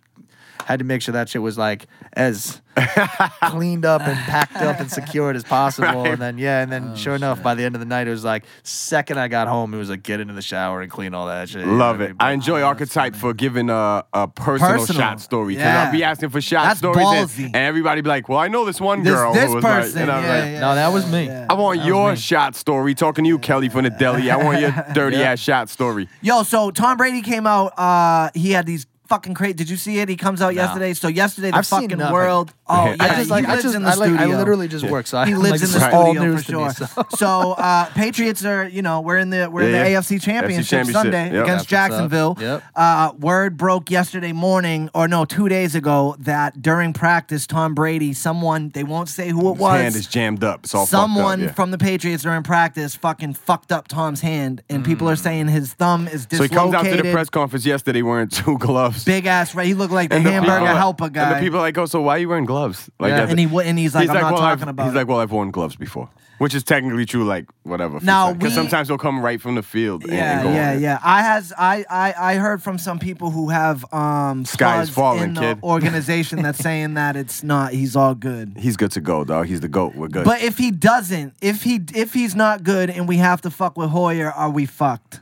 Speaker 3: had to make sure that shit was like as cleaned up and packed up and secured as possible.
Speaker 2: Right.
Speaker 3: And then yeah, and then
Speaker 1: Oh,
Speaker 3: sure enough, by the end of the night, it was like second I got home, it was like get into the shower and clean all that shit.
Speaker 2: Love
Speaker 3: You know
Speaker 2: it. I
Speaker 3: mean?
Speaker 2: enjoy Archetype for giving a, a personal,
Speaker 1: Personal.
Speaker 2: shot story. Because
Speaker 1: Yeah.
Speaker 2: I'll be asking for shot
Speaker 1: That's
Speaker 2: stories. And,
Speaker 1: ballsy.
Speaker 2: and everybody be like, well, I know this one
Speaker 1: This,
Speaker 2: girl
Speaker 1: this
Speaker 2: who was
Speaker 1: person.
Speaker 2: like, and I'm
Speaker 1: yeah,
Speaker 2: like,
Speaker 1: yeah,
Speaker 3: No, that was me.
Speaker 1: yeah.
Speaker 2: I want
Speaker 3: That
Speaker 2: your shot story. Talking to you, Kelly from the deli. I want your dirty
Speaker 3: Yeah.
Speaker 2: ass shot story.
Speaker 1: Yo, so Tom Brady came out. Uh, he had these fucking crate. Did you see it? He comes out
Speaker 3: No.
Speaker 1: yesterday. So yesterday, the
Speaker 3: I've
Speaker 1: fucking world. Oh yeah,
Speaker 2: I
Speaker 3: I just like
Speaker 1: he
Speaker 3: I
Speaker 1: lives
Speaker 3: just
Speaker 1: in the
Speaker 3: I like I
Speaker 1: studio.
Speaker 3: literally just work. So I,
Speaker 1: He
Speaker 3: I'm
Speaker 1: lives
Speaker 3: like,
Speaker 1: in the
Speaker 3: is all
Speaker 1: studio
Speaker 3: news
Speaker 1: for
Speaker 3: to me,
Speaker 1: sure.
Speaker 3: so.
Speaker 1: So uh, Patriots are, you know, we're in the we're in the
Speaker 2: yeah.
Speaker 1: AFC Championship,
Speaker 2: championship,
Speaker 1: Sunday
Speaker 2: yep.
Speaker 1: against
Speaker 3: That's.
Speaker 1: Jacksonville.
Speaker 3: Yep.
Speaker 1: Uh, word broke yesterday morning, or no, two days ago, that during practice, Tom Brady, someone they won't say who it
Speaker 2: His
Speaker 1: was.
Speaker 2: hand is jammed up. It's all
Speaker 1: Someone
Speaker 2: up. yeah.
Speaker 1: from the Patriots during practice fucking fucked up Tom's hand, and people are saying his thumb is
Speaker 2: So he
Speaker 1: dislocated.
Speaker 2: comes out to the press conference yesterday wearing two gloves.
Speaker 1: Big ass, right? He looked like the
Speaker 2: And the
Speaker 1: hamburger
Speaker 2: people-
Speaker 1: helper guy.
Speaker 2: And the people are like, oh, so why are you wearing gloves? Like,
Speaker 3: Yeah.
Speaker 2: that's-
Speaker 1: and he wa- and he's like, I'm not
Speaker 2: well,
Speaker 1: talking
Speaker 2: I've,
Speaker 1: about.
Speaker 2: He's
Speaker 1: it.
Speaker 2: like, well, I've worn gloves before, which is technically true. Like, whatever.
Speaker 1: Now,
Speaker 2: because
Speaker 1: we-
Speaker 2: sometimes they'll come right from the field. and-
Speaker 1: Yeah,
Speaker 2: and go
Speaker 1: yeah,
Speaker 2: on it.
Speaker 1: yeah. I has I, I I heard from some people who have um
Speaker 2: Sky is
Speaker 1: plugs
Speaker 2: falling,
Speaker 1: in the
Speaker 2: kid.
Speaker 1: organization that's saying that it's not. He's all good.
Speaker 2: He's good to go, dog. He's the goat. We're good.
Speaker 1: But if he doesn't, if he if he's not good, and we have to fuck with Hoyer, are we fucked?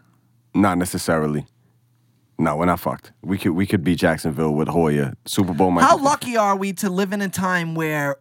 Speaker 2: not necessarily. No, we're not fucked. We could we could beat Jacksonville with Hoyer Super Bowl. might
Speaker 1: How
Speaker 2: be-
Speaker 1: lucky are we to live in a time where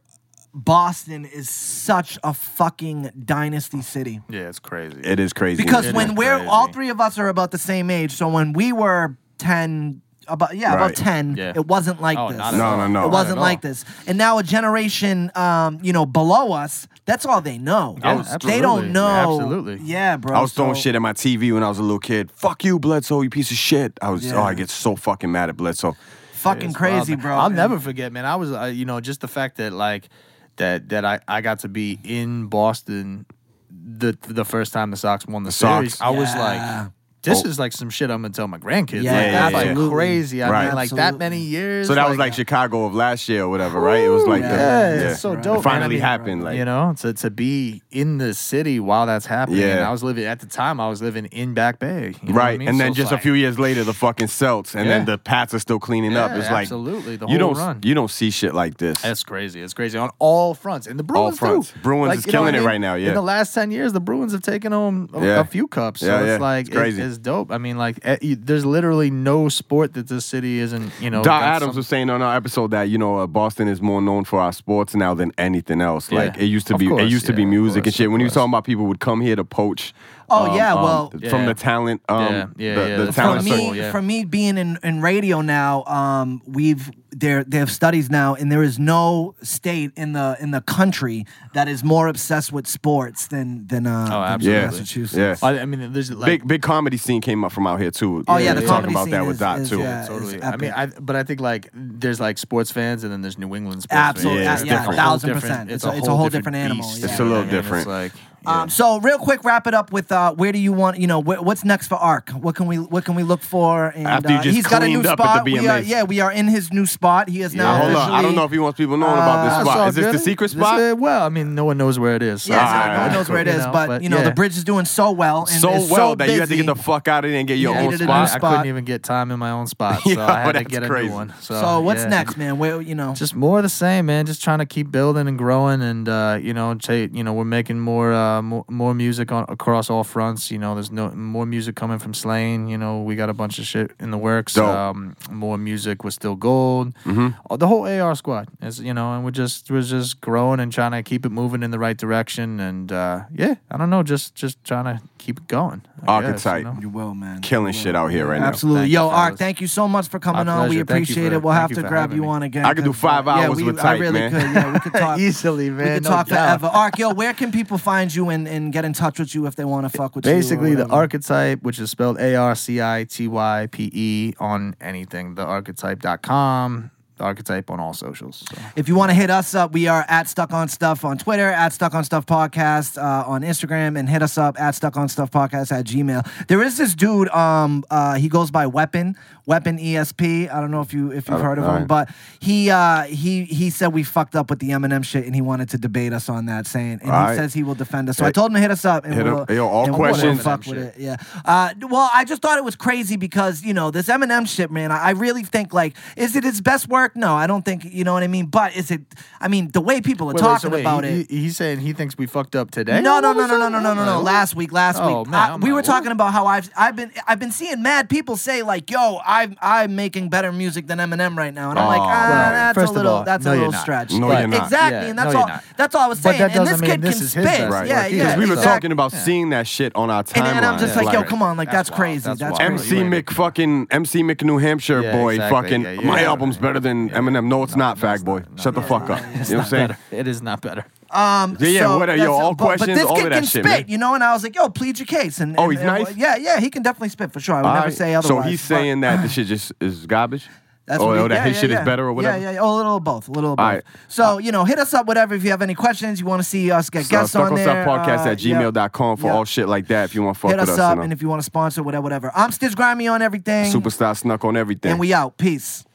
Speaker 1: Boston is such a fucking dynasty city?
Speaker 3: Yeah, it's crazy.
Speaker 2: It is crazy.
Speaker 1: Because
Speaker 3: It
Speaker 1: when
Speaker 3: is
Speaker 1: we're
Speaker 3: crazy.
Speaker 1: all three of us are about the same age, so when we were 10, about yeah, about
Speaker 2: Right.
Speaker 1: 10,
Speaker 3: Yeah.
Speaker 1: it wasn't like
Speaker 3: Oh,
Speaker 1: this.
Speaker 3: not at
Speaker 2: No,
Speaker 3: all.
Speaker 2: no, no.
Speaker 1: It wasn't
Speaker 3: at
Speaker 1: like this. And now a generation um, you know, below us, that's all they know.
Speaker 3: Yeah,
Speaker 1: they don't
Speaker 3: absolutely.
Speaker 1: know.
Speaker 3: Absolutely.
Speaker 1: Yeah, bro.
Speaker 2: I was throwing
Speaker 1: so-
Speaker 2: shit at my TV when I was a little kid. Fuck you, Bledsoe, you piece of shit. I was,
Speaker 1: Yeah.
Speaker 2: oh, I get so fucking mad at Bledsoe.
Speaker 1: Fucking
Speaker 3: It's
Speaker 1: crazy,
Speaker 3: wild, man.
Speaker 1: bro.
Speaker 3: I'll
Speaker 1: And-
Speaker 3: never forget, man. I was, uh, you know, just the fact that like that that I I got to be in Boston the the first time the Sox won the,
Speaker 2: Sox.
Speaker 3: series. I was
Speaker 1: Yeah.
Speaker 3: like. This
Speaker 2: Oh.
Speaker 3: is like some shit I'm gonna tell my grandkids.
Speaker 1: Yeah,
Speaker 3: like, that's
Speaker 1: absolutely.
Speaker 3: like crazy. I
Speaker 2: Right.
Speaker 3: mean, like that many years.
Speaker 2: So that was like Chicago of last year or whatever, right? It was like, the,
Speaker 3: yeah,
Speaker 2: yeah.
Speaker 3: it's so
Speaker 1: Right.
Speaker 3: dope.
Speaker 2: It finally
Speaker 3: man. I mean,
Speaker 2: happened. Like,
Speaker 3: you know, to to be in the city while that's happening.
Speaker 2: Yeah.
Speaker 3: And I was living at the time. I was living in Back Bay. you know what I
Speaker 2: right.
Speaker 3: mean?
Speaker 2: And
Speaker 3: So
Speaker 2: then
Speaker 3: it's
Speaker 2: just a few years later, the fucking Celts, and then the Pats are still cleaning up. It's like
Speaker 3: absolutely, the
Speaker 2: you
Speaker 3: whole
Speaker 2: don't
Speaker 3: run.
Speaker 2: you don't see shit like this.
Speaker 3: That's crazy. It's crazy on all fronts, and the Bruins
Speaker 2: fronts.
Speaker 3: too.
Speaker 2: Bruins is killing it right now, yeah.
Speaker 3: in the last ten years, the Bruins have taken home a, few cups. So
Speaker 2: Yeah,
Speaker 3: it's like
Speaker 2: It's crazy.
Speaker 3: It's dope. I mean, like eh, you- there's literally no sport that this city isn't. You know,
Speaker 2: Doc
Speaker 3: got
Speaker 2: Adams
Speaker 3: some-
Speaker 2: was saying on our episode that you know uh, Boston is more known for our sports now than anything else.
Speaker 3: Yeah.
Speaker 2: Like it used to
Speaker 3: Of
Speaker 2: be,
Speaker 3: course,
Speaker 2: it used to be
Speaker 3: yeah, of
Speaker 2: music and shit.
Speaker 3: of
Speaker 2: When you was
Speaker 3: course.
Speaker 2: talking about people would come here to poach.
Speaker 1: Oh,
Speaker 2: um,
Speaker 1: yeah,
Speaker 2: um,
Speaker 1: well-
Speaker 2: from
Speaker 3: Yeah.
Speaker 2: the talent, um,
Speaker 3: Yeah, yeah,
Speaker 2: the,
Speaker 3: yeah,
Speaker 2: the
Speaker 3: that's
Speaker 1: for me,
Speaker 3: circle,
Speaker 2: circle.
Speaker 3: yeah.
Speaker 1: for me being in, in radio now, um, we've there they have studies now, and there is no state in the in the country that is more obsessed with sports than than uh,
Speaker 3: Oh,
Speaker 1: than
Speaker 3: absolutely.
Speaker 1: Massachusetts.
Speaker 2: Yeah.
Speaker 3: I, I mean, there's like
Speaker 2: big big comedy scene came up from out here too.
Speaker 1: Oh, yeah,
Speaker 3: the
Speaker 2: Talking about
Speaker 1: scene
Speaker 2: that with
Speaker 1: is-
Speaker 2: Dot
Speaker 1: is,
Speaker 2: too.
Speaker 1: yeah,
Speaker 3: totally. I mean. I, but I think like there's like sports fans, and then there's New England sports
Speaker 1: Absolutely,
Speaker 3: fans.
Speaker 2: Yeah,
Speaker 1: yeah,
Speaker 2: it's different.
Speaker 1: a thousand percent. It's, a, it's a whole different, animal.
Speaker 2: It's a little
Speaker 3: you know what I mean?
Speaker 2: different.
Speaker 3: It's like,
Speaker 1: Um, so real quick, wrap it up with uh, where do you want you know wh- what's next for Arc? What can we what can we look for? And
Speaker 2: After you
Speaker 1: uh,
Speaker 2: just
Speaker 1: he's got a new
Speaker 2: cleaned up at
Speaker 1: spot.
Speaker 2: the
Speaker 1: we are, yeah, we are in his new spot. He is
Speaker 3: Yeah.
Speaker 1: now
Speaker 2: Now, hold on. I don't know if he wants people knowing about this
Speaker 1: Uh,
Speaker 2: spot. Is this the
Speaker 3: good.
Speaker 2: secret
Speaker 3: This,
Speaker 2: spot?
Speaker 3: uh, well, I mean, no one knows where it is. so-
Speaker 1: Yes,
Speaker 2: All right,
Speaker 1: no one
Speaker 2: all
Speaker 1: knows where it is,
Speaker 3: You
Speaker 1: is,
Speaker 3: know,
Speaker 1: but,
Speaker 3: but
Speaker 1: you know
Speaker 3: yeah.
Speaker 1: the bridge is doing so well and
Speaker 2: so
Speaker 1: is
Speaker 2: well
Speaker 1: so
Speaker 2: that you have to get the fuck out of there and get your
Speaker 1: Yeah,
Speaker 2: own
Speaker 1: needed a new
Speaker 2: spot.
Speaker 3: I couldn't even get time in my own spot, so I had to
Speaker 2: that's
Speaker 3: get a
Speaker 2: crazy.
Speaker 3: new one. So,
Speaker 1: So what's next, man? Where you know?
Speaker 3: Just more of the same, man. Just trying to keep building and growing, and uh, you know, you know, we're making more, uh, more, more music on across all fronts. You know, there's no more music coming from Slaine. You know, we got a bunch of shit in the works.
Speaker 2: Dope.
Speaker 3: Um, more music with Still Gold. Mm-hmm. The whole AR squad is, you know, and we're just we're just growing and trying to keep it moving in the right direction. And uh, yeah, I don't know, just just trying to keep it going. I guess, you know?
Speaker 1: you will, man.
Speaker 2: Killing
Speaker 1: You
Speaker 2: shit out here right now.
Speaker 1: Absolutely.
Speaker 3: Thank
Speaker 1: Yo,
Speaker 3: you,
Speaker 1: Ark, thank you so much for coming
Speaker 3: My
Speaker 1: on. We
Speaker 3: pleasure. Thank you
Speaker 1: appreciate
Speaker 3: for-
Speaker 1: it. We'll have to grab you
Speaker 3: me.
Speaker 1: on again.
Speaker 2: I could do five
Speaker 1: uh, yeah,
Speaker 2: hours
Speaker 1: we,
Speaker 2: with
Speaker 1: I really
Speaker 2: man.
Speaker 1: could. Yeah, we could talk.
Speaker 3: Easily, man.
Speaker 1: We could
Speaker 3: no
Speaker 1: talk
Speaker 3: doubt.
Speaker 1: forever. Ark, yo, where can people find you and, and get in touch with you if they want to fuck with you?
Speaker 3: Basically, the archetype, which is spelled A R C I T Y P E on anything, thearchetype.com, the archetype on all socials. So.
Speaker 1: If you want to hit us up, we are at Stuck on Stuff on Twitter, at Stuck on Stuff Podcast uh, on Instagram, and hit us up at Stuck on Stuff Podcast at Gmail. There is this dude. Um, uh, he goes by Weapon Weapon ESP. I don't know if you if you've heard of him,
Speaker 2: alright.
Speaker 1: but he uh, he he said we fucked up with the Eminem shit, and he wanted to debate us on that, saying, and he says he will defend us. So I told him to hit us up, and
Speaker 2: hit him.
Speaker 1: we'll,
Speaker 2: Yo, all
Speaker 1: and we'll
Speaker 2: questions.
Speaker 1: fuck with it. Yeah. Uh, well, I just thought it was crazy because you know this Eminem shit, man. I, I really think like, is it his best work? No, I don't think. You know what I mean? But is it? I mean, the way people are
Speaker 3: Wait, wait,
Speaker 1: talking
Speaker 3: so wait,
Speaker 1: about
Speaker 3: he,
Speaker 1: it.
Speaker 3: he- he's saying he thinks we fucked up today?
Speaker 1: No, no, no, no, no, no, no, no, no. Last week, last
Speaker 3: Oh,
Speaker 1: week,
Speaker 3: man,
Speaker 1: I- we were talking about how I've I've been I've been seeing mad people say like, "Yo, I'm I'm making better music than Eminem right now," and I'm like,
Speaker 2: Oh,
Speaker 1: ah,
Speaker 3: well,
Speaker 1: that's
Speaker 3: first
Speaker 1: a
Speaker 3: of
Speaker 1: little
Speaker 3: all,
Speaker 1: that's
Speaker 3: no,
Speaker 1: a
Speaker 3: you're
Speaker 1: little
Speaker 3: not.
Speaker 1: stretch.
Speaker 2: No,
Speaker 1: But
Speaker 2: you're not.
Speaker 1: Exactly,
Speaker 3: Yeah,
Speaker 1: and that's
Speaker 3: no,
Speaker 1: all
Speaker 3: you're not.
Speaker 1: that's all I was
Speaker 3: But
Speaker 1: saying.
Speaker 3: that
Speaker 1: and this
Speaker 3: doesn't mean
Speaker 1: kid
Speaker 3: this
Speaker 1: can
Speaker 3: is his
Speaker 1: spit.
Speaker 3: best work
Speaker 1: Yeah,
Speaker 3: either.
Speaker 1: yeah.
Speaker 2: Because we were
Speaker 1: exactly.
Speaker 2: talking about seeing that shit on our
Speaker 1: And,
Speaker 2: timeline.
Speaker 1: and I'm just like, yo, come on, like that's,
Speaker 3: That's wild.
Speaker 1: crazy.
Speaker 3: That's
Speaker 1: That's,
Speaker 3: wild.
Speaker 1: crazy.
Speaker 2: MC Mc fucking MC Mc New Hampshire
Speaker 3: Yeah,
Speaker 2: boy
Speaker 3: exactly.
Speaker 2: fucking
Speaker 3: Yeah, yeah,
Speaker 2: my
Speaker 3: yeah.
Speaker 2: album's better than Eminem. No, it's not, fag boy. Shut the fuck up.
Speaker 3: It's
Speaker 2: You know what I'm
Speaker 3: not
Speaker 2: saying?
Speaker 3: better. It is not better.
Speaker 1: Um,
Speaker 2: Yeah, yeah,
Speaker 1: so
Speaker 2: whatever, yo, all
Speaker 1: but,
Speaker 2: questions,
Speaker 1: but this
Speaker 2: all
Speaker 1: kid
Speaker 2: of that
Speaker 1: can
Speaker 2: shit,
Speaker 1: spit,
Speaker 2: man.
Speaker 1: you know. And I was like, yo, plead your case. And
Speaker 2: Oh,
Speaker 1: and-
Speaker 2: he's
Speaker 1: and-
Speaker 2: nice?
Speaker 1: Yeah, yeah, he can definitely spit for sure. I would never
Speaker 2: Alright.
Speaker 1: say
Speaker 2: So
Speaker 1: otherwise.
Speaker 2: he's
Speaker 1: but
Speaker 2: saying that this shit just is garbage?
Speaker 1: That's
Speaker 2: or
Speaker 1: what he,
Speaker 2: or that
Speaker 1: yeah,
Speaker 2: his
Speaker 1: yeah,
Speaker 2: shit
Speaker 1: yeah.
Speaker 2: is better or whatever?
Speaker 1: Yeah, yeah, oh, a little of both, a little of both.
Speaker 2: Alright.
Speaker 1: So you know, hit us up, whatever. If you have any questions, you want to see us get
Speaker 2: So,
Speaker 1: guests on there.
Speaker 2: Podcast
Speaker 1: uh,
Speaker 2: at
Speaker 1: yeah.
Speaker 2: gmail.com for
Speaker 1: yeah.
Speaker 2: all shit like that if you want to fuck
Speaker 1: Hit
Speaker 2: with
Speaker 1: us
Speaker 2: us.
Speaker 1: up,
Speaker 2: you know.
Speaker 1: and if you want to sponsor, whatever, whatever. I'm Stitch Grimy on everything,
Speaker 2: Superstar Snuck on everything.
Speaker 1: and we out. Peace.